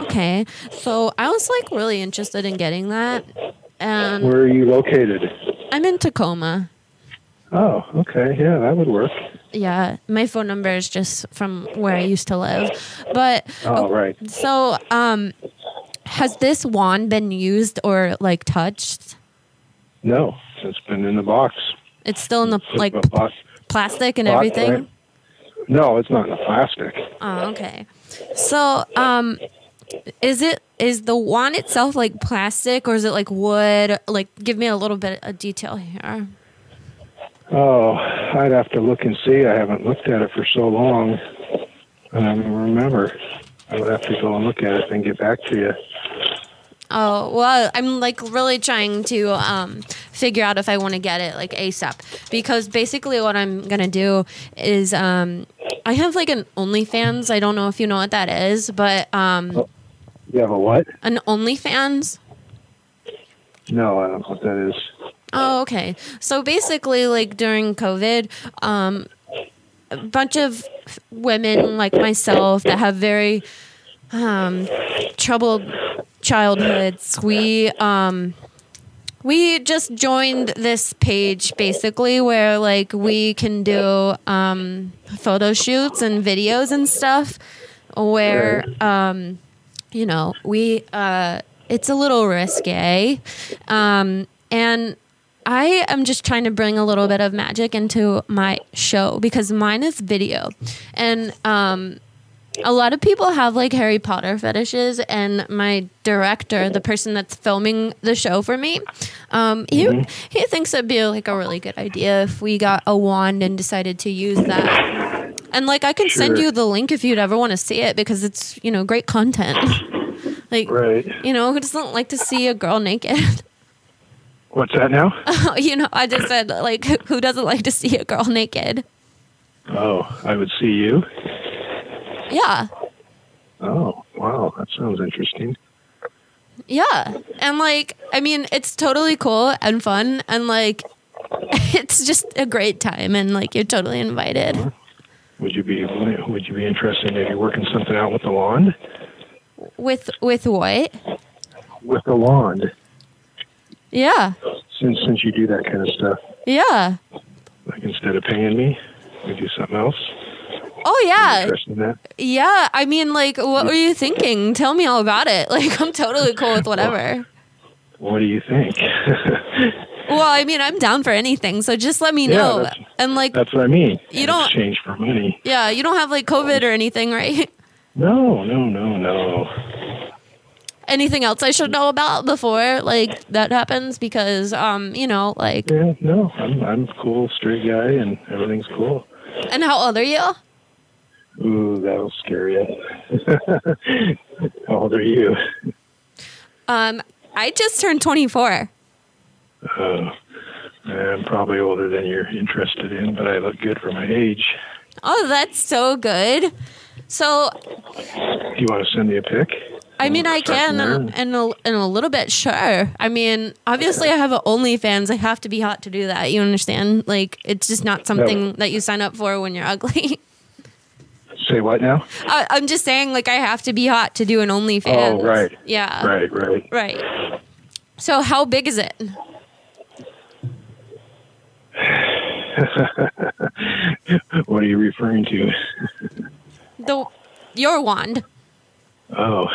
Okay, so I was like really interested in getting that, and Where are you located? I'm in Tacoma. Oh, okay. Yeah, that would work. Yeah, my phone number is just from where I used to live, but Oh, right. So, um, has this wand been used or like touched? No, it's been in the box. It's still in the like A box. plastic and box, everything. right? No, it's not in the plastic. Oh, okay. So, um, is it is the wand itself like plastic or is it like wood? Like, give me a little bit of detail here. Oh, I'd have to look and see. I haven't looked at it for so long. I don't remember. I would have to go and look at it and get back to you. Oh well, I'm like really trying to um, figure out if I want to get it like ASAP because basically what I'm gonna do is um, I have like an OnlyFans. I don't know if you know what that is, but um, You have a what? an OnlyFans. No, I don't know what that is. Oh, okay. So basically, like during COVID, um, a bunch of women like myself that have very um, troubled childhoods, we um, we just joined this page basically where like we can do um, photo shoots and videos and stuff where um, you know we uh, it's a little risque um, and I am just trying to bring a little bit of magic into my show because mine is video. And um, a lot of people have like Harry Potter fetishes, and my director, the person that's filming the show for me, um, he Mhm. he thinks it'd be like a really good idea if we got a wand and decided to use that. And like, I can send you the link if you'd ever want to see it because it's you know great content. [laughs] like, Right. you know, who doesn't like to see a girl naked? [laughs] What's that now? [laughs] you know, I just said like, who doesn't like to see a girl naked? Oh, I would see you. Yeah. Oh, wow, that sounds interesting. Yeah. And like, I mean, it's totally cool and fun and like it's just a great time and like you're totally invited. Uh-huh. Would you be Would you be interested in maybe working something out with the wand? With with what? With the wand, Yeah. since since you do that kind of stuff, Yeah. like instead of paying me, we do something else. Oh yeah. Interested in that? Yeah. I mean like what were you thinking? Tell me all about it. [laughs] Like I'm totally cool with whatever. What do you think? [laughs] Well, I mean, I'm down for anything. So just let me know. And like That's what I mean. You don't- exchange for money. yeah, you don't have like COVID or anything, right? No, no, no, no. Anything else I should know about before like that happens because um, you know, like Yeah, no. I'm I'm cool straight guy, and everything's cool. and how old are you? Ooh, that'll scare you. [laughs] How old are you? Um, I just turned 24. Uh, I'm probably older than you're interested in, but I look good for my age. Oh, that's so good. So, you want to send me a pic? I mean, I can in, in, a, in a little bit, sure. I mean, obviously, I have an OnlyFans. I have to be hot to do that. You understand? Like, it's just not something that you sign up for when you're ugly. [laughs] Say what now? I, I'm just saying, like, I have to be hot to do an OnlyFans. Oh, right. Yeah. Right, right. Right. So, how big is it? [laughs] what are you referring to? The your wand. Oh,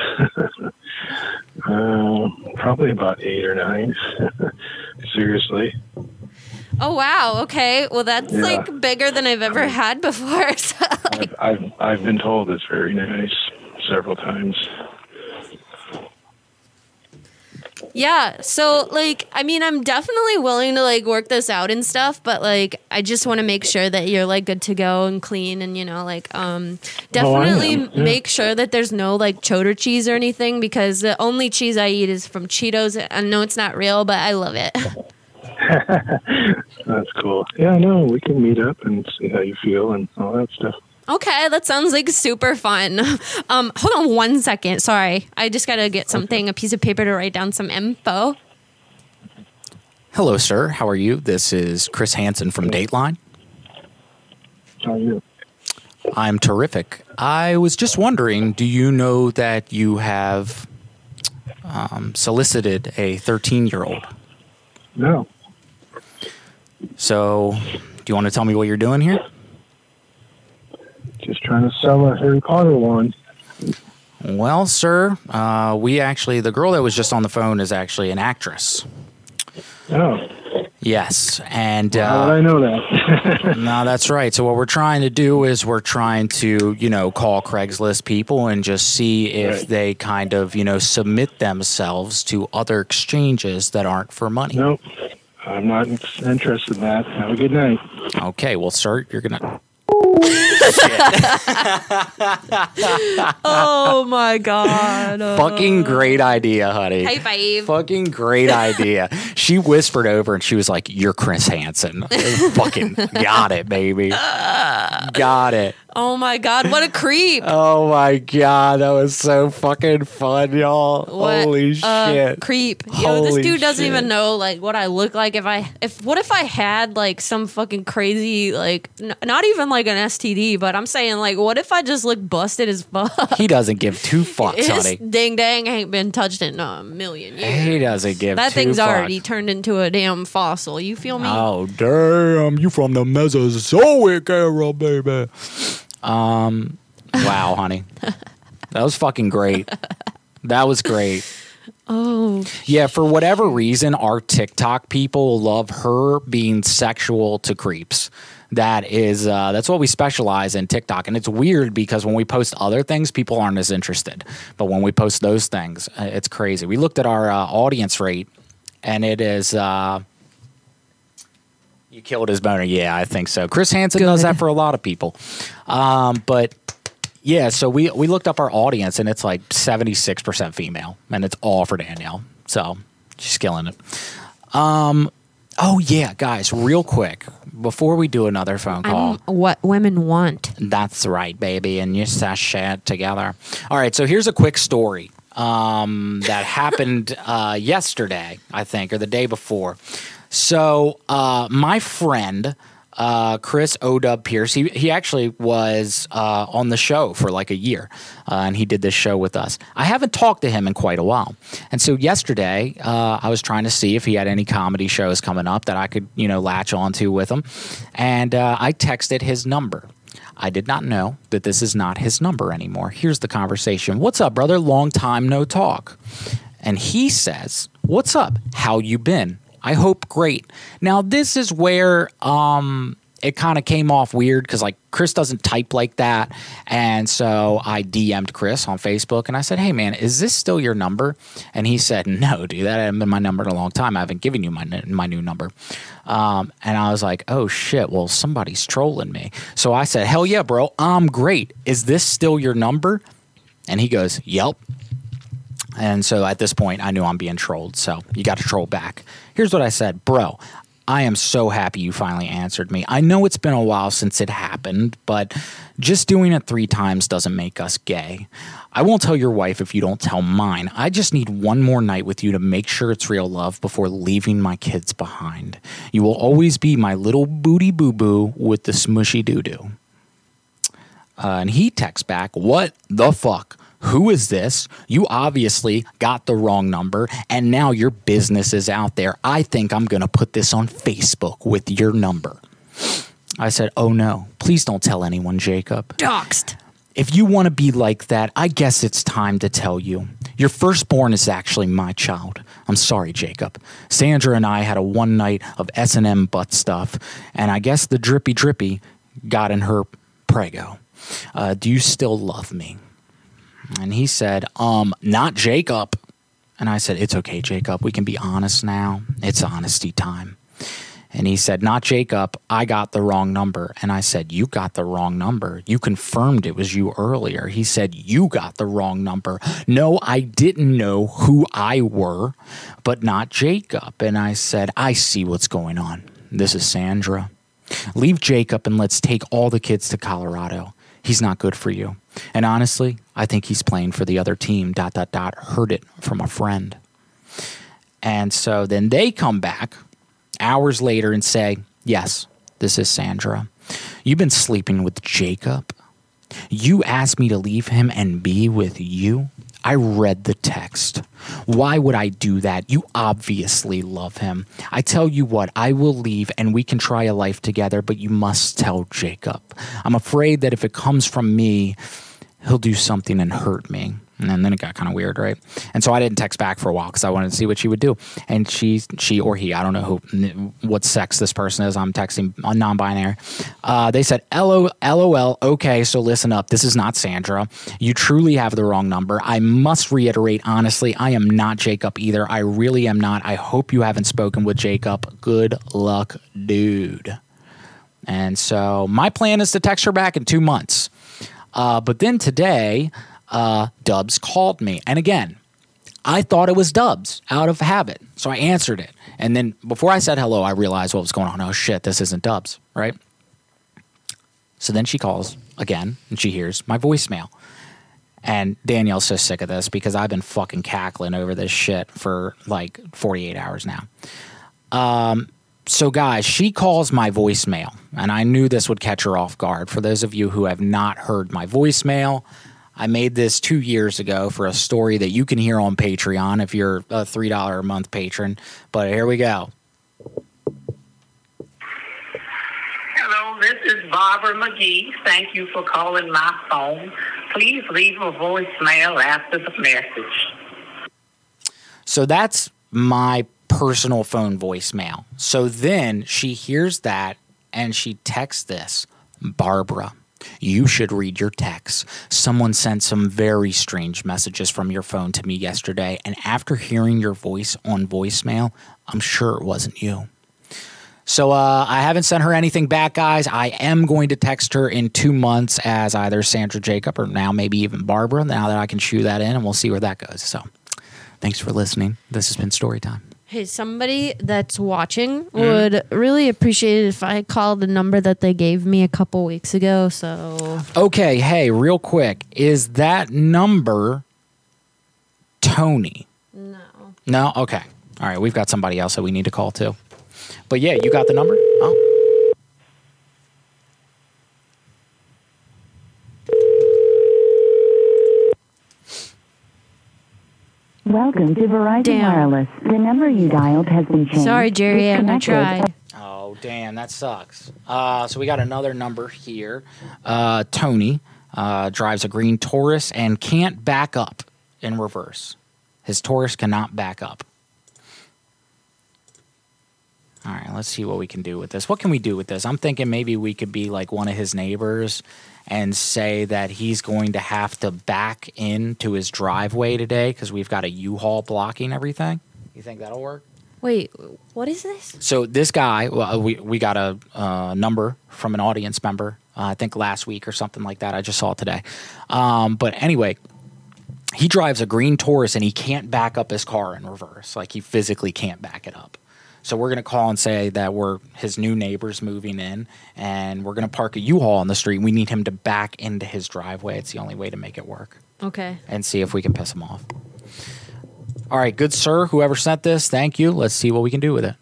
uh, [laughs] probably about eight or nine. [laughs] Seriously. Oh wow. Okay. Well, that's Yeah. like bigger than I've ever had before. So, I've, I've I've been told it's very nice several times. Yeah. So like I mean I'm definitely willing to like work this out and stuff, but like I just want to make sure that you're like good to go and clean and you know like um Oh, definitely am, yeah. make sure that there's no like cheddar cheese or anything because the only cheese I eat is from Cheetos. I know it's not real, but I love it. [laughs] [laughs] That's cool. Yeah, no, we can meet up and see how you feel and all that stuff. Okay, that sounds like super fun. [laughs] Um hold on one second. Sorry. I just got to get something, a piece of paper to write down some info. Hello, sir. How are you? This is Chris Hansen from Dateline. How are you? I'm terrific. I was just wondering do you know that you have um, solicited a 13 year old? No. So, do you want to tell me what you're doing here? Just trying to sell a Harry Potter wand. Well, sir, uh, we actually, the girl that was just on the phone is actually an actress. Oh. Yes. And uh, I know that? [laughs] no, that's right. So what we're trying to do is we're trying to, you know, call Craigslist people and just see if Right. they kind of, you know, submit themselves to other exchanges that aren't for money. Nope. I'm not interested in that. Have a good night. Okay, well, sir, you're gonna. Oh my god. Fucking great idea, honey. High five. Fucking great idea. She whispered over and she was like, "You're Chris Hansen." Fucking got it, baby. Got it. Oh my god, what a creep. Oh my god, that was so fucking fun, y'all. What Holy shit. creep. Yo, this Holy dude doesn't shit. even know like what I look like if I if what if I had like some fucking crazy like n- not even like an STD, but I'm saying like what if I just look busted as fuck? He doesn't give two [laughs] fucks, honey. ding dang ain't been touched in a million years. He doesn't give that two thing's fucks. already turned into a damn fossil. You feel me? Oh damn! You from the Mesozoic era, baby. Um, wow, [laughs] honey, that was fucking great. That was great. Oh, Yeah, for whatever reason, our TikTok people love her being sexual to creeps. That is uh, that's what we specialize in TikTok, and it's weird because when we post other things, people aren't as interested, but when we post those things, uh, it's crazy. We looked at our uh, audience rate, and it is. Uh, you killed his boner. Yeah, I think so. Chris Hansen does that for a lot of people. Um, but yeah, so we we looked up our audience and it's like 76% female and it's all for Danielle. So she's killing it. Um oh yeah, guys, real quick before we do another phone call. I'm what women want. That's right, baby, and you sash it together. All right, so here's a quick story um, that [laughs] happened uh, yesterday, I think, or the day before. So uh, my friend. Uh, Chris Odub Pierce. He he actually was uh, on the show for like a year, uh, and he did this show with us. I haven't talked to him in quite a while, and so yesterday uh, I was trying to see if he had any comedy shows coming up that I could you know latch onto with him, and uh, I texted his number. I did not know that this is not his number anymore. Here's the conversation. What's up, brother? Long time no talk. And he says, "What's up? How you been? I hope great." Now, this is where um it kind of came off weird because like Chris doesn't type like that, and so I DM'd Chris on Facebook and I said, "Hey man, is this still your number?" And he said, "No, dude, that hasn't been my number in a long time. I haven't given you my my new number." Um, and I was like, "Oh shit, well somebody's trolling me." So I said, "Hell yeah, bro, I'm great. Is this still your number?" And he goes, "Yep." And so at this point, I knew I'm being trolled. So you got to troll back. Here's what I said, bro. I am so happy you finally answered me. I know it's been a while since it happened, but just doing it three times doesn't make us gay. I won't tell your wife if you don't tell mine. I just need one more night with you to make sure it's real love before leaving my kids behind. You will always be my little booty boo boo with the smushy doo doo. Uh, and he texts back, What the fuck? Who is this? You obviously got the wrong number, and now your business is out there. I think I'm going to put this on Facebook with your number. I said, Oh no, please don't tell anyone, Jacob. Doxed. If you want to be like that, I guess it's time to tell you. Your firstborn is actually my child. I'm sorry, Jacob. Sandra and I had a one night of S&M butt stuff, and I guess the drippy drippy got in her prego. Uh, do you still love me? And he said, um, not Jacob. And I said, it's okay, Jacob. We can be honest now. It's honesty time. And he said, Not Jacob. I got the wrong number. And I said, You got the wrong number. You confirmed it was you earlier. He said, You got the wrong number. No, I didn't know who I were, but not Jacob. And I said, I see what's going on. This is Sandra. Leave Jacob and let's take all the kids to Colorado. He's not good for you. And honestly, I think he's playing for the other team. Dot, dot, dot. Heard it from a friend. And so then they come back hours later and say, Yes, this is Sandra. You've been sleeping with Jacob. You asked me to leave him and be with you. I read the text. Why would I do that? You obviously love him. I tell you what, I will leave and we can try a life together, but you must tell Jacob. I'm afraid that if it comes from me, he'll do something and hurt me. And then it got kind of weird, right? And so I didn't text back for a while because I wanted to see what she would do. And she, she or he, I don't know who, what sex this person is. I'm texting a non-binary. Uh, they said, "LO, LOL. Okay, so listen up. This is not Sandra. You truly have the wrong number. I must reiterate, honestly, I am not Jacob either. I really am not. I hope you haven't spoken with Jacob. Good luck, dude." And so my plan is to text her back in two months. Uh, but then today, uh, Dubs called me. And again, I thought it was Dubs out of habit. So I answered it. And then before I said hello, I realized what was going on. Oh shit, this isn't Dubs, right? So then she calls again and she hears my voicemail. And Danielle's so sick of this because I've been fucking cackling over this shit for like 48 hours now. Um, so, guys, she calls my voicemail, and I knew this would catch her off guard. For those of you who have not heard my voicemail, I made this two years ago for a story that you can hear on Patreon if you're a $3 a month patron. But here we go. Hello, this is Barbara McGee. Thank you for calling my phone. Please leave a voicemail after the message. So that's my personal phone voicemail. So then she hears that and she texts this Barbara, you should read your texts. Someone sent some very strange messages from your phone to me yesterday, and after hearing your voice on voicemail, I'm sure it wasn't you. So uh, I haven't sent her anything back, guys. I am going to text her in two months as either Sandra Jacob or now maybe even Barbara. Now that I can shoe that in, and we'll see where that goes. So, thanks for listening. This has been story time. Hey, somebody that's watching Mm-hmm. would really appreciate it if I called the number that they gave me a couple weeks ago. So Okay, hey, real quick, is that number Tony? no. No. Okay. All right, we've got somebody else that we need to call too. But yeah, you got the number. Oh. Welcome to Verizon Damn. Wireless. The number you dialed has been changed. Sorry, Jerry Ann, I Disconnected. tried. Oh, damn, that sucks. Uh, so we got another number here. Uh, Tony uh, drives a green Taurus and can't back up in reverse. His Taurus cannot back up. All right, let's see what we can do with this. What can we do with this? I'm thinking maybe we could be like one of his neighbors and say that he's going to have to back into his driveway today because we've got a U-Haul blocking everything. You think that'll work? Wait, what is this? So this guy, well, we we got a uh, number from an audience member. Uh, I think last week or something like that. I just saw it today. Um, but anyway, he drives a green Taurus and he can't back up his car in reverse. Like he physically can't back it up. So we're gonna call and say that we're his new neighbors moving in, and we're gonna park a U-Haul on the street. We need him to back into his driveway. It's the only way to make it work, Okay. and see if we can piss him off. All right, good sir. Whoever sent this, thank you. Let's see what we can do with it.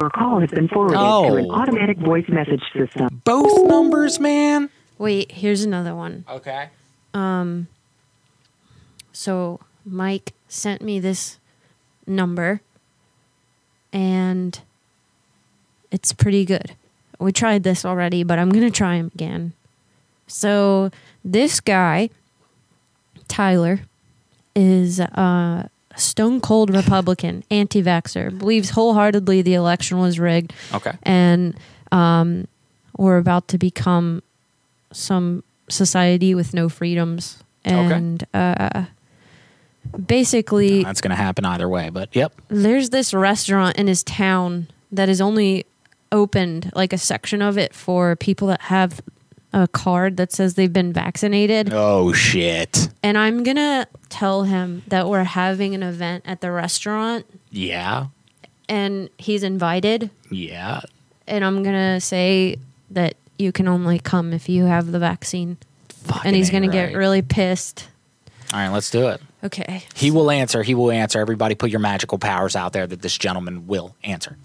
Your call has been forwarded to an Oh. automatic voice message system. Both numbers, man. Wait, here's another one. Okay. Um so Mike sent me this number and it's pretty good. We tried this already, but I'm going to try him again. So this guy Tyler is uh, a stone cold Republican, anti vaxxer, believes wholeheartedly the election was rigged. Okay. And um, we're about to become some society with no freedoms. And uh, basically, That's going to happen either way, but yep. there's this restaurant in his town that is only opened like a section of it for people that have a card that says they've been vaccinated. Oh shit. And I'm going to tell him that we're having an event at the restaurant Yeah. and he's invited. Yeah. And I'm going to say that you can only come if you have the vaccine. and he's going to get really pissed. All right, let's do it. Okay. He will answer. He will answer. Everybody put your magical powers out there that this gentleman will answer.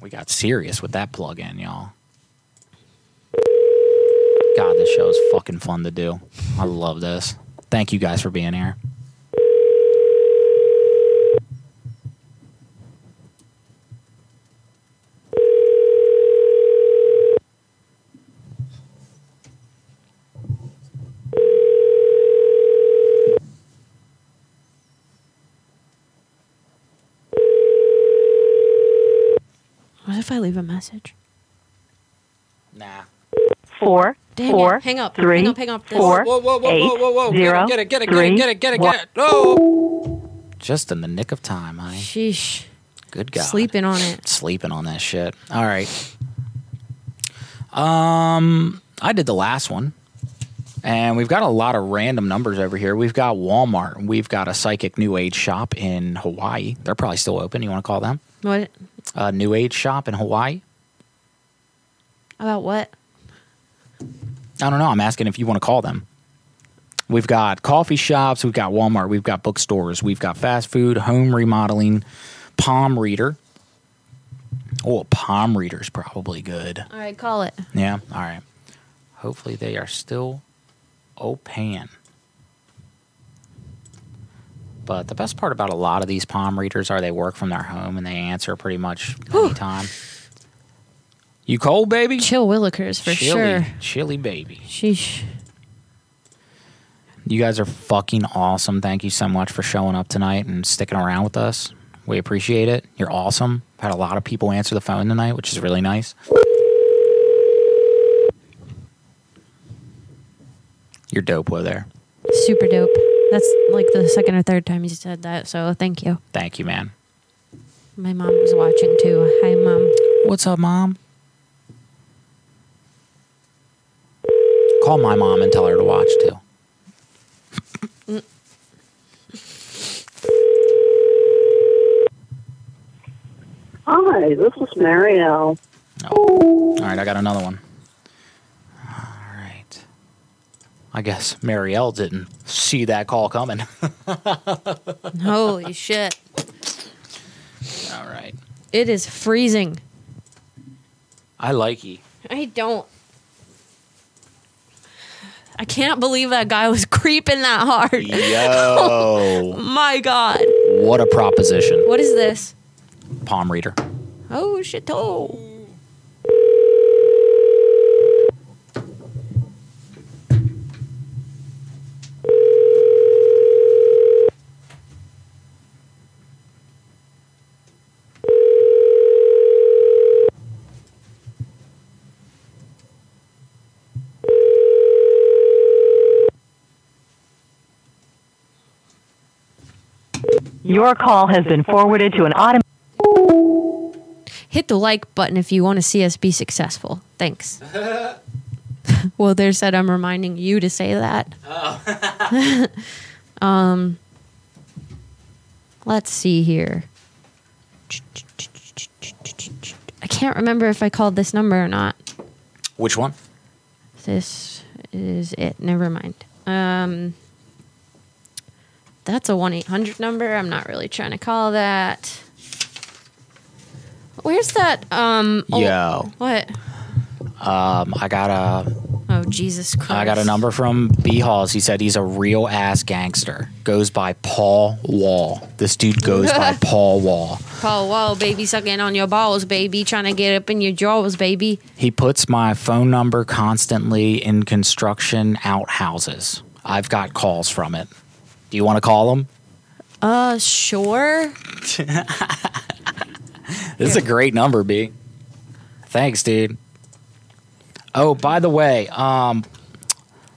We got serious with that plug in, y'all. God, this show is fucking fun to do. I love this. Thank you guys for being here. If I leave a message? Nah. Four, Dang four, it. Hang up. three, hang up. Hang up. This. four, Whoa, whoa, whoa, eight, whoa, whoa, whoa. zero, Get it, get it, get three, it, get it, get it, get it. Oh. Just in the nick of time, honey. Sheesh. Good God. Sleeping on it. Sleeping on that shit. All right. Um, I did the last one. And we've got a lot of random numbers over here. We've got Walmart. We've got a psychic new age shop in Hawaii. They're probably still open. You want to call them? What? A new age shop in Hawaii? About what? I don't know. I'm asking if you want to call them. We've got coffee shops, we've got Walmart, we've got bookstores, we've got fast food, home remodeling, palm reader. Oh, palm reader's probably good. All right, call it. Yeah, all right. Hopefully they are still open. But the best part about a lot of these palm readers are they work from their home and they answer pretty much anytime. You cold, baby? Chill Willikers for chilly, sure. Chilly, baby. Sheesh. You guys are fucking awesome. Thank you so much for showing up tonight and sticking around with us. We appreciate it. You're awesome. I've Had a lot of people answer the phone tonight, which is really nice. You're dope there. Super dope. That's like the second or third time you said that, so thank you. Thank you, man. My mom was watching too. Hi, mom. What's up, mom? Call my mom and tell her to watch too. Hi, this is Marielle. Oh. All right, I got another one. All right. I guess Marielle didn't see that call coming. [laughs] Holy shit. All right. It is freezing. I like you. I don't. I can't believe that guy was [laughs] creeping that hard. Yo. [laughs] My God. What a proposition. What is this? Palm reader. Oh, shit. Oh. Your call has been forwarded to an automatic. Hit the like button if you want to see us be successful. Thanks. [laughs] well, there said I'm reminding you to say that. Oh. [laughs] um, let's see here. I can't remember if I called this number or not. Which one? This is it. Never mind. Um, that's a 1 800 number. I'm not really trying to call that. Where's that? Um, oh, Yo. What? Um, I got a Oh, Jesus Christ. I got a number from B Halls. He said he's a real ass gangster. Goes by Paul Wall. This dude goes by [laughs] Paul Wall. Paul Wall, baby, sucking on your balls, baby, trying to get up in your jaws, baby. He puts my phone number constantly in construction outhouses. I've got calls from it. Do you want to call him? Uh, sure. This is a great number, B. Thanks, dude. Oh, by the way, um,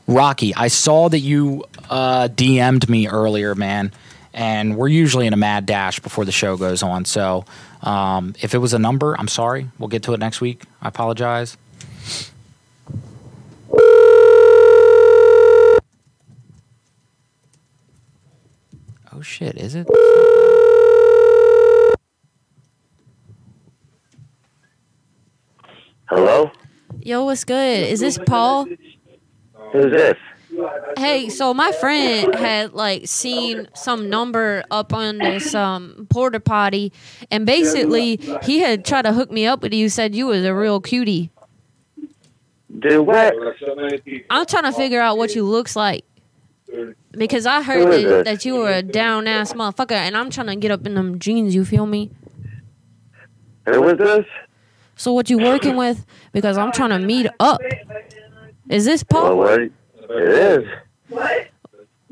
Rocky, I saw that you uh, DM'd me earlier, man, and we're usually in a mad dash before the show goes on. So, um, if it was a number, I'm sorry. We'll get to it next week. I apologize. Oh shit, is it? Hello? Yo, what's good? Is this Paul? Who's this? Hey, so my friend had like seen some number up on this um porta potty, and basically he had tried to hook me up with you. Said you was a real cutie. Do what? I'm trying to figure out what you looks like because I heard that, that you were a down ass motherfucker, and I'm trying to get up in them jeans. You feel me? Who is this? So what you working with? Because I'm trying to meet up. Is this Paul? It is. What?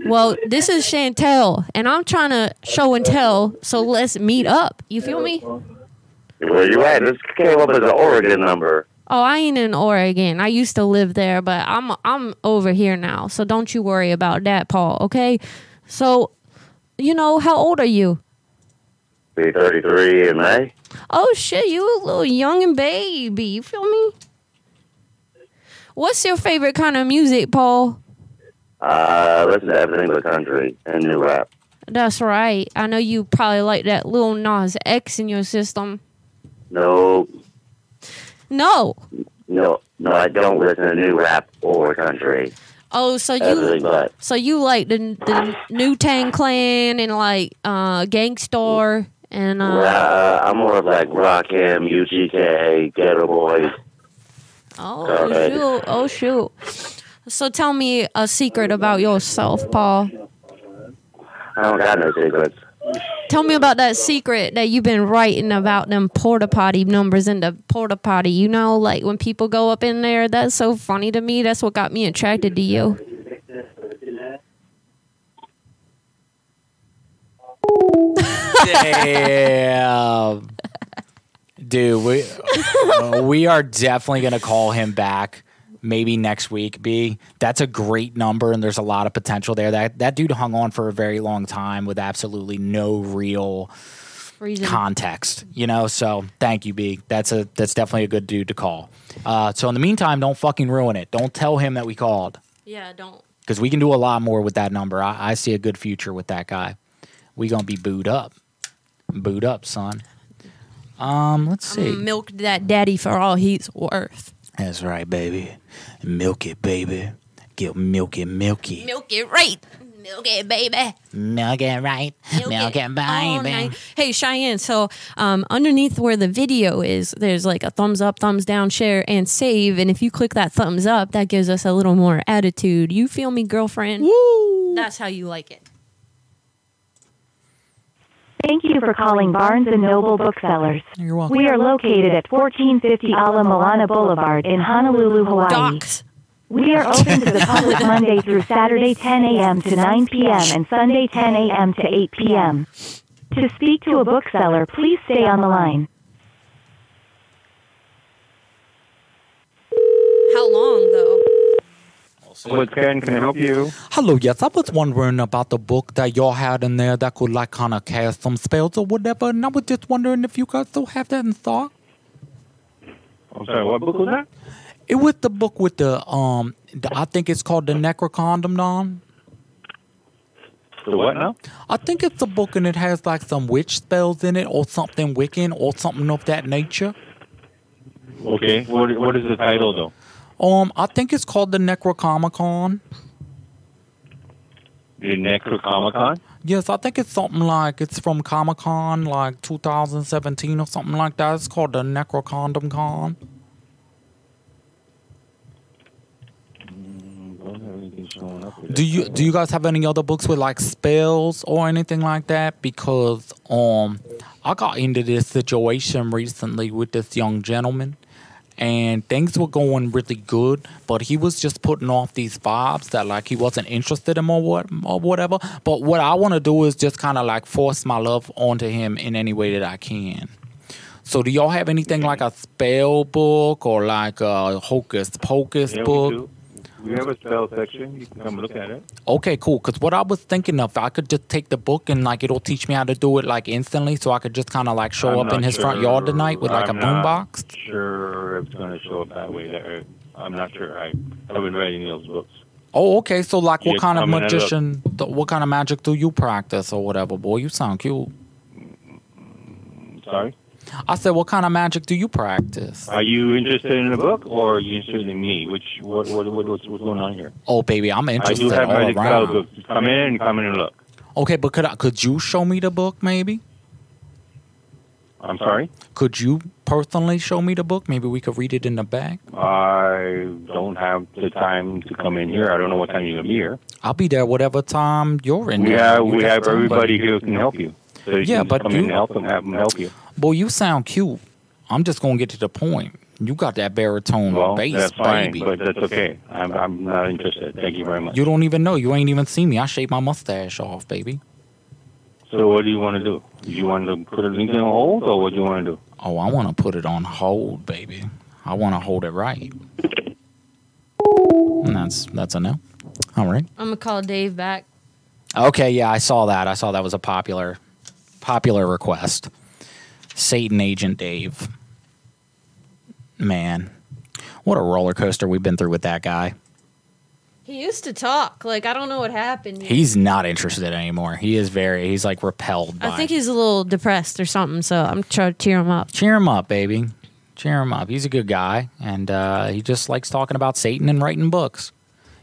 Well, this is Chantel, and I'm trying to show and tell. So let's meet up. You feel me? Where you at? This came up as an Oregon number. Oh, I ain't in Oregon. I used to live there, but I'm I'm over here now. So don't you worry about that, Paul. Okay. So, you know, how old are you? Be 33 in May. Oh shit, you a little young and baby. You feel me? What's your favorite kind of music, Paul? Uh, listen to everything but country and new rap. That's right. I know you probably like that little Nas X in your system. No, No. no, no, I don't listen to new rap or country. Oh, so you but. so you like the the New Tang Clan and like uh Gang Starr and uh Uh, I'm more of like Rakim, UGK, Geto Boys. oh Alright. shoot oh shoot. So tell me a secret about yourself, Paul. I don't got no secrets. Tell me about that secret that you've been writing about them porta potty numbers in the porta potty. You know, like when people go up in there, that's so funny to me. That's what got me attracted to you. Damn. Dude, we uh, we are definitely gonna call him back maybe next week. B. That's a great number, and there's a lot of potential there. That that dude hung on for a very long time with absolutely no real Reason. context. You know, so thank you, B. That's a that's definitely a good dude to call. Uh, so in the meantime, don't fucking ruin it. Don't tell him that we called Yeah, don't. because we can do a lot more with that number. I, I see a good future with that guy. We gonna be booed up, booed up, son. Um, let's see. I'm milk that daddy for all he's worth. That's right, baby. Milk it, baby. Get milky, milky. Milk it right. Milk it, baby. Milk it right. Milk, it, all baby. night. Hey, Cheyenne. So, um, underneath where the video is, there's like a thumbs up, thumbs down, share, and save. And if you click that thumbs up, that gives us a little more attitude. You feel me, girlfriend? Woo! That's how you like it. Thank you for calling Barnes and Noble Booksellers. You're welcome. We are located at 1450 Ala Moana Boulevard in Honolulu, Hawaii. We are open to the public [laughs] Monday through Saturday 10 a.m. to 9 p.m. and Sunday 10 a.m. to 8 p.m. To speak to a bookseller, please stay on the line. How long though? What Ken can I help you? Hello, yes, I was wondering about the book that y'all had in there that could like kind of cast some spells or whatever, and I was just wondering if you guys still have that in stock. I'm sorry, what book was that? It was the book with the um, the, I think it's called the Necrocondomnon. The what now? I think it's a book and it has like some witch spells in it or something Wiccan or something of that nature. Okay, what what is the title though? Um, I think it's called the Necrocomicon. The Necrocomicon? Yes, I think it's something like it's from Comic Con, like 2017 or something like that. It's called the Necrocondom Con. Do you do you guys have any other books with like spells or anything like that? Because um, I got into this situation recently with this young gentleman, and things were going really good, but he was just putting off these vibes that like he wasn't interested in or what or whatever. But what I want to do is just kind of like force my love onto him in any way that I can. So do y'all have anything like a spell book or like a hocus pocus Yeah, book? We have a spell section. You can come look at it. Okay, cool. Because what I was thinking of, I could just take the book and like it'll teach me how to do it like instantly, so I could just kind of like show I'm up in his front yard tonight with like I'm a boombox. Sure, if it's going to show up that way. There, I'm not sure. I haven't read any of those books. Oh, okay. So like, what Yeah, kind of come and have a look. magician? th- what kind of magic do you practice or whatever? Boy, you sound cute. Sorry. I said, what kind of magic do you practice? Are you interested in the book, or are you interested in me? Which what what, what what's, what's going on here? Oh, baby, I'm interested I do have all magic around. books. Come in and come in and look. Okay, but could I, could you show me the book maybe? I'm sorry. Could you personally show me the book? Maybe we could read it in the back. I don't have the time to come in here. I don't know what time you're gonna be here. I'll be there whatever time you're in. we have we have everybody here who can help you. So you Yeah, can but come you- in and help them, have them help you. Boy, you sound cute. I'm just gonna get to the point. You got that baritone Well, bass, that's fine, baby. but that's okay. I'm I'm not interested. Thank you very much. You don't even know. You ain't even seen me. I shaved my mustache off, baby. So what do you want to do? Do you want to put it on hold, or what do you want to do? Oh, I want to put it on hold, baby. I want to hold it right. And that's that's a no. All right. I'm gonna call Dave back. Okay, yeah, I saw that. I saw that was a popular popular request. Satan Agent Dave. Man, what a roller coaster we've been through with that guy. He used to talk. Like I don't know what happened. He's not interested anymore. He is very he's like repelled by I think he's a little depressed or something. So I'm trying to cheer him up. Cheer him up, baby. Cheer him up. He's a good guy, and uh, he just likes talking about Satan and writing books.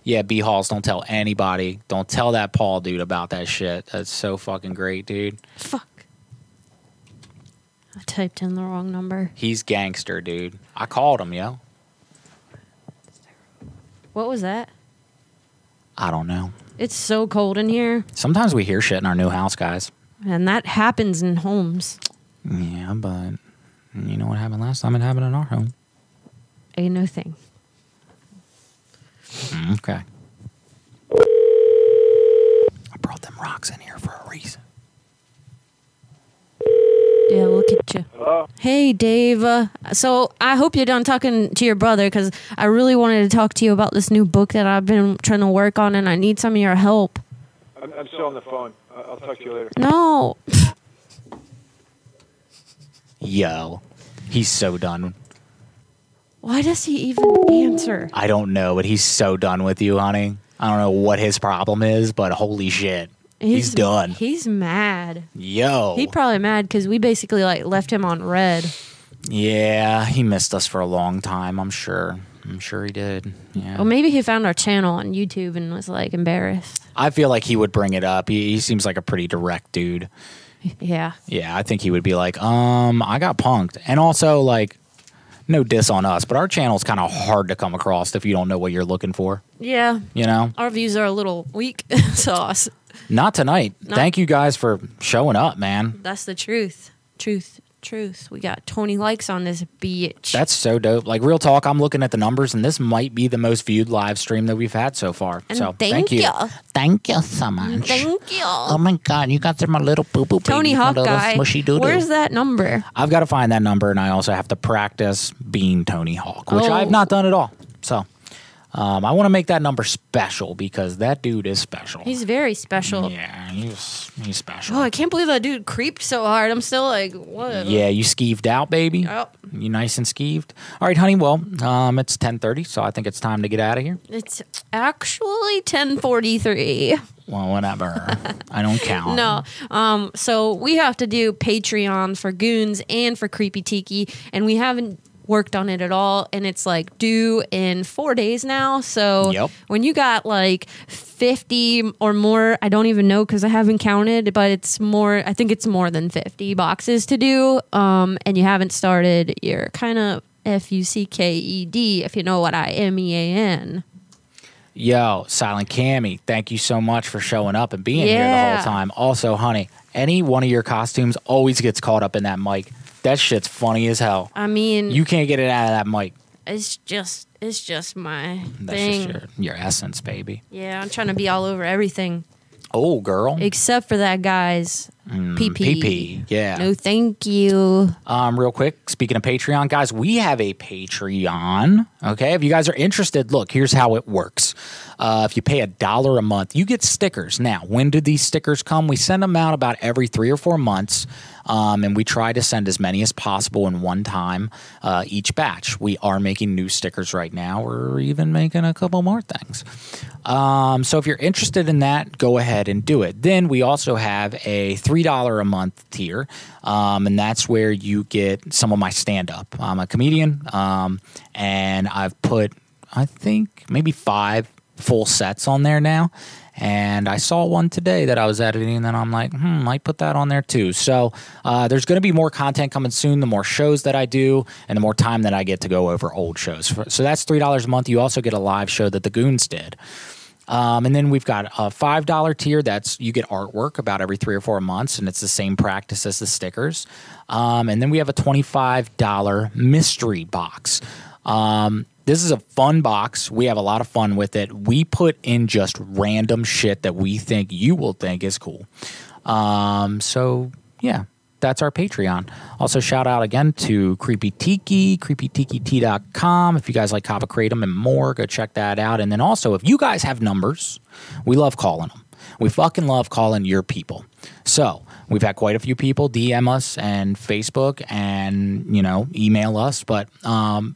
Yeah, B Halls, don't tell anybody. Don't tell that Paul dude about that shit. That's so fucking great, dude. Fuck. I typed in the wrong number. He's gangster, dude. I called him, yo. What was that? I don't know. It's so cold in here. Sometimes we hear shit in our new house, guys. and that happens in homes. Yeah, but you know what happened last time? It happened in our home. Ain't no thing. Mm, Okay. I brought them rocks in here for a reason. Yeah, look at you. Hey, Dave. Uh, so I hope you're done talking to your brother because I really wanted to talk to you about this new book that I've been trying to work on, and I need some of your help. I'm, I'm still on the phone. I- I'll talk to you later. No. Yo, he's so done. Why does he even answer? I don't know, but he's so done with you, honey. I don't know what his problem is, but holy shit. He's, done. He's mad. Yo. He probably mad because we basically like left him on read. yeah, he missed us for a long time, I'm sure. I'm sure he did. Yeah. Or maybe he found our channel on YouTube and was like embarrassed. I feel like he would bring it up. He, he seems like a pretty direct dude. [laughs] Yeah. Yeah, I think he would be like, um, I got punked. And also, like, no diss on us, but our channel's kind of hard to come across if you don't know what you're looking for. Yeah. You know? Our views are a little weak [laughs] sauce. Not tonight. No. Thank you guys for showing up, man. That's the truth. Truth. Truth. We got 20 likes on this bitch. That's so dope. Like real talk, I'm looking at the numbers, and this might be the most viewed live stream that we've had so far. And so thank you. ya. Thank you so much. Thank you. Oh my god, you got them a little boo boo Tony Hawk guy. smushy doo Where's that number? I've got to find that number, and I also have to practice being Tony Hawk, which Oh. I've not done at all. So um, I want to make that number special because that dude is special. He's very special. Yeah, he's he's special. Oh, I can't believe that dude creeped so hard. I'm still like, what? Yeah, you skeeved out, baby. Yep. You nice and skeeved. All right, honey. Well, um, it's ten thirty, so I think it's time to get out of here. It's actually 1043. Well, whatever. [laughs] I don't count. No. Um, so we have to do Patreon for Goons and for Creepy Tiki, and we haven't worked on it at all. And it's like due in four days now. So Yep. when you got like 50 or more, I don't even know because I haven't counted, but it's more, I think it's more than 50 boxes to do. Um, and you haven't started, you're kind of F U C K E D, if you know what I M E A N. Yo, Silent Cammy, thank you so much for showing up and being here the whole time. Also, honey, any one of your costumes always gets caught up in that mic. That shit's funny as hell. I mean, You can't get it out of that mic. it's just, it's just my That's thing. just your, your essence, baby. Yeah, I'm trying to be all over everything Oh, girl. except for that guy's Mm, PP. PP, yeah. No, thank you. Um, real quick, speaking of Patreon, guys, we have a Patreon. Okay, if you guys are interested, look, here's how it works. Uh, if you pay a dollar a month, you get stickers. Now, when do these stickers come? We send them out about every three or four months, um, and we try to send as many as possible in one time uh, each batch. We are making new stickers right now. We're even making a couple more things. Um, so if you're interested in that, go ahead and do it. Then we also have a three dollar a month tier, um, and that's where you get some of my stand up. I'm a comedian, um, and I've put I think maybe five full sets on there now. And I saw one today that I was editing, and I'm like, hmm, might put that on there too. So uh, there's going to be more content coming soon. The more shows that I do, and the more time that I get to go over old shows. So that's three dollars a month. You also get a live show that the Goons did. Um, and then we've got a five dollar tier. That's you get artwork about every three or four months, and it's the same practice as the stickers. Um, and then we have a twenty five dollar mystery box. Um, this is a fun box. We have a lot of fun with it. We put in just random shit that we think you will think is cool. Um, so yeah, that's our Patreon. Also, shout out again to Creepy Tiki, creepytiki.com. If you guys like Kava Kratom and more, go check that out. And then also, if you guys have numbers, we love calling them. We fucking love calling your people. So we've had quite a few people DM us and Facebook and, you know, email us. But um,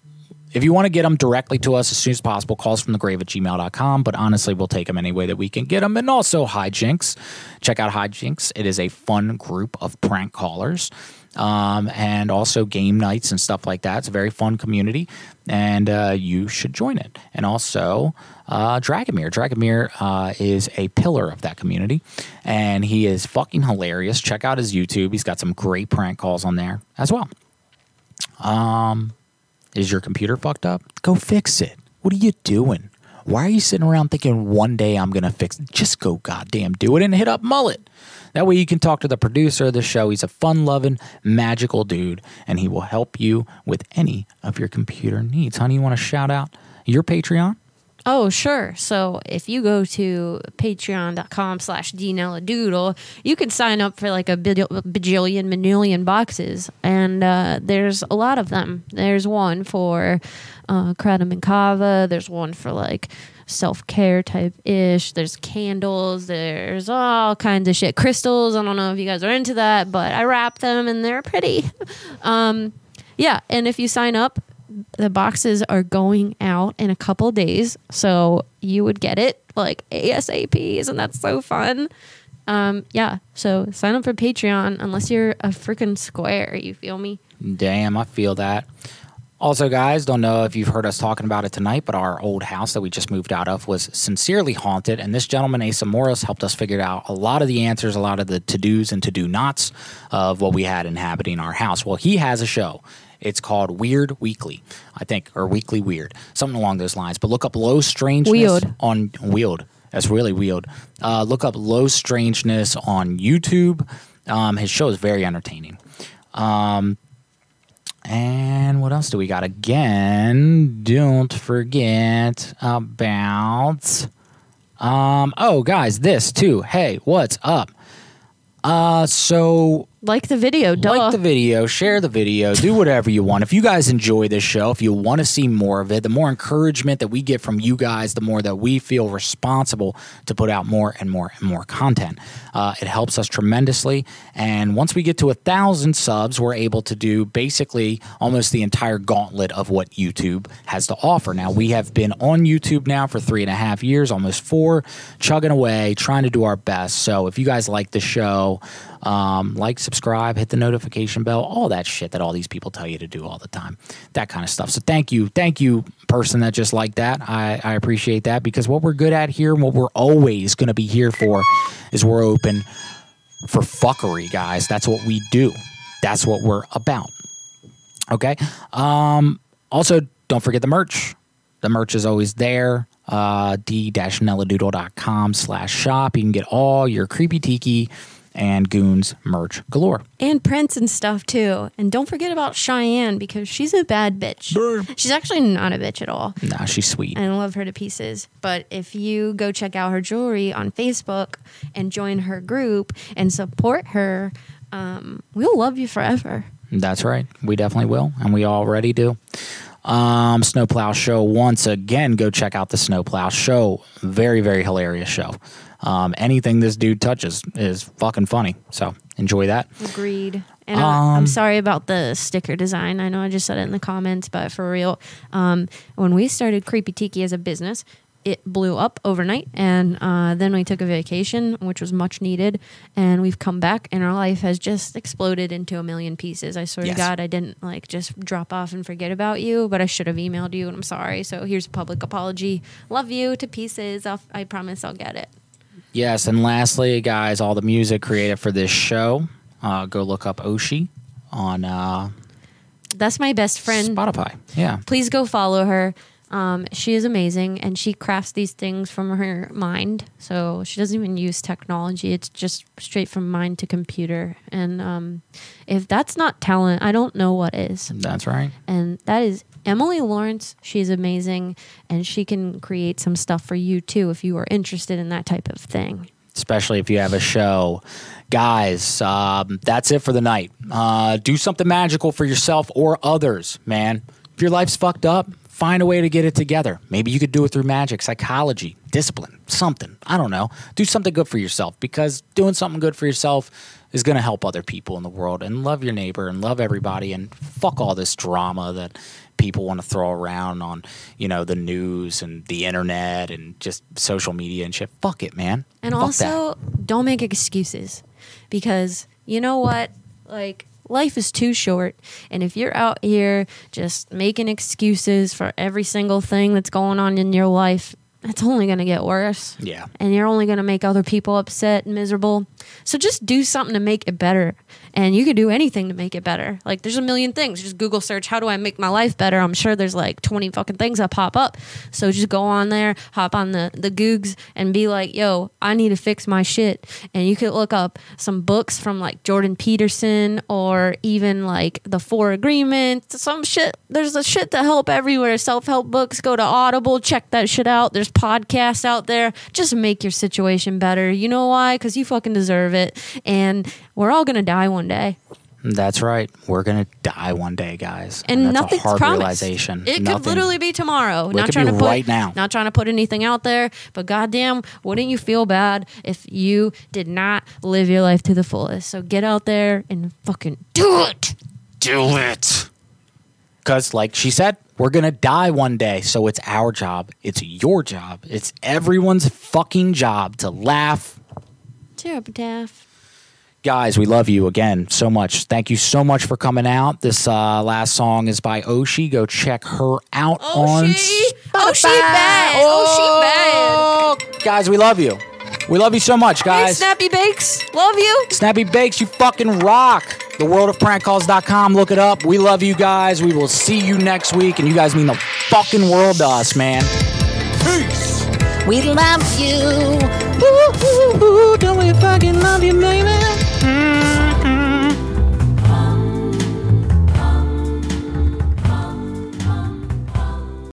if you want to get them directly to us as soon as possible, calls from the grave at gmail.com. But honestly, we'll take them any way that we can get them. And also, Hijinks. Check out Hijinks. It is a fun group of prank callers. Um, and also game nights and stuff like that. It's a very fun community, and uh, you should join it. And also, uh, Dragomir. Dragomir uh, is a pillar of that community, and he is fucking hilarious. Check out his YouTube. He's got some great prank calls on there as well. Um, is your computer fucked up? Go fix it. What are you doing? Why are you sitting around thinking one day I'm going to fix it? Just go goddamn do it and hit up Mullet. That way you can talk to the producer of the show. He's a fun loving, magical dude, and he will help you with any of your computer needs. Honey, you want to shout out your Patreon? Oh, sure. So if you go to patreon.com slash doodle, you can sign up for like a bajillion, manillion boxes. And uh, there's a lot of them. There's one for uh, Kratom and Kava. There's one for like self care type ish. There's candles. There's all kinds of shit. Crystals. I don't know if you guys are into that, but I wrap them and they're pretty. [laughs] um, yeah. And if you sign up, the boxes are going out in a couple days. So you would get it like ASAP. Isn't that so fun? Um, yeah. So sign up for Patreon unless you're a freaking square. You feel me? Damn, I feel that. Also, guys, don't know if you've heard us talking about it tonight, but our old house that we just moved out of was sincerely haunted. And this gentleman, Asa Morris, helped us figure out a lot of the answers, a lot of the to dos and to do nots of what we had inhabiting our house. Well, he has a show. It's called Weird Weekly, I think, or Weekly Weird, something along those lines. But look up Low Strangeness Weird. on Weird. That's really weird. Uh, look up Low Strangeness on YouTube. Um, his show is very entertaining. Um, and what else do we got? Again, don't forget about. Um, oh, guys, this too. Hey, what's up? Uh, so Like the video, duh. like the video, share the video, do whatever you want. If you guys enjoy this show, if you want to see more of it, the more encouragement that we get from you guys, the more that we feel responsible to put out more and more and more content. Uh, it helps us tremendously. And once we get to a thousand subs, we're able to do basically almost the entire gauntlet of what YouTube has to offer. Now, we have been on YouTube now for three and a half years, almost four, chugging away, trying to do our best. So if you guys like the show, um, like, subscribe, hit the notification bell, all that shit that all these people tell you to do all the time, that kind of stuff. So thank you, thank you, person that just like that. I, I appreciate that because what we're good at here and what we're always going to be here for is we're open for fuckery, guys. That's what we do. That's what we're about. Okay. Um, also, don't forget the merch. The merch is always there. Uh, d-nelladoodle.com slash shop. You can get all your creepy tiki and goons merch galore. and Prince and stuff too. And don't forget about Cheyenne because she's a bad bitch. She's actually not a bitch at all. Nah, she's sweet. I love her to pieces. But if you go check out her jewelry on Facebook and join her group and support her, um, we'll love you forever. That's right. We definitely will, and we already do. Um, Snowplow Show. Once again, go check out the Snowplow Show. Very, very hilarious show. Um, anything this dude touches is fucking funny. So enjoy that. Agreed. And uh, I'm Um, sorry about the sticker design. I know I just said it in the comments, but for real, um, when we started Creepy Tiki as a business, it blew up overnight. And uh, then we took a vacation, which was much needed. And we've come back, and our life has just exploded into a million pieces. I swear Yes. to God, I didn't like just drop off and forget about you, but I should have emailed you, and I'm sorry. So here's a public apology. Love you to pieces. I'll, I promise I'll get it. Yes, and lastly, guys, all the music created for this show, uh, go look up Oshi on uh, That's my best friend. Spotify. Yeah. please go follow her. Um, she is amazing and she crafts these things from her mind. So she doesn't even use technology. It's just straight from mind to computer. And um, if that's not talent, I don't know what is. That's right. And that is Emily Lawrence. She's amazing and she can create some stuff for you too if you are interested in that type of thing. especially if you have a show. Guys, um, that's it for the night. Uh, do something magical for yourself or others, man. If your life's fucked up, find a way to get it together. Maybe you could do it through magic, psychology, discipline, something. I don't know. Do something good for yourself because doing something good for yourself is going to help other people in the world and love your neighbor and love everybody and fuck all this drama that people want to throw around on, you know, the news and the internet and just social media and shit. Fuck it, man. And Fuck that. also, don't make excuses because you know what? Like, life is too short. And if you're out here just making excuses for every single thing that's going on in your life, it's only going to get worse. Yeah. And you're only going to make other people upset and miserable. So just do something to make it better. And you can do anything to make it better. Like there's a million things. Just Google search, how do I make my life better? I'm sure there's like 20 fucking things that pop up. So just go on there, hop on the, the Googs and be like, yo, I need to fix my shit. And you could look up some books from like Jordan Peterson or even like the Four Agreements, some shit. There's a shit to help everywhere. Self help books, go to Audible, check that shit out. There's podcasts out there. Just make your situation better. You know why? Because you fucking deserve it. And we're all going to die one day. That's right. We're gonna die one day, guys. And that's nothing's a hard promised. realization. It Nothing. could literally be tomorrow. It not trying to put right now. not trying to put anything out there, but goddamn, wouldn't you feel bad if you did not live your life to the fullest? So get out there and fucking do it. Do it. Because, like she said, we're going to die one day. So it's our job. It's your job. It's everyone's fucking job to laugh. Epitaph. Guys, we love you again so much. Thank you so much for coming out. This uh, last song is by Oshi. Go check her out on. She bad. She bad. Guys, we love you. We love you so much, guys. Hey, guys. Snappy Bakes. Love you. Snappy Bakes, you fucking rock. The TheWorldOfPrankCalls.com. Look it up. We love you guys. We will see you next week, and you guys mean the fucking world to us, man. Peace. We love you. Ooh, ooh, ooh, don't we fucking love you, baby?